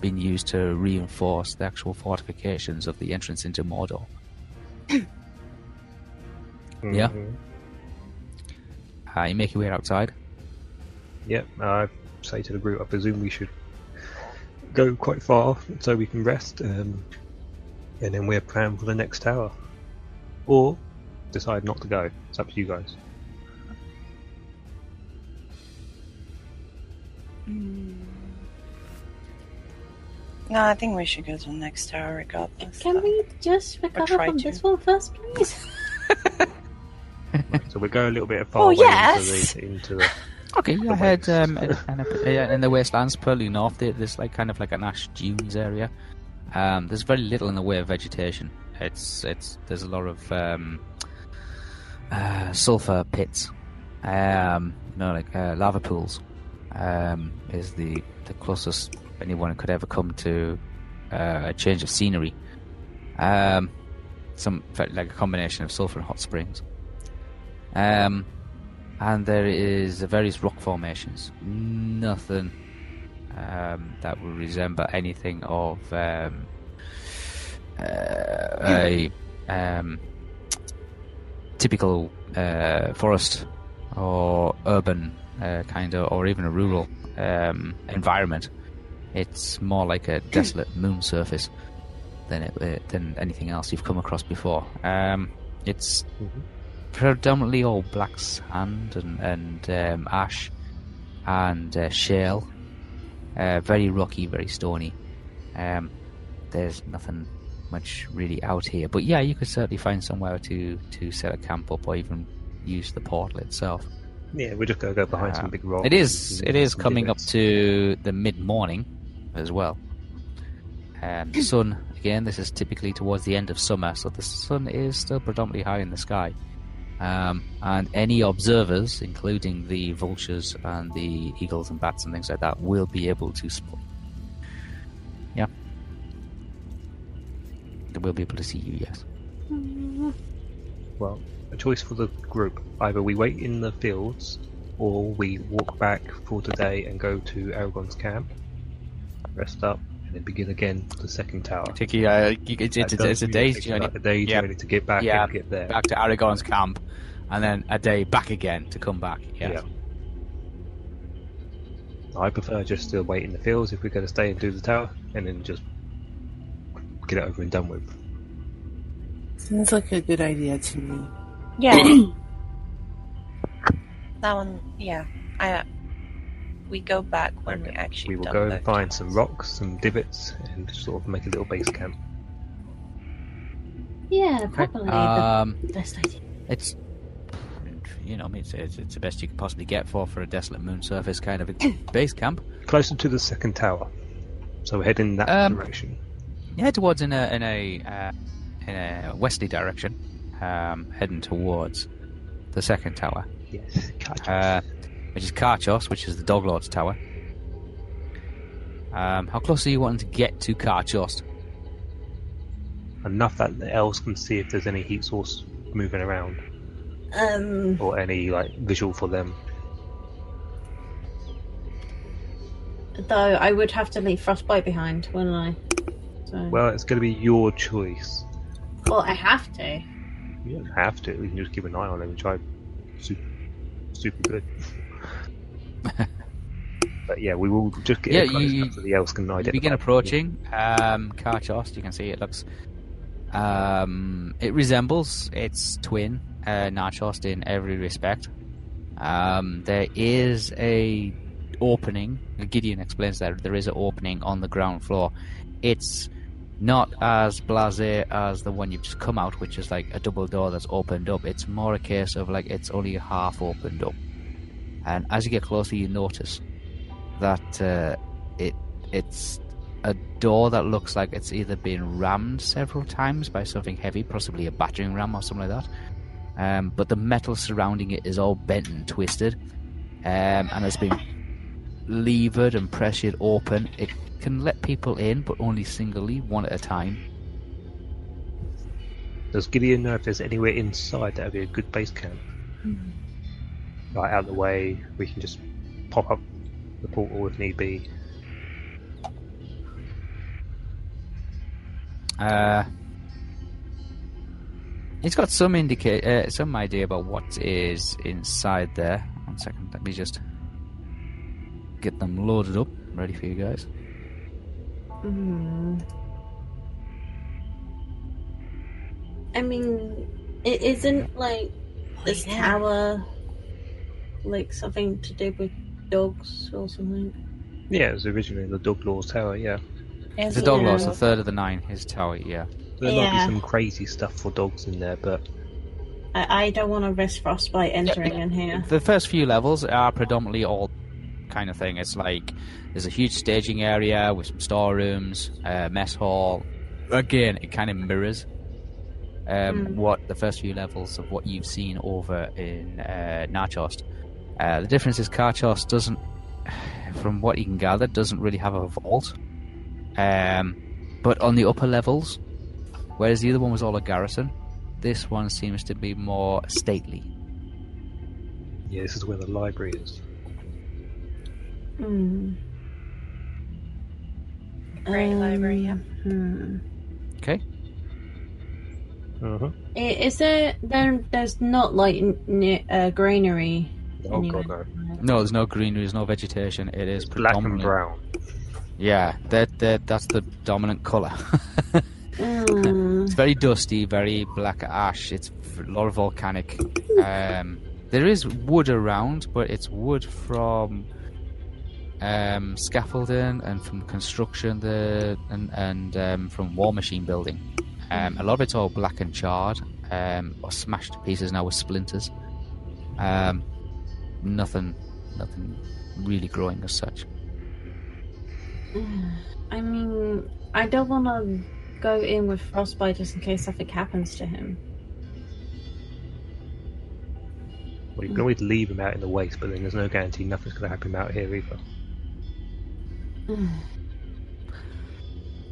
been used to reinforce the actual fortifications of the entrance into Mordor. Yeah.
Mhm.
Uh, you make your way outside.
Yep. I say to the group, I presume we should go quite far so we can rest, um, and then we're planning for the next tower, or decide not to go. It's up to you guys.
No, I think we should go to the next tower regardless.
Can we just recover
try
from
to.
this one first, please?
So we go a little bit far
Oh,
away
yes!
into the into the.
Okay, you
The
head
waves.
um, in, in, in the wastelands, purely north. There's like kind of like an ash dunes area. Um, there's very little in the way of vegetation. It's it's there's a lot of um, uh, sulfur pits, um, you know, like uh, lava pools. Um, is the the closest anyone could ever come to uh, a change of scenery. Um, some like a combination of sulfur and hot springs. Um, and there is various rock formations. Nothing um, that would resemble anything of um, uh, a um, typical uh, forest or urban uh, kind of, or even a rural um, environment. It's more like a desolate moon surface than it, uh, than anything else you've come across before. Um, it's predominantly all black sand and, and um, ash and uh, shale. Uh, very rocky, very stony. Um, there's nothing much really out here, but yeah, you could certainly find somewhere to, to set a camp up or even use the portal itself.
Yeah, we're just gonna go behind some
Um,
big rocks.
It is. It is
some
coming up to the mid morning, as well. Um, the sun again. This is typically towards the end of summer, so the sun is still predominantly high in the sky. Um, and any observers, including the vultures and the eagles and bats and things like that, will be able to spot. Yeah, they will be able to see you. Yes.
Well, a choice for the group. Either we wait in the fields, or we walk back for today and go to Aragorn's camp, rest up, and then begin again the second tower.
Take you, uh, you- it's, it's,
That
it's, a
really
day's journey.
Like a day's
Yeah.
journey to get back
Yeah.
and get there.
back to Aragorn's camp, and then a day back again to come back. Yeah.
Yeah. I prefer just to wait in the fields if we're going to stay and do the tower, and then just get it over and done with.
Sounds like a good idea to me.
Yeah. That one, yeah. I. We go back when we actually.
We will go and find some rocks, some divots, and sort of make a little base camp.
Yeah, probably
Um,
the best idea.
it's you know, I mean, it's, it's it's the best you could possibly get for for a desolate moon surface kind of a base camp.
Closer to the second tower. So we're heading that
Um,
direction.
Yeah, towards in a in a uh, in a westerly direction, um, heading towards the second tower,
Yes, catch
uh,
us.
Which is Karchos, which is the Dog Lord's tower. Um, how close are you wanting to get to Karchos?
Enough that the elves can see if there's any heat source moving around,
Um,
or any like visual for them.
though I would have to leave frostbite behind, wouldn't I? So,
Well, it's going to be your choice.
well, I have to.
You don't have to. You can just keep an eye on them and try super, super good. but yeah, we will just get
Yeah,
close
you-
enough so the elves can identify.
begin approaching um, Karchos. You can see it looks. Um, it resembles its twin, uh, Narchos, in every respect. Um, there is a opening. Gideon explains that there is an opening on the ground floor. It's not as blasé as the one you've just come out, which is like a double door that's opened up. It's more a case of like it's only half opened up. And as you get closer, you notice that uh, it it's a door that looks like it's either been rammed several times by something heavy, possibly a battering ram or something like that. Um, but the metal surrounding it is all bent and twisted, um, and has been levered and pressured open. It can let people in, but only singly, one at a time.
Does Gideon know if there's anywhere inside that would be a good base camp? Right out of the way, we can just pop up the portal if need be.
Uh, he's got some indicate, uh, some idea about what is inside there. One second, let me just get them loaded up, ready for you guys.
Hmm. I mean, it isn't like this
yeah.
tower like something to do with dogs or something.
Yeah, it was originally the Dog Lord's Tower, yeah.
Is
The dog
Yeah.
lord's the third of the nine, his tower, yeah.
There might be some crazy stuff for dogs in there, but
I, I don't want to risk frostbite entering in here.
The first few levels are predominantly all kind of thing. It's like there's a huge staging area with some storerooms, uh, mess hall. Again, it kind of mirrors um,
Mm.
what the first few levels of what you've seen over in uh, Narchos. Uh, the difference is Karchos doesn't, from what you can gather, doesn't really have a vault. Um, but on the upper levels, whereas the other one was all a garrison, this one seems to be more stately.
yeah, this is where the library is.
Hmm.
Great library, yeah.
Hmm.
Okay.
Uh-huh.
Is there there? There's not like n- n- uh, greenery.
Oh
anywhere.
god, no.
No, there's no greenery, there's no vegetation. It is
Black and
predominantly
brown.
Yeah, that that that's the dominant color.
Hmm.
it's very dusty, very black ash. It's a lot of volcanic. Um, there is wood around, but it's wood from um, scaffolding and from construction, the and and um, from war machine building. Um, a lot of it's all black and charred, um, or smashed to pieces now with splinters. Um, nothing, nothing really growing as such.
I mean, I don't want to go in with frostbite just in case something happens to him.
Well, you can always leave him out in the waste, but then there's no guarantee nothing's going to happen out here either.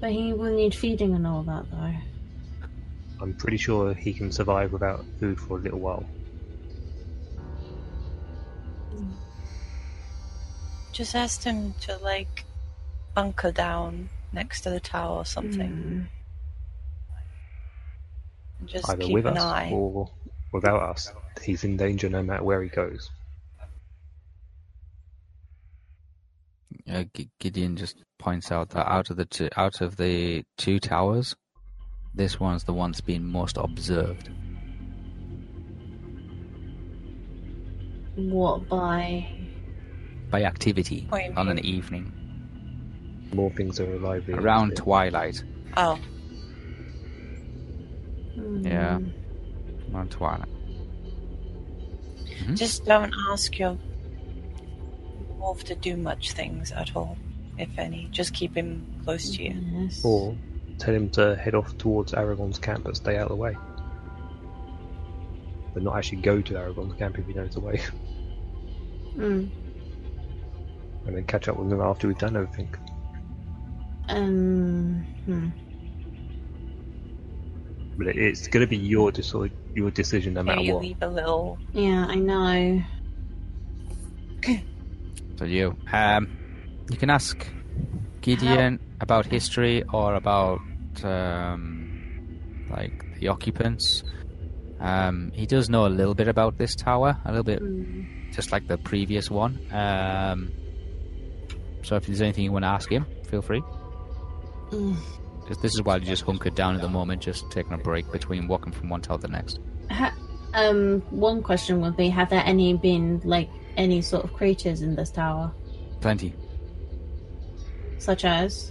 But he will need feeding and all that, though.
I'm pretty sure he can survive without food for a little while.
Just asked him to like bunker down next to the tower or something. And just
Either
keep
with
an
us
eye.
or without us. He's in danger no matter where he goes.
Uh, G- Gideon just points out that out of the two, out of the two towers, this one's the one that's been most observed.
What by?
By activity on an evening
More things are lively.
around twilight.
Oh,
Yeah.
Hmm.
Around twilight.
just don't ask your wolf to do much things at all, if any. Just keep him close to you.
Yes.
Or tell him to head off towards Aragorn's camp but stay out of the way. But not actually go to Aragorn's camp if he knows the way.
Hmm.
And then catch up with them after we've done everything.
Um. Hmm.
But it, it's going to be your deci- your decision no
Can
matter
you
what.
leave a little
Yeah, I know. Okay.
So you, um, you can ask Gideon about history or about um, like the occupants. Um, he does know a little bit about this tower, a little bit,
Hmm.
just like the previous one. Um, so if there's anything you want to ask him, feel free.
Mm.
'Cause this is why you just hunkered down at the moment, just taking a break between walking from one tower to the next.
Ha- um. One question would be: Have there any been like any sort of creatures in this tower,
Plenty.
such as?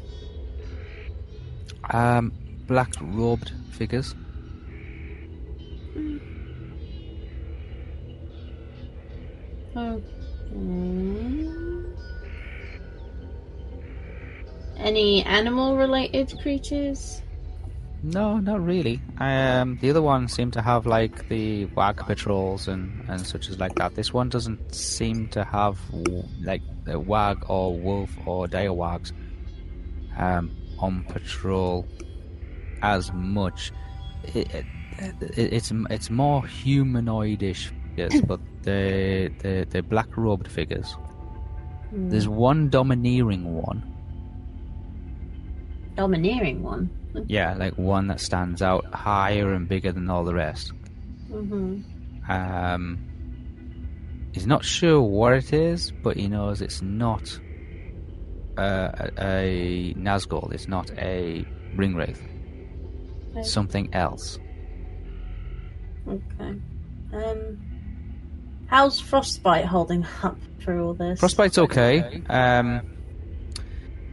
Um, black robed figures.
Oh. Any animal-related creatures?
No, not really. Um, the other ones seem to have like the warg patrols and, and such as like that. This one doesn't seem to have like the warg or wolf or dire wargs um, on patrol as much. It, it, it, it's it's more humanoidish figures, but the the the black robed figures. There's one domineering one.
Domineering one.
Yeah, like one that stands out higher and bigger than all the rest.
hmm
Um, he's not sure what it is, but he knows it's not uh, a, a Nazgul. It's not a Ringwraith.
Okay.
Something else.
Okay. Um. How's Frostbite holding up through all this?
Frostbite's okay. Um,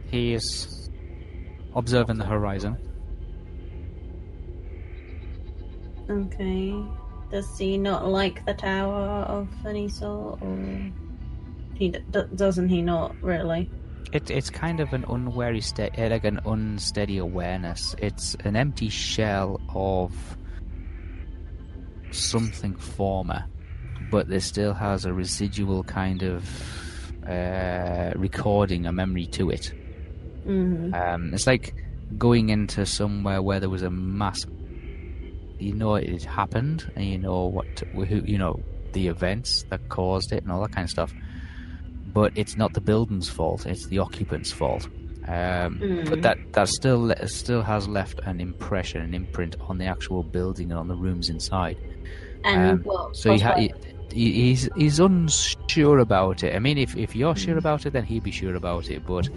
he is observing the horizon.
Okay. Does he not like the tower of any sort, or he d- doesn't he not really?
It, it's kind of an unwary state, like an unsteady awareness. It's an empty shell of something former, but there still has a residual kind of uh, recording, a memory to it.
Hmm
Um, it's like going into somewhere where there was a mass. You know it had happened, and you know what, who, you know, the events that caused it, and all that kind of stuff. But it's not the building's fault; it's the occupant's fault. Um, But
Mm.
that that still still has left an impression, an imprint on the actual building and on the rooms inside.
And
Um,
well,
So he, ha- he he's he's unsure about it. I mean, if if you're
Mm.
sure about it, then he'd be sure about it. But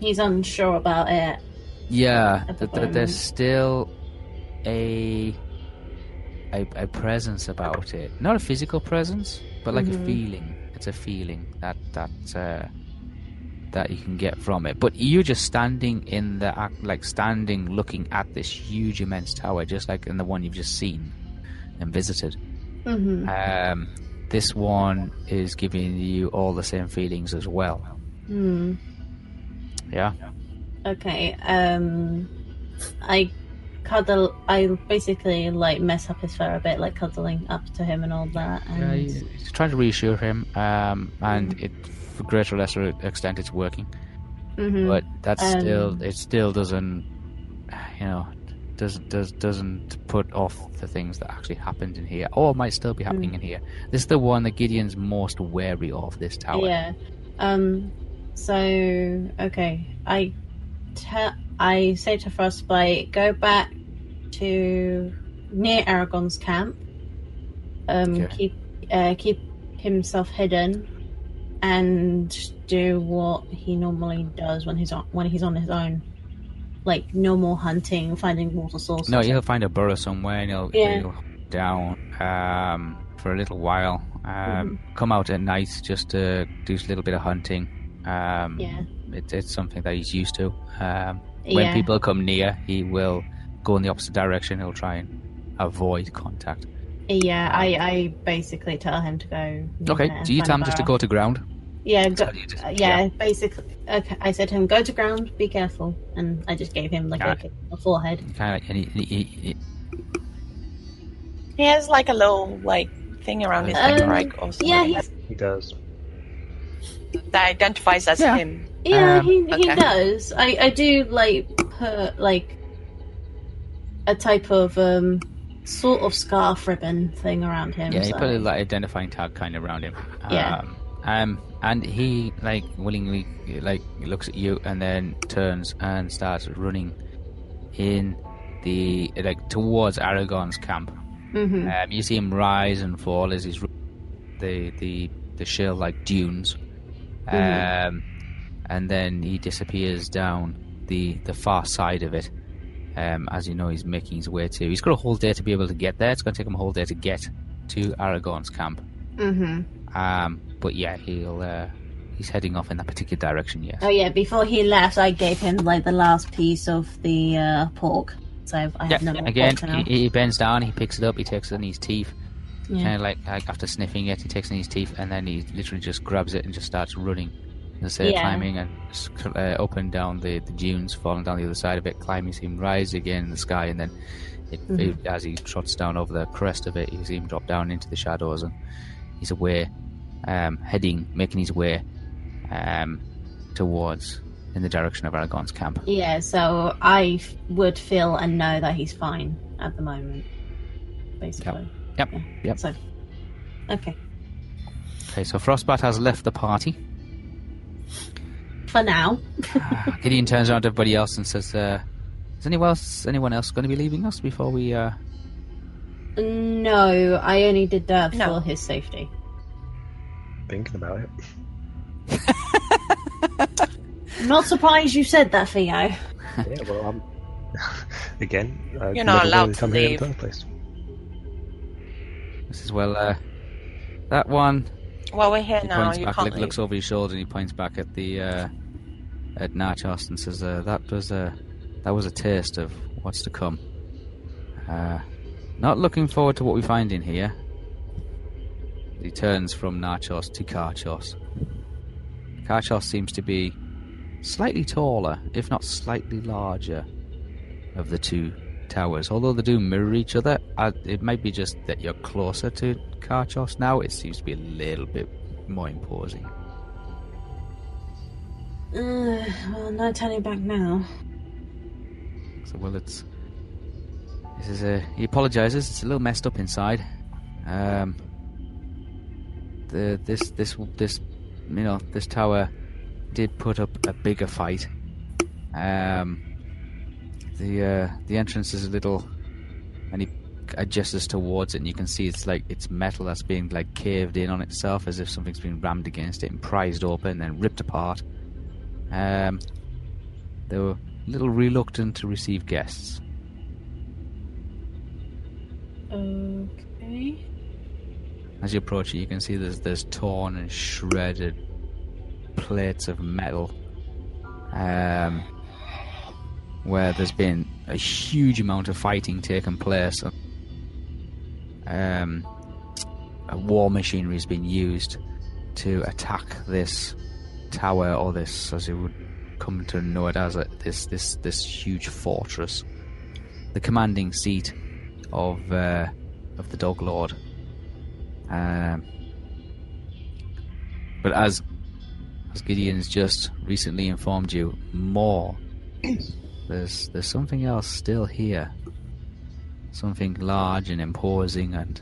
he's unsure about it.
Yeah,
the
th- th- there's still a, a a presence about it. Not a physical presence, but like a
Mhm.
feeling. It's a feeling that that uh, that you can get from it. But you're just standing in the act, like standing, looking at this huge, immense tower, just like in the one you've just seen and visited.
hmm
Um, this one is giving you all the same feelings as well.
Hmm.
Yeah.
Okay. Um, I cuddle. I basically like mess up his fur a bit, like cuddling up to him and all that. And
Yeah, you- he's trying to reassure him, um, and it, for greater or lesser extent, it's working.
Mhm.
But that's
Um,
still, it still doesn't, you know, doesn't does doesn't put off the things that actually happened in here, or might still be happening in here. This is the one that Gideon's most wary of. This tower.
Yeah. Um. So okay, I te- I say to Frostbite, go back to near Aragorn's camp. Um.
Okay.
Keep uh, keep himself hidden, and do what he normally does when he's on when he's on his own. Like no more hunting, finding water sources.
No, he'll find a burrow somewhere, and he'll,
Yeah.
he'll down um, for a little while, Um, Come out at night just to do a little bit of hunting. Um,
Yeah.
it, it's something that he's used to. Um, when
Yeah.
people come near, he will go in the opposite direction. He'll try and avoid contact.
Yeah, I, I basically tell him to go.
Okay, do you tell him just to go to ground?
Yeah, go,
just-
uh, yeah, basically. Okay, I said to him, go to ground, be careful, and I just gave him like
Yeah.
a kick on the forehead.
Kind of and he, he, he, he-
He has like a little like thing around his
Um,
neck, right? Or
Yeah, he's,
He does.
That identifies as
Yeah.
him.
yeah,
Um,
he, he
okay.
does. I, I do like put like a type of um sort of scarf ribbon thing around him.
yeah, he put a like identifying tag kind of around him.
Yeah.
Um, um, and he like willingly like looks at you and then turns and starts running in the like towards Aragorn's camp.
Mm-hmm.
Um, you see him rise and fall as he's the the the shell like dunes,
Mhm.
um, and then he disappears down the the far side of it. Um, as you know, he's making his way to. He's got a whole day to be able to get there. It's going to take him a whole day to get to Aragorn's camp.
Mhm.
Um, but yeah, he'll uh, he's heading off in that particular direction. Yes.
Oh yeah, before he left, I gave him like the last piece of the uh, pork. So I have no
Yeah, again, he, he bends down, he picks it up, he takes it in his teeth,
Yeah.
kind of like, like after sniffing it, he takes in his teeth, and then he literally just grabs it and just starts running. Instead of
Yeah.
climbing and uh, up and down the, the dunes, falling down the other side of it, climbing, see him rise again in the sky, and then it,
Mhm.
it- as he trots down over the crest of it, you see him drop down into the shadows, and he's away, um, heading, making his way um, towards in the direction of Aragorn's camp.
Yeah, so I f- would feel and know that he's fine at the moment, basically.
Yep,
Yeah.
yep.
So, okay,
Okay, so Frostbat has left the party.
for now.
Gideon turns around to everybody else and says, uh, "Is anyone else anyone else going to be leaving us before we?" Uh...
No, I only did that
No.
for his safety.
Thinking about it.
I'm not surprised you said that, Theo.
Yeah, well, um, again, uh,
You're not
never
allowed
wanted
to
come here in
leave.
This is well. Uh, that one.
Well, we're here
He
now.
points
You
back,
can't leave.
looks over his shoulder, and he points back at the uh, at Nachos and says, uh, "That was a that was a taste of what's to come." Uh, not looking forward to what we find in here. He turns from Nachos to Karchos. Karchos seems to be slightly taller, if not slightly larger, of the two towers. Although they do mirror each other, I, it might be just that you're closer to Karchos now. It seems to be a little bit more imposing.
Uh, well, no turning back now.
So, well, it's this is a. He apologizes. It's a little messed up inside. Um, the this this this you know this tower did put up a bigger fight. Um, the uh, the entrance is a little, and he adjusts towards it, and you can see it's like it's metal that's being like caved in on itself, as if something's been rammed against it and prized open, and then ripped apart. Um, they were a little reluctant to receive guests.
Okay.
As you approach it, you can see there's there's torn and shredded plates of metal, um, where there's been a huge amount of fighting taking place. Um, war machinery has been used to attack this tower, or this, as you would come to know it as, this this this huge fortress, the commanding seat of uh, of the Dog Lord. Um, but as as Gideon's just recently informed you, more there's there's something else still here. Something large and imposing and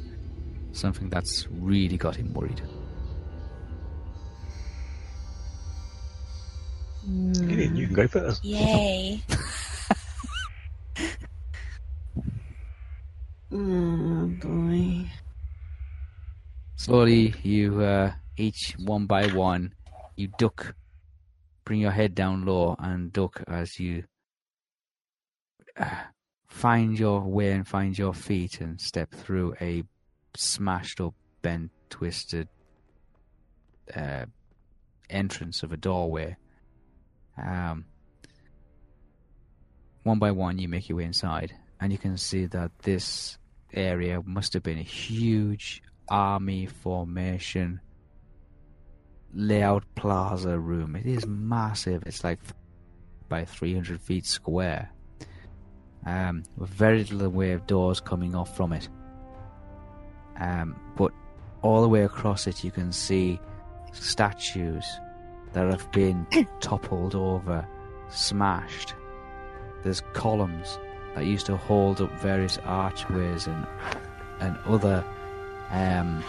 something that's really got him worried.
Gideon, you can go first.
Yay!
Oh boy.
Slowly, you uh, each one by one, you duck, bring your head down low, and duck as you find your way and find your feet and step through a smashed up bent, twisted uh, entrance of a doorway. Um, one by one, you make your way inside, and you can see that this area must have been a huge army formation layout plaza room. It is massive. It's like by 300 feet square. Um, with very little way of doors coming off from it. Um, but all the way across it, you can see statues that have been toppled over, smashed. There's columns that used to hold up various archways and and other um,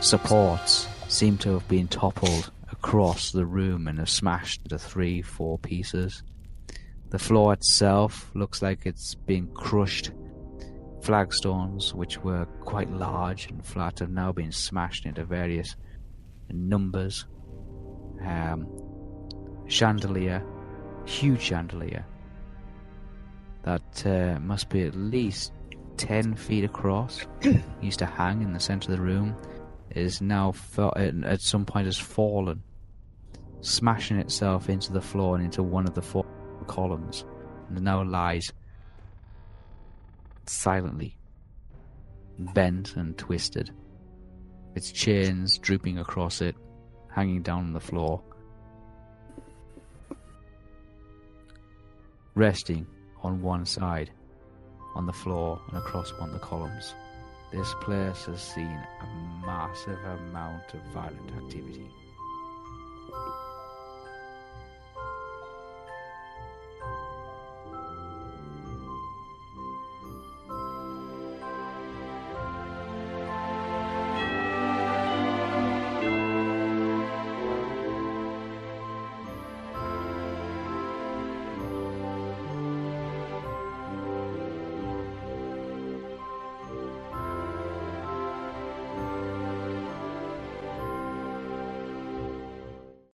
supports seem to have been toppled across the room and have smashed into three, four pieces. The floor itself looks like it's been crushed. Flagstones, which were quite large and flat, have now been smashed into various numbers. Um, chandelier, huge chandelier, that uh, must be at least 10 feet across, used to hang in the center of the room, is now fa- at some point has fallen, smashing itself into the floor and into one of the four columns, and now lies silently, bent and twisted, its chains drooping across it, hanging down on the floor. Resting on one side, on the floor and across one of the columns. This place has seen a massive amount of violent activity.